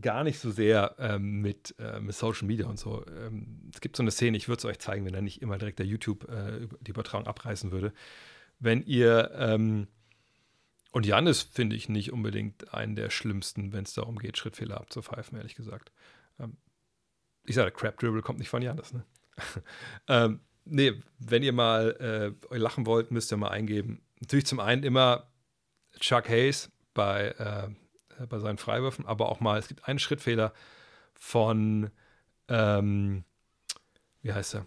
gar nicht so sehr ähm, mit, äh, mit Social Media und so. Ähm, es gibt so eine Szene, ich würde es euch zeigen, wenn er nicht immer direkt der YouTube äh, die Übertragung abreißen würde. Wenn ihr, ähm, und Janis finde ich nicht unbedingt einen der schlimmsten, wenn es darum geht, Schrittfehler abzupfeifen, ehrlich gesagt. Ich sage, Crap Dribble kommt nicht von Janis, ne? (laughs) ähm, nee, wenn ihr mal äh, lachen wollt, müsst ihr mal eingeben. Natürlich zum einen immer Chuck Hayes bei, äh, bei seinen Freiwürfen, aber auch mal, es gibt einen Schrittfehler von, ähm, wie heißt er?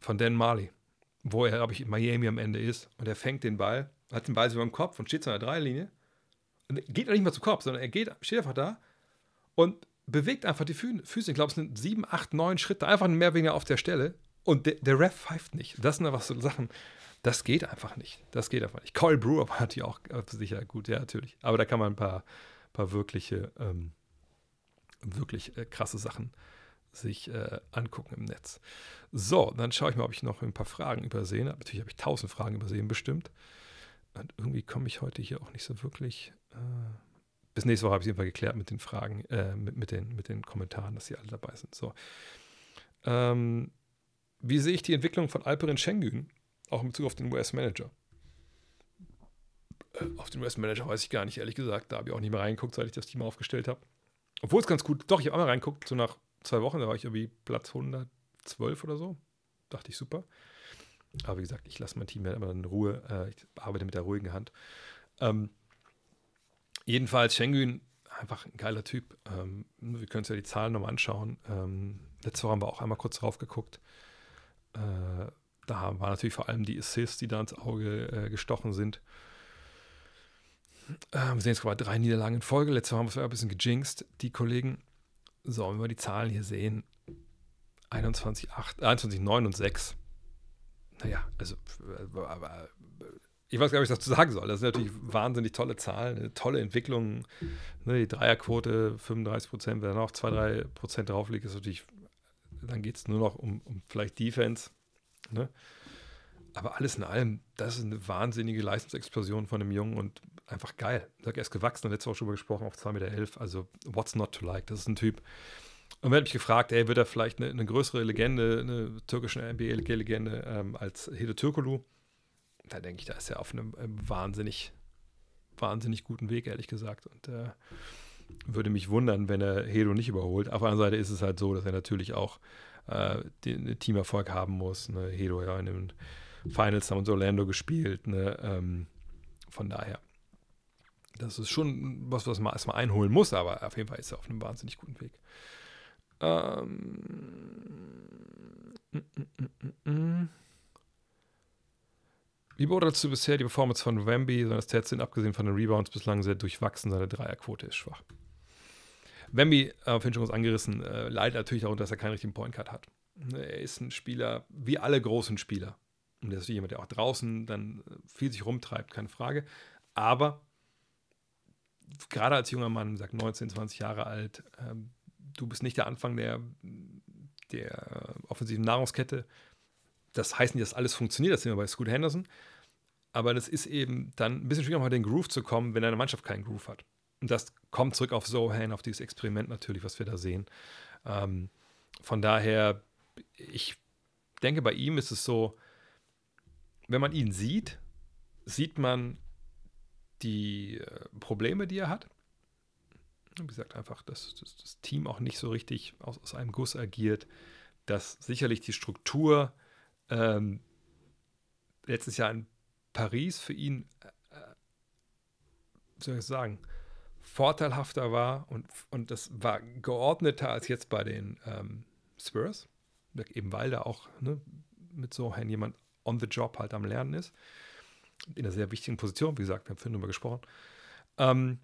Von Dan Marley, wo er, glaube ich, in Miami am Ende ist und er fängt den Ball, hat den Ball so über dem Kopf und steht in der Dreilinie geht nicht mal zu Kopf, sondern er geht, steht einfach da und bewegt einfach die Fü Füße. Ich glaube, es sind sieben, acht, neun Schritte, einfach mehr oder weniger auf der Stelle. Und der, der Ref pfeift nicht. Das sind einfach so Sachen, das geht einfach nicht. Das geht einfach nicht. Cole Brewer war natürlich auch sicher gut, ja, natürlich. Aber da kann man ein paar, paar wirkliche, ähm, wirklich äh, krasse Sachen sich äh, angucken im Netz. So, dann schaue ich mal, ob ich noch ein paar Fragen übersehen habe. Natürlich habe ich tausend Fragen übersehen, bestimmt. Und irgendwie komme ich heute hier auch nicht so wirklich. Äh, bis nächste Woche habe ich es jedenfalls geklärt mit den Fragen, äh, mit, mit, den, mit den Kommentaren, dass sie alle dabei sind. So. Ähm, wie sehe ich die Entwicklung von Alperin Schengen, auch in Bezug auf den US-Manager? Äh, auf den US-Manager weiß ich gar nicht, ehrlich gesagt. Da habe ich auch nicht mehr reingeguckt, seit ich das Team aufgestellt habe. Obwohl es ganz gut, doch, ich habe einmal reingeguckt, so nach zwei Wochen, da war ich irgendwie Platz 112 oder so. Dachte ich super. Aber wie gesagt, ich lasse mein Team ja immer in Ruhe. Äh, ich arbeite mit der ruhigen Hand. Ähm, Jedenfalls Schengen, einfach ein geiler Typ. Ähm, wir können uns ja die Zahlen nochmal anschauen. Ähm, letzte Woche haben wir auch einmal kurz drauf geguckt. Äh, da waren natürlich vor allem die Assists, die da ins Auge äh, gestochen sind. Äh, wir sehen jetzt gerade drei Niederlagen in Folge. Letzte Woche haben wir ein bisschen gejinxt, die Kollegen. So, wenn wir die Zahlen hier sehen, 21, 8, 21, 9 und 6. Naja, also äh, ich weiß gar nicht, was ich dazu sagen soll. Das sind natürlich wahnsinnig tolle Zahlen, eine tolle Entwicklung. Ne, die Dreierquote 35 Prozent, wenn da noch 2, 3 Prozent drauf liegt, ist natürlich, dann geht es nur noch um, um vielleicht Defense. Ne? Aber alles in allem, das ist eine wahnsinnige Leistungsexplosion von dem Jungen und einfach geil. Ich sage, er ist gewachsen, letztes Woche schon mal gesprochen, auf 2,11 Meter. Also, what's not to like? Das ist ein Typ. Und wenn mich gefragt, ey, wird er vielleicht eine, eine größere Legende, eine türkische NBA-Legende ähm, als Hede Türkolu? Da denke ich, da ist er auf einem, einem, wahnsinnig, wahnsinnig guten Weg, ehrlich gesagt. Und äh, würde mich wundern, wenn er Hedo nicht überholt. Auf der anderen Seite ist es halt so, dass er natürlich auch äh, den, Teamerfolg haben muss. Ne? Hedo ja in den Finals haben uns Orlando gespielt. Ne? Ähm, von daher, das ist schon was, was man erstmal einholen muss, aber auf jeden Fall ist er auf einem wahnsinnig guten Weg. Ähm, mm, mm, mm, wie beurteilst du bisher die Performance von Wemby? Seine Stats sind abgesehen von den Rebounds bislang sehr durchwachsen. Seine Dreierquote ist schwach. Wemby, äh, schon angerissen, äh, leidet natürlich darunter, dass er keinen richtigen Point Guard hat. Er ist ein Spieler, wie alle großen Spieler. Und er ist jemand, der auch draußen dann äh, viel sich rumtreibt, keine Frage. Aber gerade als junger Mann, sagt 19, 20 Jahre alt, äh, du bist nicht der Anfang der, der offensiven Nahrungskette das heißt nicht, dass alles funktioniert, das sehen wir bei Scoot Henderson. Aber das ist eben dann ein bisschen schwieriger, mal den Groove zu kommen, wenn eine Mannschaft keinen Groove hat. Und das kommt zurück auf Sohan, auf dieses Experiment natürlich, was wir da sehen. Ähm, von daher, ich denke, bei ihm ist es so, wenn man ihn sieht, sieht man die äh, Probleme, die er hat. Wie gesagt, einfach, dass, dass, das Team auch nicht so richtig aus, aus einem Guss agiert, dass sicherlich die Struktur ähm, letztes Jahr in Paris für ihn, äh, wie soll ich sagen, vorteilhafter war und, und das war geordneter als jetzt bei den ähm, Spurs. Eben weil da auch ne, mit Sohan jemand on the job halt am Lernen ist. In einer sehr wichtigen Position, wie gesagt, wir haben vorhin darüber gesprochen. Ähm,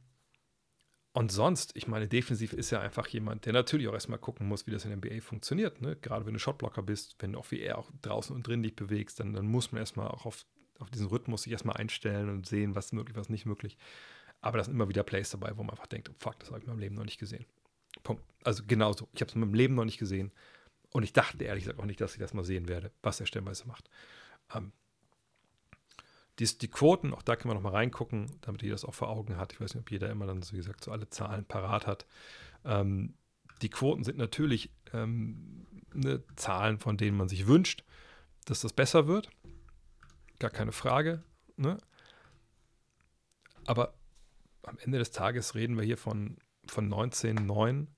und sonst, ich meine, defensiv ist ja einfach jemand, der natürlich auch erstmal gucken muss, wie das in der NBA funktioniert. Ne? Gerade wenn du Shotblocker bist, wenn du auch wie er auch draußen und drin dich bewegst, dann, dann muss man erstmal auch auf, auf diesen Rhythmus sich erstmal einstellen und sehen, was möglich, was nicht möglich. Aber da sind immer wieder Plays dabei, wo man einfach denkt, oh, fuck, das habe ich in meinem Leben noch nicht gesehen. Punkt. Also genauso. Ich habe es in meinem Leben noch nicht gesehen. Und ich dachte ehrlich gesagt auch nicht, dass ich das mal sehen werde, was er stellenweise macht. Ähm, die, die Quoten, auch da können wir noch mal reingucken, damit ihr das auch vor Augen hat. Ich weiß nicht, ob jeder immer dann, so gesagt, so alle Zahlen parat hat. Ähm, die Quoten sind natürlich ähm, ne, Zahlen, von denen man sich wünscht, dass das besser wird. Gar keine Frage. Ne? Aber am Ende des Tages reden wir hier von, von 19, 9,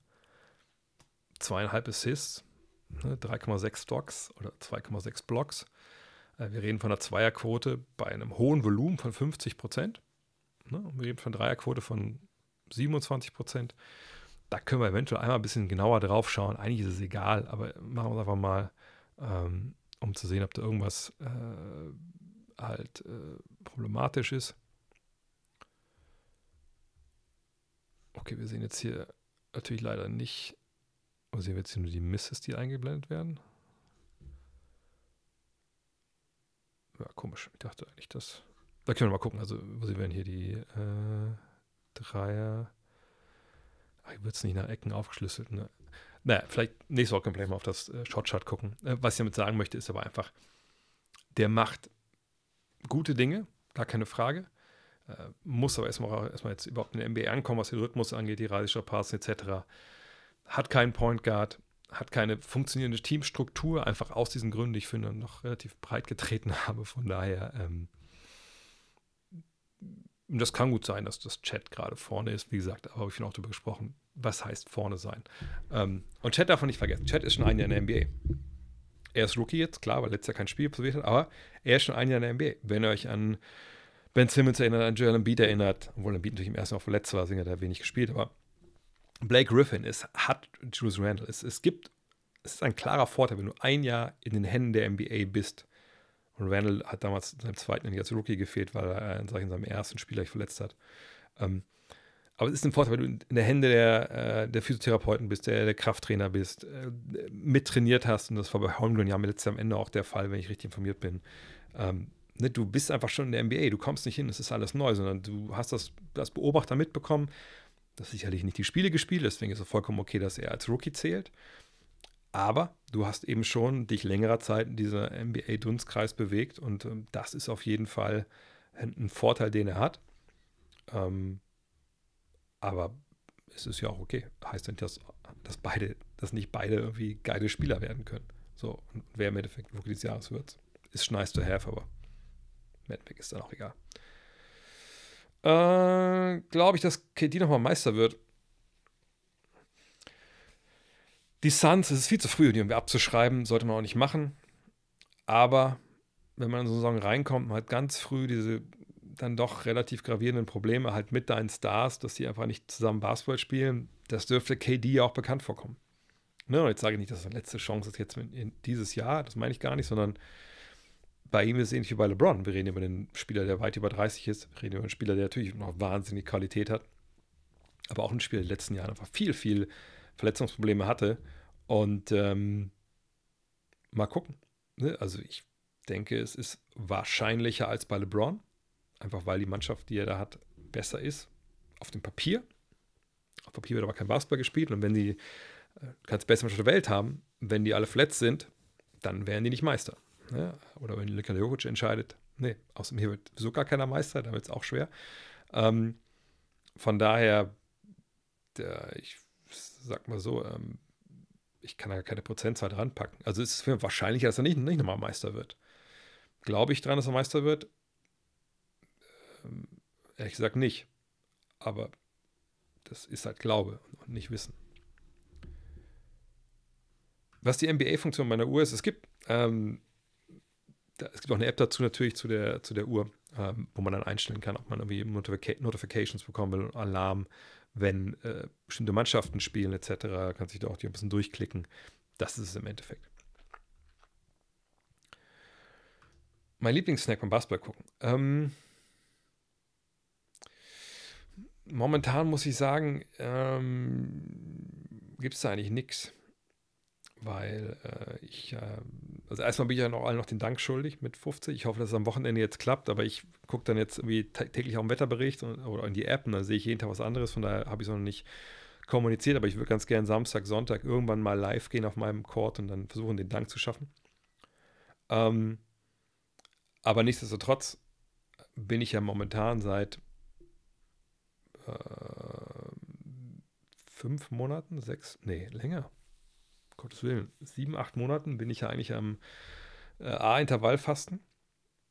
zweieinhalb Assists, ne, 3,6 Stocks oder 2,6 Blocks. Äh, wir reden von einer Zweierquote bei einem hohen Volumen von 50 Prozent. Ne, wir reden von einer Dreierquote von 27 Prozent. Da können wir eventuell einmal ein bisschen genauer drauf schauen. Eigentlich ist es egal, aber machen wir es einfach mal, ähm, um zu sehen, ob da irgendwas äh, halt äh, problematisch ist. Okay, wir sehen jetzt hier natürlich leider nicht, oder sehen wir jetzt hier nur die Misses, die eingeblendet werden. Ja, komisch. Ich dachte eigentlich, dass. Da können wir mal gucken. Also, wo sie werden hier die äh, Dreier. Ach, hier wird es nicht nach Ecken aufgeschlüsselt. Ne? Naja, vielleicht nächste Woche können wir mal auf das äh, Shotshot gucken. Äh, was ich damit sagen möchte, ist aber einfach, der macht gute Dinge, gar keine Frage. Äh, muss aber erstmal, erstmal jetzt überhaupt in der NBA ankommen, was den Rhythmus angeht, die Reisischer Pass etc. Hat keinen Point Guard, hat keine funktionierende Teamstruktur, einfach aus diesen Gründen, die ich finde, noch relativ breit getreten (laughs) habe. Von daher, ähm, das kann gut sein, dass das Chat gerade vorne ist, wie gesagt, aber habe ich schon auch darüber gesprochen, was heißt vorne sein. Ähm, und Chat darf man nicht vergessen, Chat ist schon ein Jahr in der NBA. Er ist Rookie jetzt, klar, weil letztes Jahr kein Spiel absolviert hat, aber er ist schon ein Jahr in der NBA. Wenn ihr euch an Ben Simmons erinnert, an Joel Embiid erinnert, obwohl Embiid natürlich im ersten Jahr verletzt war, deswegen hat er wenig gespielt, aber Blake Griffin ist, hat Julius Randle. Es, es gibt, es ist ein klarer Vorteil, wenn du ein Jahr in den Händen der NBA bist. Und Randle hat damals in seinem zweiten Jahr als Rookie gefehlt, weil er in seinem ersten Spiel gleich verletzt hat. Ähm, aber es ist ein Vorteil, wenn du in der Hände der, äh, der Physiotherapeuten bist, der, der Krafttrainer bist, äh, mittrainiert hast. Und das war bei Holmgren ja letztes am Ende auch der Fall, wenn ich richtig informiert bin. Ähm, ne, du bist einfach schon in der NBA, du kommst nicht hin, es ist alles neu, sondern du hast das als Beobachter mitbekommen. Das sicherlich nicht die Spiele gespielt, deswegen ist es vollkommen okay, dass er als Rookie zählt. Aber du hast eben schon dich längerer Zeit in dieser NBA-Dunstkreis bewegt und ähm, das ist auf jeden Fall ein, Vorteil, den er hat. Ähm, aber es ist ja auch okay. Heißt nicht, dass, dass beide, dass nicht beide irgendwie geile Spieler werden können. So, und wer im Endeffekt Rookie des Jahres wird, ist nice to have, aber Madback ist dann auch egal. Äh, Glaube ich, dass KD nochmal Meister wird. Die Suns, es ist viel zu früh, die irgendwie abzuschreiben, sollte man auch nicht machen. Aber wenn man in so eine Saison reinkommt, man hat ganz früh diese dann doch relativ gravierenden Probleme halt mit deinen Stars, dass die einfach nicht zusammen Basketball spielen, das dürfte KD ja auch bekannt vorkommen. Ne, jetzt sage ich nicht, dass das letzte Chance ist jetzt dieses Jahr, das meine ich gar nicht, sondern bei ihm ist es ähnlich wie bei LeBron. Wir reden über einen Spieler, der weit über 30 ist. Wir reden über einen Spieler, der natürlich noch wahnsinnig Qualität hat. Aber auch ein Spieler, der in den letzten Jahren einfach viel, viel Verletzungsprobleme hatte. Und ähm, mal gucken. Ne? Also ich denke, es ist wahrscheinlicher als bei LeBron. Einfach weil die Mannschaft, die er da hat, besser ist. Auf dem Papier. Auf Papier wird aber kein Basketball gespielt. Und wenn die, äh, kannst beste Mannschaft der Welt haben, wenn die alle verletzt sind, dann wären die nicht Meister. Ne? Oder wenn Nikola Jokic entscheidet, nee, außerdem hier wird so gar keiner Meister, da wird es auch schwer. Ähm, von daher, der, ich sag mal so, ähm, ich kann da keine Prozentzahl dran packen. Also es ist für wahrscheinlicher, dass er nicht, nicht nochmal Meister wird. Glaube ich dran, dass er Meister wird? Ähm, ehrlich gesagt nicht. Aber das ist halt Glaube und nicht Wissen. Was die NBA-Funktion meiner Uhr ist, es gibt ähm, es gibt auch eine App dazu natürlich zu der, zu der Uhr, ähm, wo man dann einstellen kann, ob man irgendwie Notific Notifications bekommen will, Alarm, wenn äh, bestimmte Mannschaften spielen etc. Kann sich da auch ein bisschen durchklicken. Das ist es im Endeffekt. mein Lieblingssnack beim Basketball gucken. Ähm, momentan muss ich sagen, ähm, gibt es da eigentlich nichts. Weil äh, ich, äh, also erstmal bin ich ja noch allen noch den Dank schuldig mit 50. Ich hoffe, dass es am Wochenende jetzt klappt, aber ich gucke dann jetzt irgendwie täglich auf den Wetterbericht und, oder in die App und dann sehe ich jeden Tag was anderes. Von daher habe ich es noch nicht kommuniziert, aber ich würde ganz gerne Samstag, Sonntag irgendwann mal live gehen auf meinem Court und dann versuchen, den Dank zu schaffen. Ähm, aber nichtsdestotrotz bin ich ja momentan seit äh, fünf Monaten, sechs, nee, länger. Gottes Willen, sieben, acht Monaten bin ich ja eigentlich am äh, A-Intervallfasten.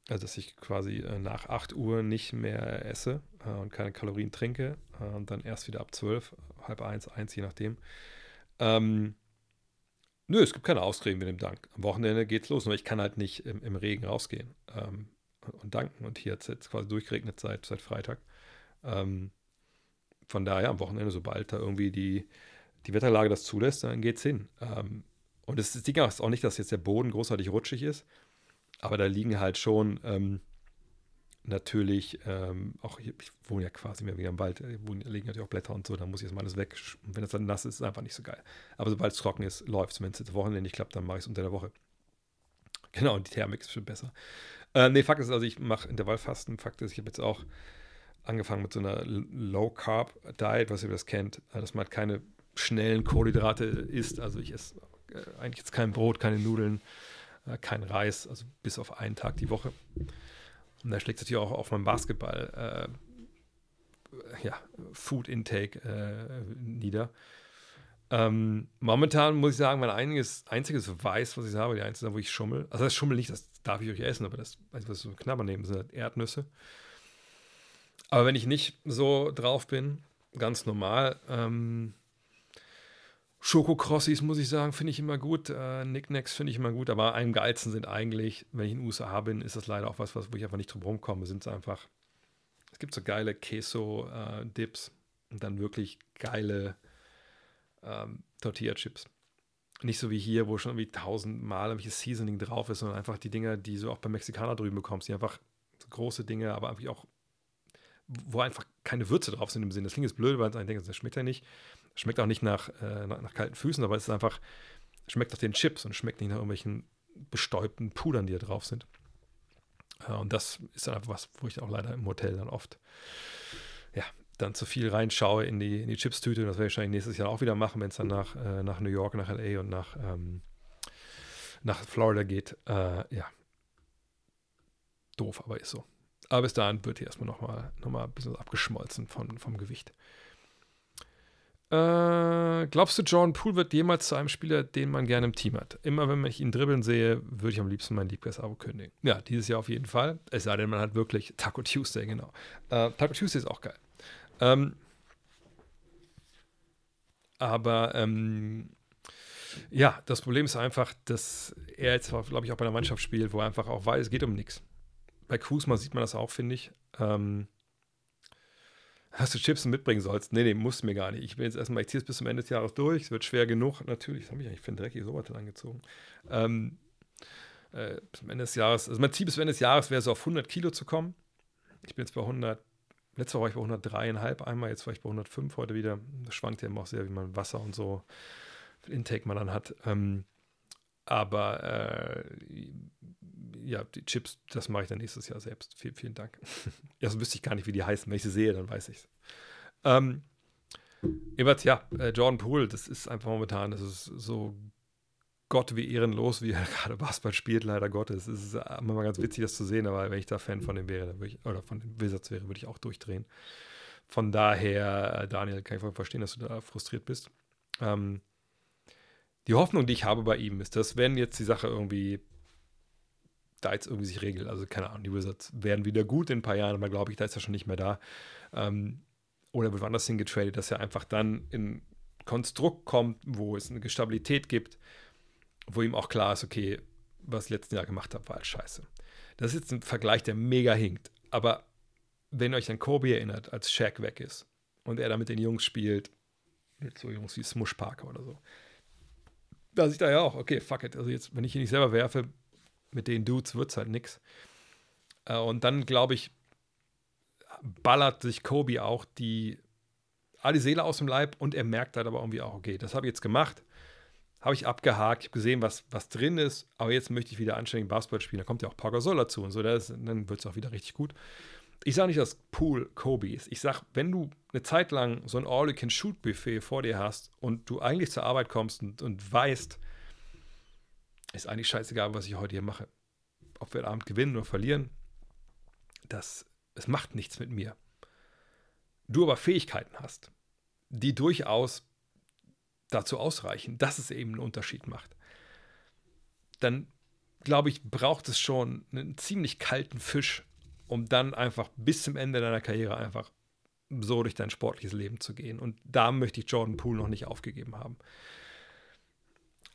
Also, dass ich quasi äh, nach 8 Uhr nicht mehr esse äh, und keine Kalorien trinke äh, und dann erst wieder ab 12, halb eins, eins, je nachdem. Ähm, nö, es gibt keine Ausreden mit dem Dank. Am Wochenende geht's los, nur ich kann halt nicht im, im Regen rausgehen ähm, und danken. Und hier hat es jetzt quasi durchgeregnet seit, seit Freitag. Ähm, von daher am Wochenende, sobald da irgendwie die, die Wetterlage das zulässt, dann geht's hin. Ähm, und das, das Ding ist auch nicht, dass jetzt der Boden großartig rutschig ist, aber da liegen halt schon ähm, natürlich ähm, auch, ich wohne ja quasi mehr wieder im Wald, da liegen natürlich auch Blätter und so, da muss ich jetzt mal alles weg. Und wenn es dann nass ist, ist es einfach nicht so geil. Aber sobald es trocken ist, läuft es. Wenn es jetzt Wochenende nicht klappt, dann mache ich es unter der Woche. (laughs) Genau, und die Thermik ist schon besser. Äh, nee, Fakt ist, also ich mache Intervallfasten. Fakt ist, ich habe jetzt auch angefangen mit so einer Low-Carb-Diet, was ihr das kennt, äh, dass man halt keine schnellen Kohlenhydrate isst. Also ich esse äh, eigentlich jetzt kein Brot, keine Nudeln, äh, kein Reis, also bis auf einen Tag die Woche. Und da schlägt es natürlich auch auf meinem Basketball, äh, ja, Food Intake äh, nieder. Ähm, momentan muss ich sagen, mein einiges, einziges Weiß, was ich habe, die einzige, wo ich schummel. Also das Schummel nicht, das darf ich euch essen, aber das, was ich so Knabber nehmen, sind halt Erdnüsse. Aber wenn ich nicht so drauf bin, ganz normal, ähm, Schokokrossis, muss ich sagen, finde ich immer gut. Äh, Nicknacks finde ich immer gut, aber am geilsten sind eigentlich, wenn ich in den USA bin, ist das leider auch was, was wo ich einfach nicht drum rumkomme. Sind es einfach, es gibt so geile Queso-Dips äh, und dann wirklich geile ähm, Tortilla-Chips. Nicht so wie hier, wo schon irgendwie tausendmal welches Seasoning drauf ist, sondern einfach die Dinger, die du auch beim Mexikaner drüben bekommst, die einfach so große Dinge, aber einfach auch, wo einfach keine Würze drauf sind im Sinne. Das klingt jetzt blöd, weil ich denke, das schmeckt ja nicht. Schmeckt auch nicht nach, äh, nach, nach, kalten Füßen, aber es ist einfach, schmeckt nach den Chips und schmeckt nicht nach irgendwelchen bestäubten Pudern, die da drauf sind. Äh, und das ist dann einfach was, wo ich auch leider im Hotel dann oft, ja, dann zu viel reinschaue in die, in die Chips-Tüte. Das werde ich wahrscheinlich nächstes Jahr auch wieder machen, wenn es dann nach, äh, nach New York, nach LA und nach, ähm, nach Florida geht. Äh, ja. Doof, aber ist so. Aber bis dahin wird hier erstmal nochmal noch mal ein bisschen abgeschmolzen von, vom Gewicht. Äh, glaubst du, Jordan Poole wird jemals zu einem Spieler, den man gerne im Team hat? Immer wenn ich ihn dribbeln sehe, würde ich am liebsten mein Liebkes-Abo kündigen. Ja, dieses Jahr auf jeden Fall. Es sei denn, man hat wirklich Taco Tuesday, genau. Äh, Taco Tuesday ist auch geil. Ähm, aber ähm, ja, das Problem ist einfach, dass er jetzt, glaube ich, auch bei einer Mannschaft spielt, wo er einfach auch weiß, es geht um nichts. Bei Kuzma sieht man das auch, finde ich. Ähm, hast du Chips mitbringen sollst? Nee, nee, musst du mir gar nicht. Ich bin jetzt erstmal, ich ziehe es bis zum Ende des Jahres durch. Es wird schwer genug. Natürlich, das habe ich eigentlich für ein dreckiges Oberteil angezogen. Ähm, äh, bis zum Ende des Jahres, also mein Ziel bis zum Ende des Jahres wäre so auf 100 Kilo zu kommen. Ich bin jetzt bei 100 Letzte Woche war ich bei 103,5 einmal, jetzt war ich bei 105 heute wieder. Das schwankt ja immer auch sehr, wie man Wasser und so Intake man dann hat. Ähm, aber äh, ja, die Chips, das mache ich dann nächstes Jahr selbst. Vielen, vielen Dank. (laughs) ja, so wüsste ich gar nicht, wie die heißen. Wenn ich sie sehe, dann weiß ich es. Ähm, ja, äh, Jordan Poole, das ist einfach momentan, das ist so Gott wie ehrenlos, wie er (laughs) gerade Basketball spielt, leider Gottes. Es ist immer ganz witzig, das zu sehen, aber wenn ich da Fan von dem wäre, ich, oder von den Wizards wäre, würde ich auch durchdrehen. Von daher, äh, Daniel, kann ich voll verstehen, dass du da frustriert bist. Ähm, die Hoffnung, die ich habe bei ihm, ist, dass wenn jetzt die Sache irgendwie da jetzt irgendwie sich regelt, also keine Ahnung, die Wizards werden wieder gut in ein paar Jahren, aber glaube ich, da ist er schon nicht mehr da. Ähm, oder wird woanders hingetradet, dass er einfach dann in Konstrukt kommt, wo es eine Stabilität gibt, wo ihm auch klar ist, okay, was ich letzten Jahr gemacht habe, war halt scheiße. Das ist jetzt ein Vergleich, der mega hinkt. Aber wenn ihr euch an Kobe erinnert, als Shaq weg ist und er da mit den Jungs spielt, mit so Jungs wie Smush Parker oder so, da sieht er ja auch, okay, fuck it. Also jetzt, wenn ich ihn nicht selber werfe, mit den Dudes wird es halt nix. Äh, und dann, glaube ich, ballert sich Kobe auch die, die Seele aus dem Leib und er merkt halt aber irgendwie auch, okay, das habe ich jetzt gemacht, habe ich abgehakt, ich habe gesehen, was, was drin ist, aber jetzt möchte ich wieder anständig Basketball spielen. Da kommt ja auch Pau Gasol dazu und so, das, dann wird es auch wieder richtig gut. Ich sage nicht, dass Pool Kobe ist. Ich sage, wenn du eine Zeit lang so ein All-You-Can-Shoot-Buffet vor dir hast und du eigentlich zur Arbeit kommst und, und weißt, ist eigentlich scheißegal, was ich heute hier mache. Ob wir den Abend gewinnen oder verlieren, das, es macht nichts mit mir. Du aber Fähigkeiten hast, die durchaus dazu ausreichen, dass es eben einen Unterschied macht, dann glaube ich, braucht es schon einen ziemlich kalten Fisch, um dann einfach bis zum Ende deiner Karriere einfach so durch dein sportliches Leben zu gehen. Und da möchte ich Jordan Poole noch nicht aufgegeben haben.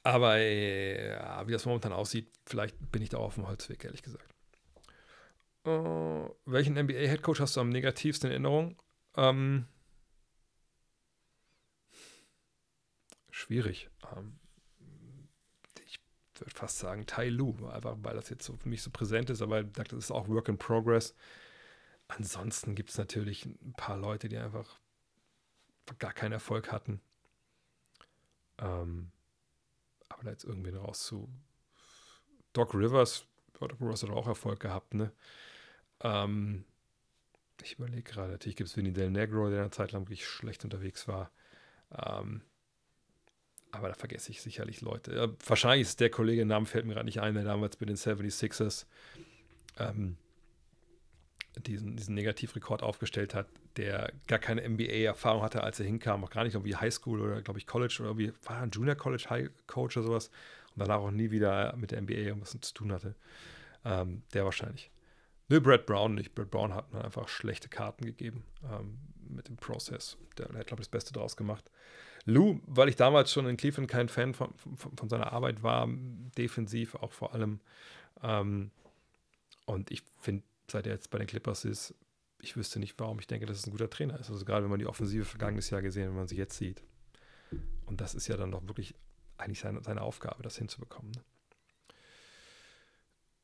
Aber äh, ja, wie das momentan aussieht, vielleicht bin ich da auf dem Holzweg, ehrlich gesagt. Äh, welchen NBA-Headcoach hast du am negativsten in Erinnerung? Ähm, schwierig. Ähm, ich würde fast sagen Tai Lu, einfach weil das jetzt so für mich so präsent ist, aber ich dachte, das ist auch Work in Progress. Ansonsten gibt es natürlich ein paar Leute, die einfach gar keinen Erfolg hatten. Ähm, aber da jetzt irgendwen raus zu. Doc Rivers, Doc Rivers hat auch Erfolg gehabt, ne? Ähm, ich überlege gerade, natürlich gibt es Vinny Del Negro, der eine Zeit lang wirklich schlecht unterwegs war. Ähm, aber da vergesse ich sicherlich Leute. Ja, wahrscheinlich ist der Kollege, Name fällt mir gerade nicht ein, der damals bei den 76ers ähm, diesen, diesen Negativrekord aufgestellt hat, der gar keine NBA-Erfahrung hatte, als er hinkam, auch gar nicht irgendwie Highschool oder, glaube ich, College oder irgendwie, war ein Junior College High Coach oder sowas und danach auch nie wieder mit der NBA irgendwas zu tun hatte. Ähm, der wahrscheinlich. Nö, Brad Brown nicht. Brad Brown hat mir einfach schlechte Karten gegeben ähm, mit dem Prozess. Der, der hat, glaube ich, das Beste draus gemacht. Lou, weil ich damals schon in Cleveland kein Fan von, von, von seiner Arbeit war, defensiv auch vor allem. Ähm, und ich finde, seit er jetzt bei den Clippers ist, ich wüsste nicht, warum ich denke, dass es ein guter Trainer ist. Also gerade wenn man die Offensive vergangenes Jahr gesehen, wenn man sie jetzt sieht. Und das ist ja dann doch wirklich eigentlich seine, seine Aufgabe, das hinzubekommen. Ne?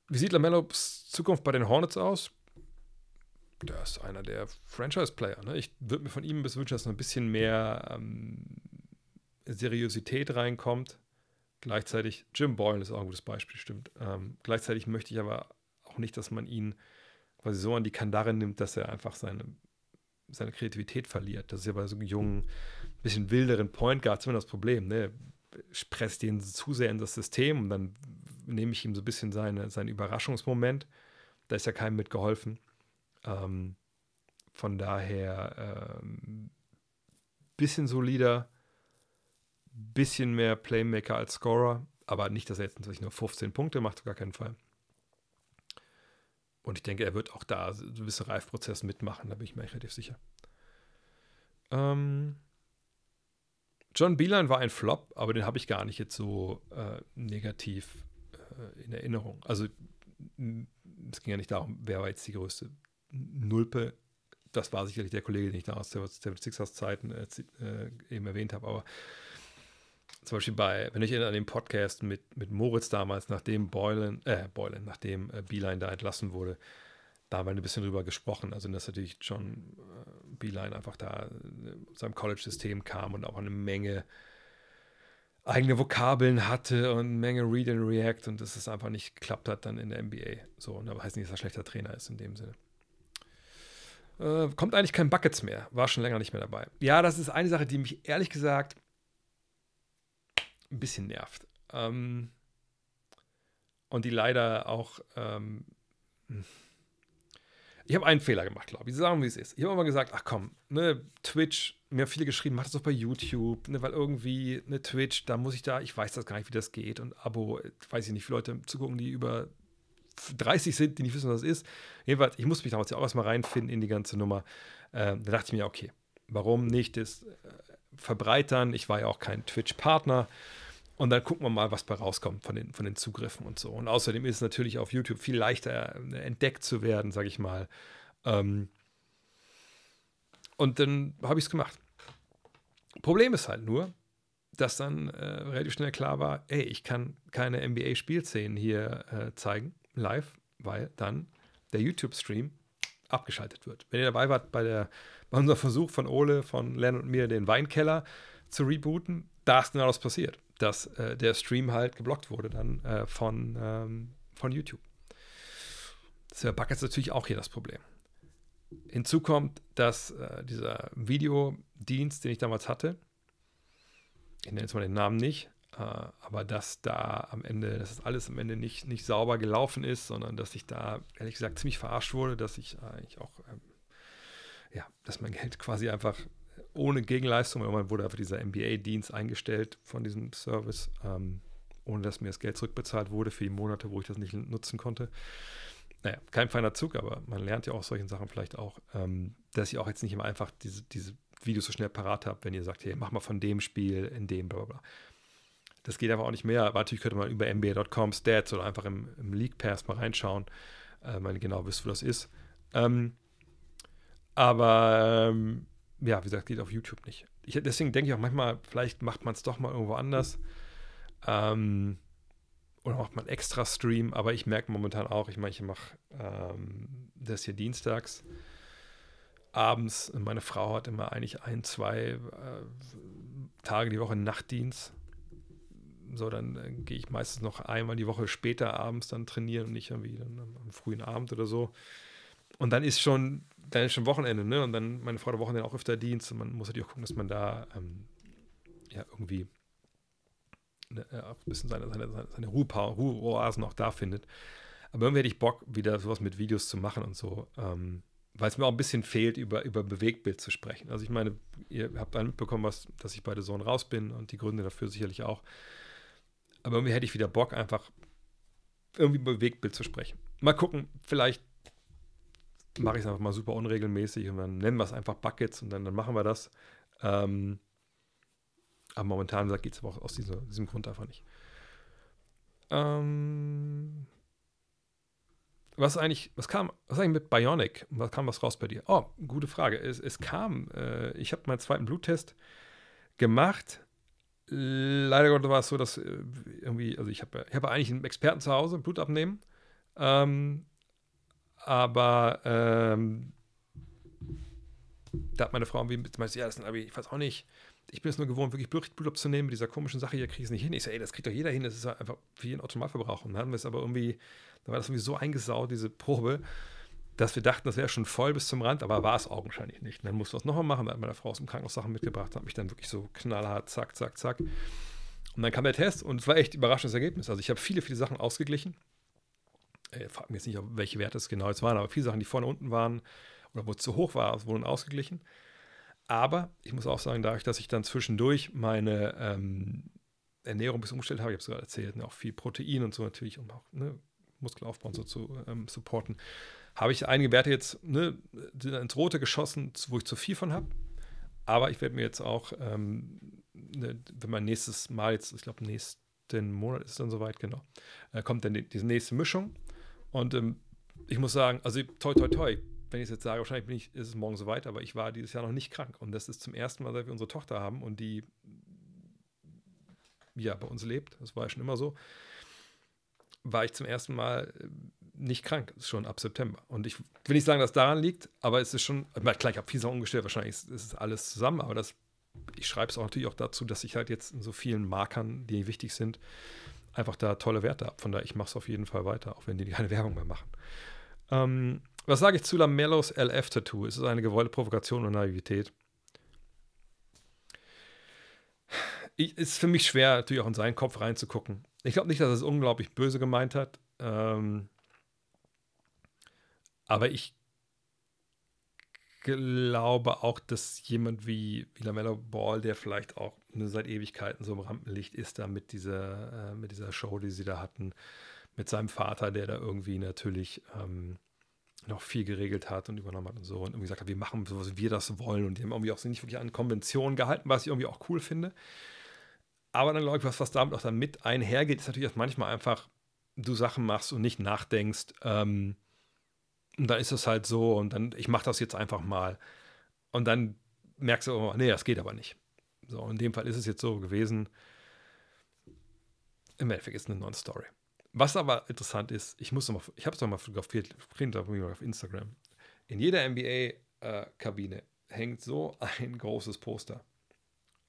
Wie sieht Lamellos Zukunft bei den Hornets aus? Der ist einer der Franchise-Player. Ne? Ich würde mir von ihm bis wünschen, dass ein bisschen mehr ähm, Seriosität reinkommt. Gleichzeitig, Jim Boyle ist auch ein gutes Beispiel, stimmt. Ähm, gleichzeitig möchte ich aber auch nicht, dass man ihn quasi so an die Kandare nimmt, dass er einfach seine, seine Kreativität verliert. Das ist ja bei so jungen, bisschen wilderen Point Guard immer das Problem. Ne? Ich presse den zu sehr in das System und dann nehme ich ihm so ein bisschen seine, seinen Überraschungsmoment. Da ist ja keinem mitgeholfen. Ähm, von daher ähm, bisschen solider, bisschen mehr Playmaker als Scorer, aber nicht, dass er jetzt natürlich nur 15 Punkte macht, auf gar keinen Fall. Und ich denke, er wird auch da gewisse Reifprozesse mitmachen, da bin ich mir relativ sicher. Ähm, John Beeline war ein Flop, aber den habe ich gar nicht jetzt so äh, negativ äh, in Erinnerung. Also es ging ja nicht darum, wer war jetzt die größte Nulpe. Das war sicherlich der Kollege, den ich da aus der 76ers Zeiten äh, äh, eben erwähnt habe, aber zum Beispiel bei, wenn ich an den Podcast mit, mit Moritz damals, nachdem Boylan, äh, Boylan, nachdem äh, Beeline da entlassen wurde, da haben wir ein bisschen drüber gesprochen. Also, dass natürlich John äh, Beeline einfach da äh, seinem College-System kam und auch eine Menge eigene Vokabeln hatte und eine Menge Read and React und dass es einfach nicht geklappt hat dann in der NBA. So, und aber heißt nicht, dass er ein schlechter Trainer ist in dem Sinne. Äh, kommt eigentlich kein Buckets mehr. War schon länger nicht mehr dabei. Ja, das ist eine Sache, die mich ehrlich gesagt ein bisschen nervt. Ähm, und die leider auch. Ähm, ich habe einen Fehler gemacht, glaube ich. Sagen, wie es ist. Ich habe immer gesagt, ach komm, ne, Twitch, mir haben viele geschrieben, mach das doch bei YouTube, ne, weil irgendwie eine Twitch, da muss ich da, ich weiß das gar nicht, wie das geht. Und Abo, weiß ich nicht, viele Leute zugucken, die über 30 sind, die nicht wissen, was das ist. Jedenfalls, ich muss mich damals ja auch erstmal reinfinden in die ganze Nummer. Äh, da dachte ich mir, okay, warum nicht das äh, verbreitern? Ich war ja auch kein Twitch-Partner. Und dann gucken wir mal, was bei rauskommt von den, von den Zugriffen und so. Und außerdem ist es natürlich auf YouTube viel leichter äh, entdeckt zu werden, sage ich mal. Ähm und dann habe ich es gemacht. Problem ist halt nur, dass dann äh, relativ schnell klar war, ey, ich kann keine NBA-Spielszenen hier äh, zeigen, live, weil dann der YouTube-Stream abgeschaltet wird. Wenn ihr dabei wart bei, der, bei unserem Versuch von Ole, von Len und mir, den Weinkeller zu rebooten, da ist genau das passiert, dass äh, der Stream halt geblockt wurde dann äh, von, ähm, von YouTube. Das ist bei Buckets natürlich auch hier das Problem. Hinzu kommt, dass äh, dieser Videodienst, den ich damals hatte, ich nenne jetzt mal den Namen nicht, äh, aber dass da am Ende, dass das alles am Ende nicht, nicht sauber gelaufen ist, sondern dass ich da ehrlich gesagt ziemlich verarscht wurde, dass ich eigentlich auch, ähm, ja, dass mein Geld quasi einfach ohne Gegenleistung, irgendwann wurde einfach dieser MBA-Dienst eingestellt von diesem Service, ähm, ohne dass mir das Geld zurückbezahlt wurde für die Monate, wo ich das nicht nutzen konnte. Naja, kein feiner Zug, aber man lernt ja auch solchen Sachen vielleicht auch, ähm, dass ich auch jetzt nicht immer einfach diese, diese Videos so schnell parat habe, wenn ihr sagt, hey, mach mal von dem Spiel in dem, bla bla bla. Das geht einfach auch nicht mehr. Aber natürlich könnte man über NBA.com Stats oder einfach im, im League Pass mal reinschauen, äh, wenn ihr genau wisst, wo das ist. Ähm, aber ähm, ja, wie gesagt, geht auf YouTube nicht. Ich, deswegen denke ich auch manchmal, vielleicht macht man es doch mal irgendwo anders. Ähm, oder macht man extra Stream, aber ich merke momentan auch, ich meine, ich mache ähm, das hier dienstags abends. Meine Frau hat immer eigentlich ein, zwei äh, Tage die Woche Nachtdienst. So, dann äh, gehe ich meistens noch einmal die Woche später abends dann trainieren und nicht irgendwie dann am frühen Abend oder so. Und dann ist schon, dann ist schon Wochenende, ne? Und dann meine Frau der Wochenende auch öfter Dienst und man muss natürlich auch gucken, dass man da ähm, ja irgendwie ne, äh, auch ein bisschen seine, seine, seine Ruheoasen auch da findet. Aber irgendwie hätte ich Bock, wieder sowas mit Videos zu machen und so. Ähm, weil es mir auch ein bisschen fehlt, über, über Bewegtbild zu sprechen. Also ich meine, ihr habt dann mitbekommen, was, dass ich bei der Zone raus bin und die Gründe dafür sicherlich auch. Aber irgendwie hätte ich wieder Bock, einfach irgendwie Bewegtbild zu sprechen. Mal gucken, vielleicht mache ich es einfach mal super unregelmäßig und dann nennen wir es einfach Buckets und dann, dann machen wir das. Ähm, aber momentan geht es aber auch aus dieser, diesem Grund einfach nicht. Ähm, was eigentlich, was kam, was eigentlich mit Bionic? Was kam was raus bei dir? Oh, gute Frage. Es, es kam, äh, ich habe meinen zweiten Bluttest gemacht. Leider Gottes war es so, dass äh, irgendwie, also ich habe ich hab eigentlich einen Experten zu Hause, Blut abnehmen. Ähm, aber ähm, da hat meine Frau irgendwie meinte, ja, das ist ein, ich weiß auch nicht, ich bin es nur gewohnt, wirklich Blut, Blut abzunehmen. Mit dieser komischen Sache hier kriege ich es nicht hin. Ich sage, ey, das kriegt doch jeder hin. Das ist einfach wie ein Automalverbrauch. Und dann haben wir es aber irgendwie, da war das irgendwie so eingesaut, diese Probe, dass wir dachten, das wäre schon voll bis zum Rand, aber war es augenscheinlich nicht. Und dann mussten wir es nochmal machen. Hat meine Frau aus dem Krankenhaus Sachen mitgebracht, hat mich dann wirklich so knallhart, zack, zack, zack. Und dann kam der Test und es war echt ein überraschendes Ergebnis. Also ich habe viele, viele Sachen ausgeglichen. Äh, frage mich jetzt nicht, welche Werte es genau jetzt waren, aber viele Sachen, die vorne unten waren oder wo es zu hoch war, wurden ausgeglichen. Aber ich muss auch sagen, dadurch, dass ich dann zwischendurch meine ähm, Ernährung ein bisschen umgestellt habe, ich habe es gerade erzählt, ne, auch viel Protein und so natürlich, um auch ne, Muskelaufbau und so zu ähm, supporten, habe ich einige Werte jetzt ne, ins Rote geschossen, wo ich zu viel von habe. Aber ich werde mir jetzt auch, ähm, ne, wenn mein nächstes Mal jetzt, ich glaube, nächsten Monat ist es dann soweit, genau, äh, kommt dann die, diese nächste Mischung. Und ähm, ich muss sagen, also toi, toi, toi, wenn ich es jetzt sage, wahrscheinlich bin ich, ist es morgen soweit, aber ich war dieses Jahr noch nicht krank. Und das ist zum ersten Mal, seit wir unsere Tochter haben und die ja bei uns lebt, das war ja schon immer so, war ich zum ersten Mal äh, nicht krank, schon ab September. Und ich will nicht sagen, dass daran liegt, aber es ist schon, klar, ich habe viel Sachen umgestellt, wahrscheinlich ist, ist alles zusammen, aber das, ich schreibe es auch natürlich auch dazu, dass ich halt jetzt in so vielen Markern, die wichtig sind, einfach da tolle Werte habe. Von daher, ich mache es auf jeden Fall weiter, auch wenn die keine (laughs) Werbung mehr machen. Ähm, was sage ich zu Lamellos LF-Tattoo? Ist es eine gewollte Provokation und Naivität? Ich, ist für mich schwer, natürlich auch in seinen Kopf reinzugucken. Ich glaube nicht, dass er es unglaublich böse gemeint hat. Ähm, aber ich glaube auch, dass jemand wie, wie Lamello Ball, der vielleicht auch nur seit Ewigkeiten so im Rampenlicht ist, da mit dieser, äh, mit dieser Show, die sie da hatten, mit seinem Vater, der da irgendwie natürlich ähm, noch viel geregelt hat und übernommen hat und so und irgendwie gesagt hat, wir machen so, wie wir das wollen und die haben irgendwie auch nicht wirklich an Konventionen gehalten, was ich irgendwie auch cool finde. Aber dann glaube ich, was, was damit auch dann mit einhergeht, ist natürlich, dass manchmal einfach du Sachen machst und nicht nachdenkst. Ähm, und dann ist es halt so und dann, ich mache das jetzt einfach mal. Und dann merkst du, oh, nee, das geht aber nicht. So, in dem Fall ist es jetzt so gewesen. Im Endeffekt ist es eine Non-Story Was aber interessant ist, ich muss noch mal, ich habe es noch mal fotografiert, auf Instagram. In jeder NBA-Kabine hängt so ein großes Poster.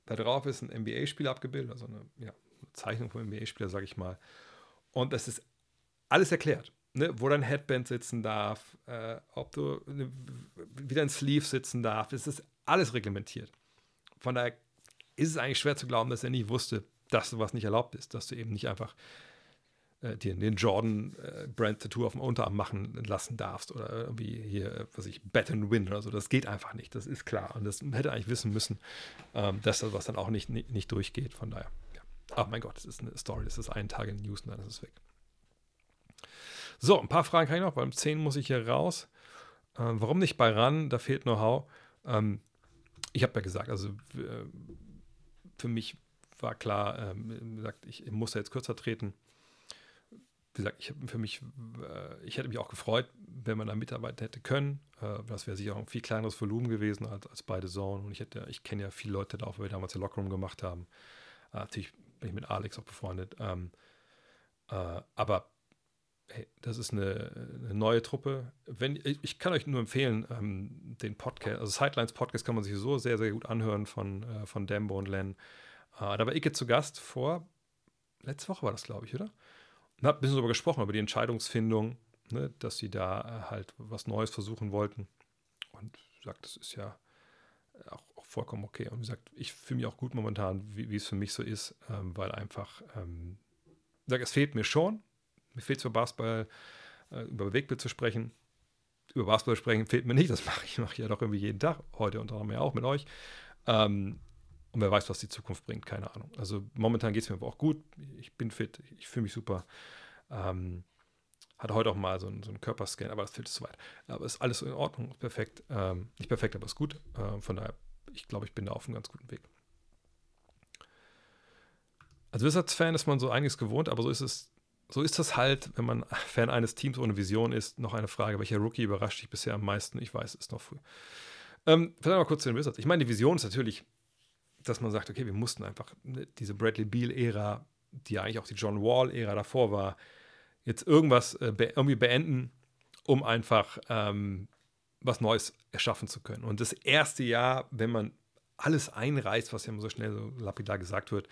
Da drauf ist ein NBA-Spieler abgebildet, also eine, ja, eine Zeichnung vom NBA-Spieler, sage ich mal. Und das ist alles erklärt. Ne, wo dein Headband sitzen darf, äh, ob du ne, wie dein Sleeve sitzen darf. Es ist alles reglementiert. Von daher ist es eigentlich schwer zu glauben, dass er nie wusste, dass sowas nicht erlaubt ist, dass du eben nicht einfach äh, dir den Jordan-Brand-Tattoo äh, auf dem Unterarm machen lassen darfst oder irgendwie hier, äh, was ich, Bet and Win oder so. Das geht einfach nicht, das ist klar. Und das hätte eigentlich wissen müssen, ähm, dass das was dann auch nicht, nicht, nicht durchgeht. Von daher, ja. Ach mein Gott, das ist eine Story, das ist einen Tag in News und dann ist es weg. So, ein paar Fragen kann ich noch, weil um 10 muss ich hier raus. Ähm, warum nicht bei RAN? Da fehlt Know-how. Ähm, ich habe ja gesagt, also äh, für mich war klar, ähm, gesagt, ich muss jetzt kürzer treten wie gesagt, ich für mich, äh, ich hätte mich auch gefreut, wenn man da mitarbeiten hätte können. Äh, das wäre sicher auch ein viel kleineres Volumen gewesen als, als beide Zone. Und ich hätte, ich kenne ja viele Leute da auch, weil wir damals den Lockerroom gemacht haben. Äh, natürlich bin ich mit Alex auch befreundet. Ähm, äh, aber hey, das ist eine, eine, neue Truppe. Wenn, ich, kann euch nur empfehlen, ähm, den Podcast, also Sidelines Podcast kann man sich so sehr, sehr gut anhören von, äh, von Dembo und Len. Äh, da war Icke zu Gast vor, letzte Woche war das, glaube ich, oder? und habe ein bisschen darüber gesprochen, über die Entscheidungsfindung, ne, dass sie da äh, halt was Neues versuchen wollten. Und sagt, das ist ja auch, auch, vollkommen okay. Und wie gesagt, ich fühle mich auch gut momentan, wie, wie es für mich so ist, ähm, weil einfach, ähm, sag, es fehlt mir schon. Mir fehlt zwar Basketball, äh, über Wegbild zu sprechen. Über Basketball sprechen fehlt mir nicht. Das mache ich, mache ich ja doch irgendwie jeden Tag. Heute unter anderem ja auch mit euch. Ähm, und wer weiß, was die Zukunft bringt, keine Ahnung. Also momentan geht es mir aber auch gut. Ich bin fit, ich fühle mich super. Ähm, hatte heute auch mal so einen, so einen Körperscan, aber das fehlt zu weit. Aber ist alles in Ordnung, perfekt. Ähm, nicht perfekt, aber ist gut. Ähm, von daher, ich glaube, ich bin da auf einem ganz guten Weg. Als Wizards-Fan ist man so einiges gewohnt, aber so ist es, so ist das halt, wenn man (laughs) Fan eines Teams ohne Vision ist. Noch eine Frage, welcher Rookie überrascht dich bisher am meisten? Ich weiß, es ist noch früh. Ähm, vielleicht mal kurz zu den Wizards. Ich meine, die Vision ist natürlich dass man sagt, okay, wir mussten einfach ne, diese Bradley Beal-Ära, die ja eigentlich auch die John Wall-Ära davor war, jetzt irgendwas äh, be irgendwie beenden, um einfach ähm, was Neues erschaffen zu können. Und das erste Jahr, wenn man alles einreißt, was ja immer so schnell so lapidar gesagt wird,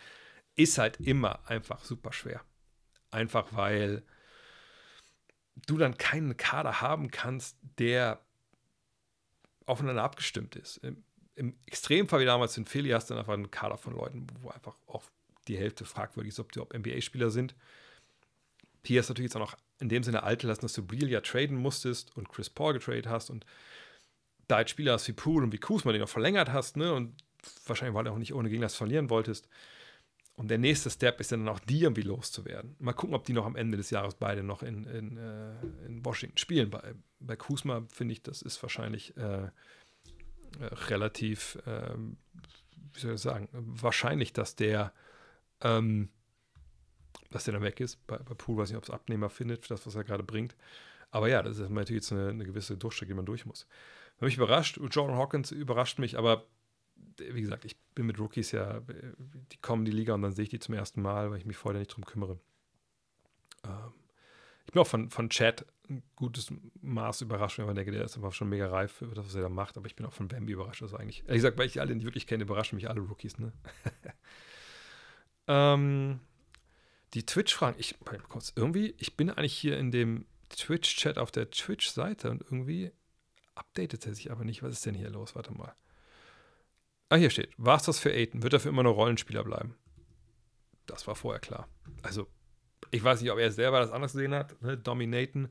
ist halt immer einfach super schwer. Einfach weil du dann keinen Kader haben kannst, der aufeinander abgestimmt ist im Extremfall wie damals in Philly hast du dann einfach einen Kader von Leuten, wo einfach auch die Hälfte fragwürdig ist, ob die ob NBA-Spieler sind. Hier ist natürlich jetzt auch noch in dem Sinne alt lassen, dass du Briel ja traden musstest und Chris Paul getradet hast und da jetzt Spieler hast wie Poole und wie Kuzma, den noch verlängert hast, ne, und wahrscheinlich, weil du auch nicht ohne Gegner verlieren wolltest. Und der nächste Step ist dann auch die irgendwie loszuwerden. Mal gucken, ob die noch am Ende des Jahres beide noch in, in, äh, in Washington spielen. Bei, bei Kuzma finde ich, das ist wahrscheinlich äh, relativ, ähm, wie soll ich sagen, wahrscheinlich, dass der, ähm, dass der dann weg ist. Bei, bei Pool weiß ich nicht, ob es Abnehmer findet, für das, was er gerade bringt. Aber ja, das ist natürlich jetzt eine, eine gewisse Durchstrecke, die man durch muss. Mich überrascht, Jordan Hawkins überrascht mich, aber wie gesagt, ich bin mit Rookies ja, die kommen in die Liga und dann sehe ich die zum ersten Mal, weil ich mich vorher nicht drum kümmere. Ähm, ich bin auch von, von Chad ein gutes Maß überrascht, wenn man denkt, der ist einfach schon mega reif für das, was er da macht. Aber ich bin auch von Bambi überrascht. Also eigentlich, ehrlich gesagt, weil ich die alle nicht wirklich kenne, überraschen mich alle Rookies. Ne? (laughs) ähm, die Twitch-Fragen, ich kurz, irgendwie, ich bin eigentlich hier in dem Twitch-Chat auf der Twitch-Seite und irgendwie updatet er sich aber nicht. Was ist denn hier los? Warte mal. Ah, hier steht, war es das für Aiden? Wird er für immer nur Rollenspieler bleiben? Das war vorher klar. Also, ich weiß nicht, ob er selber das anders gesehen hat, ne, Dominaten,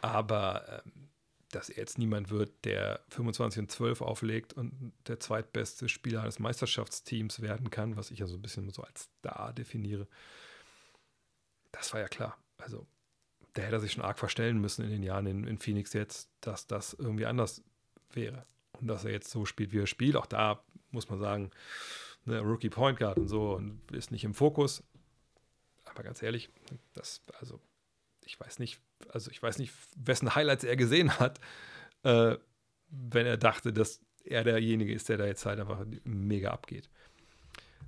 aber ähm, dass er jetzt niemand wird, der 25 und 12 auflegt und der zweitbeste Spieler eines Meisterschaftsteams werden kann, was ich ja so ein bisschen so als Star definiere. Das war ja klar. Also, da hätte er sich schon arg verstellen müssen in den Jahren in, in Phoenix jetzt, dass das irgendwie anders wäre. Und dass er jetzt so spielt, wie er spielt. Auch da muss man sagen, ne, Rookie Point Guard und so und ist nicht im Fokus. Aber ganz ehrlich, das, also, ich weiß nicht, also ich weiß nicht, wessen Highlights er gesehen hat, äh, wenn er dachte, dass er derjenige ist, der da jetzt halt einfach mega abgeht.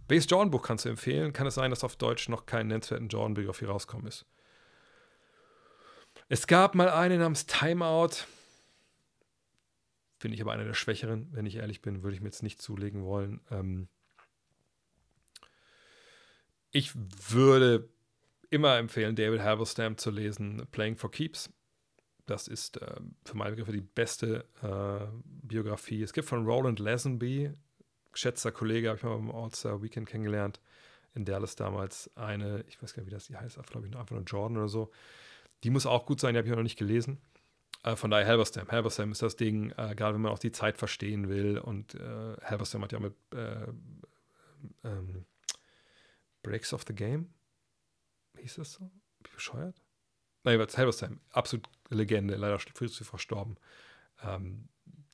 Welches Jordan-Buch kannst du empfehlen? Kann es sein, dass auf Deutsch noch kein nennenswerten Jordan-Biografie rauskommen ist? Es gab mal eine namens Timeout. Finde ich aber eine der schwächeren, wenn ich ehrlich bin, würde ich mir jetzt nicht zulegen wollen. Ähm ich würde immer empfehlen, David Halberstam zu lesen, Playing for Keeps. Das ist äh, für meine Begriffe die beste äh, Biografie. Es gibt von Roland Lazenby, geschätzter Kollege, habe ich mal beim All-Star Weekend kennengelernt, in Dallas damals, eine, ich weiß gar nicht, wie das die heißt, glaube ich, einfach nur Jordan oder so. Die muss auch gut sein, die habe ich noch nicht gelesen. Äh, von daher Halberstam. Halberstam ist das Ding, äh, gerade wenn man auch die Zeit verstehen will. Und äh, Halberstam hat ja mit äh, ähm, Breaks of the Game, hieß das so? Wie bescheuert? Nein, Halberstam, absolut Legende, leider früh zu verstorben. Ähm,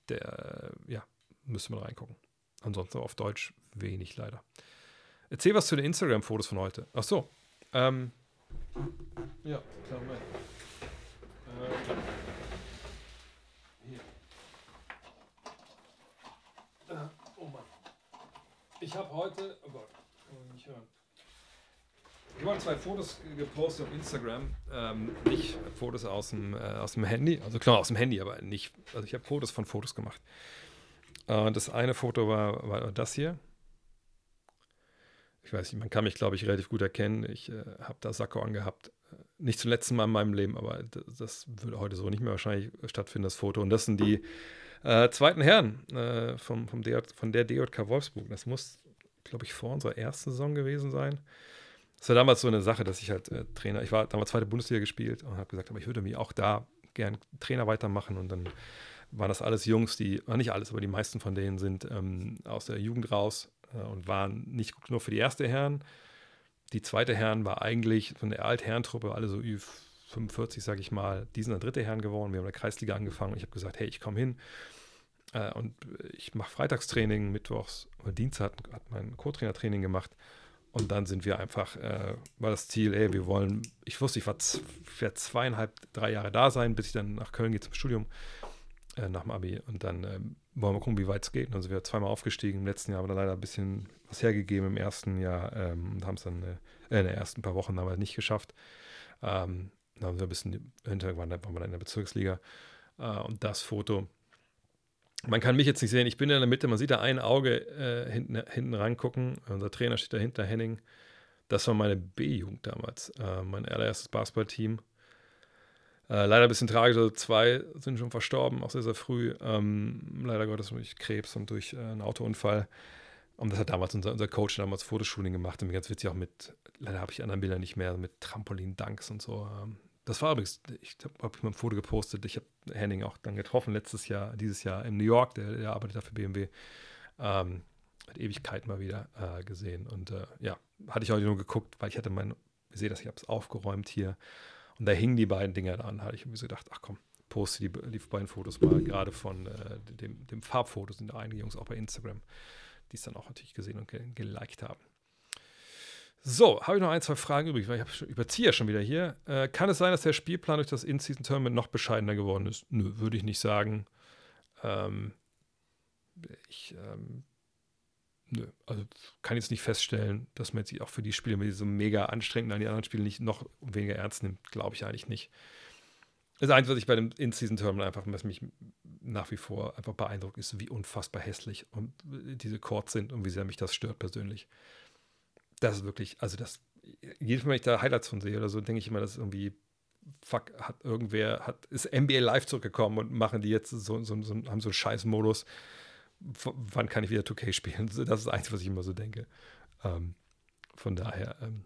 der, ja, müsste man reingucken. Ansonsten auf Deutsch wenig leider. Erzähl was zu den Instagram-Fotos von heute. Ach so. Ähm, ja, klar, Moment. Äh, hier. Ah, oh Mann. Ich habe heute, oh Gott. Ich habe zwei Fotos gepostet auf Instagram. Ähm, nicht Fotos aus dem, äh, aus dem Handy, also klar aus dem Handy, aber nicht. Also ich habe Fotos von Fotos gemacht. Äh, das eine Foto war, war das hier ich weiß nicht, man kann mich, glaube ich, relativ gut erkennen. Ich äh, habe da Sakko angehabt. Nicht zum letzten Mal in meinem Leben, aber das, das würde heute so nicht mehr wahrscheinlich stattfinden, das Foto. Und das sind die äh, zweiten Herren äh, vom, vom DJ, von der DJK Wolfsburg. Das muss, glaube ich, vor unserer ersten Saison gewesen sein. Das war damals so eine Sache, dass ich halt äh, Trainer, ich war damals zweite Bundesliga gespielt und habe gesagt, aber ich würde mich auch da gern Trainer weitermachen. Und dann waren das alles Jungs, die, nicht alles, aber die meisten von denen sind ähm, aus der Jugend raus äh, und waren nicht nur für die erste Herren. Die zweite Herren war eigentlich von der Altherrentruppe, alle so Ü45, sage ich mal, die sind dann dritte Herren geworden. Wir haben in der Kreisliga angefangen und ich habe gesagt, hey, ich komme hin äh, und ich mache Freitagstraining, Mittwochs oder Dienstag hat, hat mein Co-Trainer-Training gemacht. Und dann sind wir einfach, äh, war das Ziel, ey, wir wollen, ich wusste, ich werde zweieinhalb, drei Jahre da sein, bis ich dann nach Köln gehe zum Studium, äh, nach dem Abi. Und dann ähm, wollen wir gucken, wie weit es geht. Also wir sind zweimal aufgestiegen. Im letzten Jahr haben wir leider ein bisschen was hergegeben im ersten Jahr ähm, und haben es dann äh, in den ersten paar Wochen haben wir nicht geschafft. Ähm, dann haben wir ein bisschen hinter, waren, wir in der Bezirksliga. Äh, und das Foto, man kann mich jetzt nicht sehen, ich bin in der Mitte, man sieht da ein Auge äh, hinten, hinten reingucken. Unser Trainer steht dahinter, Henning. Das war meine B-Jugend damals, äh, mein allererstes Basketballteam. Äh, leider ein bisschen tragisch, also zwei sind schon verstorben, auch sehr, sehr früh. Ähm, leider Gottes durch Krebs und durch äh, einen Autounfall. Und das hat damals unser, unser Coach damals Fotoshooting gemacht und ganz witzig auch mit, leider habe ich die anderen Bilder nicht mehr, mit Trampolin-Dunks und so. Ähm, das war übrigens, ich habe hab mal ein Foto gepostet, ich habe Henning auch dann getroffen letztes Jahr, dieses Jahr in New York, der, der arbeitet da für BMW. Ähm, hat Ewigkeit mal wieder äh, gesehen. Und äh, ja, hatte ich heute nur geguckt, weil ich hatte mein, ich sehe das, ich habe es aufgeräumt hier. Und da hingen die beiden Dinger dran. Hatte ich irgendwie so gedacht, ach komm, poste die, die beiden Fotos mal. Gerade von äh, dem, dem Farbfoto sind da einige Jungs auch bei Instagram, die es dann auch natürlich gesehen und ge geliked haben. So, habe ich noch ein, zwei Fragen übrig, weil ich überziehe ja schon wieder hier. Äh, kann es sein, dass der Spielplan durch das In-Season-Tournament noch bescheidener geworden ist? Nö, würde ich nicht sagen. Ähm, ich ähm, Nö, also kann jetzt nicht feststellen, dass man jetzt auch für die Spiele mit so mega anstrengend an die anderen Spiele nicht noch weniger ernst nimmt. Glaube ich eigentlich nicht. Das Einzige, was ich bei dem In-Season-Terminal einfach, was mich nach wie vor einfach beeindruckt, ist, wie unfassbar hässlich und diese Chords sind und wie sehr mich das stört persönlich. Das ist wirklich, also das, jedes Mal, wenn ich da Highlights von sehe oder so, denke ich immer, dass irgendwie, fuck, hat irgendwer, hat, ist NBA Live zurückgekommen und machen die jetzt so, so, so haben so einen Scheiß-Modus wann kann ich wieder 2K spielen? Das ist das Einzige, was ich immer so denke. Ähm, von daher, ähm,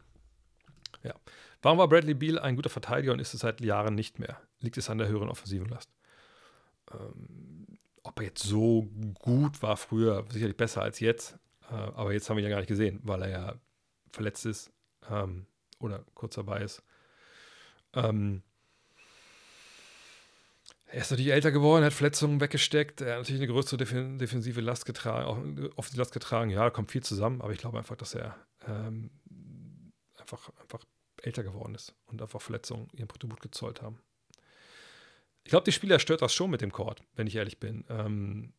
ja. Warum war Bradley Beal ein guter Verteidiger und ist es seit Jahren nicht mehr? Liegt es an der höheren offensiven Last? Ähm, ob er jetzt so gut war früher, sicherlich besser als jetzt. Äh, aber jetzt haben wir ihn ja gar nicht gesehen, weil er ja verletzt ist ähm, oder kurz dabei ist. Ähm, er ist natürlich älter geworden, hat Verletzungen weggesteckt, er hat natürlich eine größere defensive Last getragen, auch die Last getragen. Ja, da kommt viel zusammen, aber ich glaube einfach, dass er ähm, einfach, einfach älter geworden ist und einfach Verletzungen ihren Tribut gezollt haben. Ich glaube, die Spieler stört das schon mit dem Chord, wenn ich ehrlich bin. Ähm,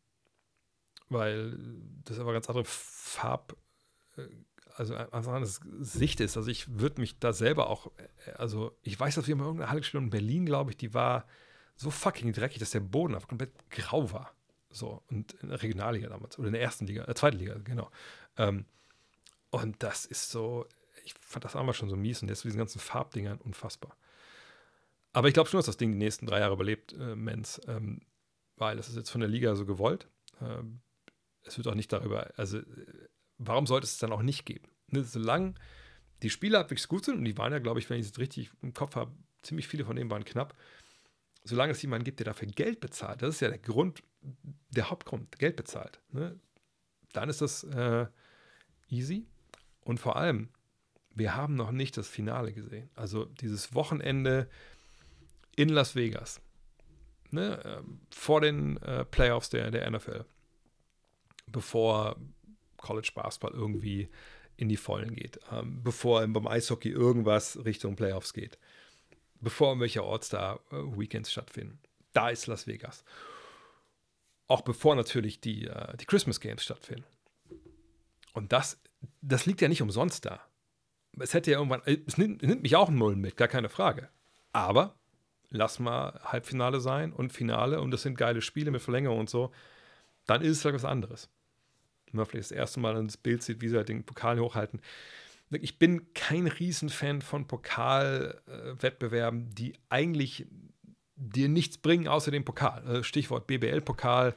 weil das aber ganz andere Farb, also einfach eine Sicht ist. Also ich würde mich da selber auch, äh, also ich weiß, dass wir mal irgendeine Halle gespielt haben in Berlin, glaube ich, die war so fucking dreckig, dass der Boden einfach komplett grau war. So, und in der Regionalliga damals, oder in der ersten Liga, der zweiten Liga, genau. Ähm, und das ist so, ich fand das einmal schon so mies und jetzt mit diesen ganzen Farbdingern unfassbar. Aber ich glaube schon, dass das Ding die nächsten drei Jahre überlebt, äh, Menz, ähm, weil es ist jetzt von der Liga so gewollt. Ähm, es wird auch nicht darüber, also äh, warum sollte es dann auch nicht geben? Ne, solange die Spieler wirklich gut sind, und die waren ja, glaube ich, wenn ich es richtig im Kopf habe, ziemlich viele von denen waren knapp, solange es jemanden gibt, der dafür Geld bezahlt, das ist ja der Grund, der Hauptgrund, Geld bezahlt, ne? dann ist das äh, easy. Und vor allem, wir haben noch nicht das Finale gesehen. Also dieses Wochenende in Las Vegas, ne, ähm, vor den äh, Playoffs der, der NFL, bevor College Basketball irgendwie in die Vollen geht, ähm, bevor beim Eishockey irgendwas Richtung Playoffs geht, bevor irgendwelche All-Star-Weekends stattfinden. Da ist Las Vegas. Auch bevor natürlich die, äh, die Christmas Games stattfinden. Und das, das liegt ja nicht umsonst da. Es hätte ja irgendwann, es nimmt, nimmt mich auch ein Null mit, gar keine Frage. Aber lass mal Halbfinale sein und Finale und das sind geile Spiele mit Verlängerung und so, dann ist es vielleicht was anderes. Wenn man vielleicht das erste Mal ins Bild sieht, wie sie halt den Pokal hochhalten. Ich bin kein Riesenfan von Pokalwettbewerben, die eigentlich dir nichts bringen außer dem Pokal. Äh, Stichwort BBL-Pokal,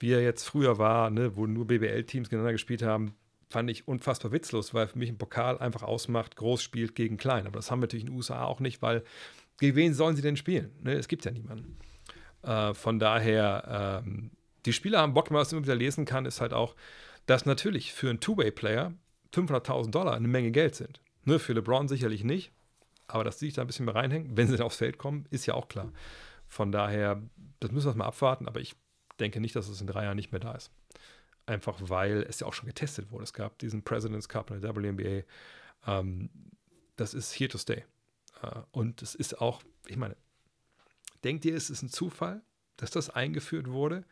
wie er jetzt früher war, ne, wo nur BBL-Teams gegeneinander gespielt haben, fand ich unfassbar witzlos, weil für mich ein Pokal einfach ausmacht, groß spielt gegen klein. Aber das haben wir natürlich in den USA auch nicht, weil gegen wen sollen sie denn spielen? Ne, es gibt ja niemanden. Äh, von daher, ähm, die Spieler haben Bock, was man immer wieder lesen kann, ist halt auch, dass natürlich für einen Two-Way-Player 500.000 Dollar eine Menge Geld sind. Ne, für LeBron sicherlich nicht, aber dass sie sich da ein bisschen mehr reinhängen, wenn sie dann aufs Feld kommen, ist ja auch klar. Von daher, das müssen wir mal abwarten, aber ich denke nicht, dass es in drei Jahren nicht mehr da ist. Einfach weil es ja auch schon getestet wurde. Es gab diesen President's Cup in der WNBA. Ähm, das ist here to stay. Äh, und es ist auch, ich meine, denkt ihr, es ist ein Zufall, dass das eingeführt wurde,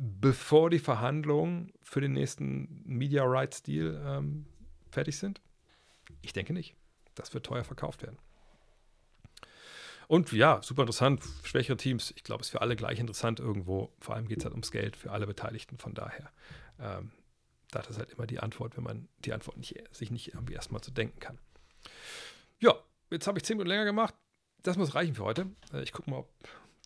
bevor die Verhandlungen für den nächsten Media Rights Deal ähm, fertig sind? Ich denke nicht. Das wird teuer verkauft werden. Und ja, super interessant. Schwächere Teams, ich glaube, ist für alle gleich interessant irgendwo. Vor allem geht es halt ums Geld für alle Beteiligten. Von daher, ähm, das ist halt immer die Antwort, wenn man die Antwort nicht, sich nicht irgendwie erstmal zu denken kann. Ja, jetzt habe ich zehn Minuten länger gemacht. Das muss reichen für heute. Äh, ich gucke mal, ob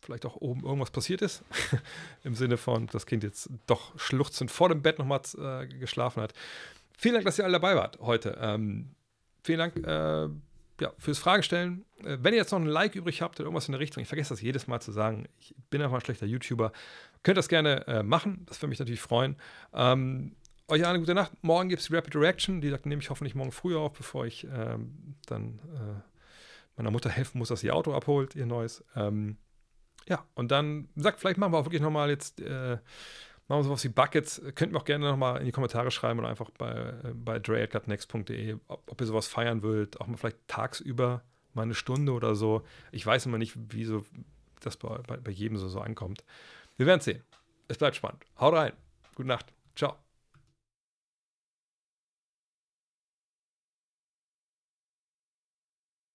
vielleicht auch oben irgendwas passiert ist. (laughs) Im Sinne von, das Kind jetzt doch schluchzend vor dem Bett nochmal äh, geschlafen hat. Vielen Dank, dass ihr alle dabei wart heute. Ähm, vielen Dank äh, ja, fürs Fragestellen. Äh, wenn ihr jetzt noch ein Like übrig habt oder irgendwas in der Richtung, ich vergesse das jedes Mal zu sagen, ich bin einfach ein schlechter YouTuber, könnt das gerne äh, machen. Das würde mich natürlich freuen. Ähm, euch eine gute Nacht. Morgen gibt es die Rapid Reaction. Die nehme ich hoffentlich morgen früh auf, bevor ich ähm, dann äh, meiner Mutter helfen muss, dass sie ihr Auto abholt, ihr neues. Ähm, ja, und dann sagt, vielleicht machen wir auch wirklich nochmal jetzt äh, machen wir sowas wie Buckets. Könnt ihr auch gerne nochmal in die Kommentare schreiben oder einfach bei, äh, bei dreadcutnext.de, ob, ob ihr sowas feiern wollt, auch mal vielleicht tagsüber mal eine Stunde oder so. Ich weiß immer nicht, wie so das bei, bei, bei jedem so, so ankommt. Wir werden sehen. Es bleibt spannend. Haut rein. Gute Nacht. Ciao.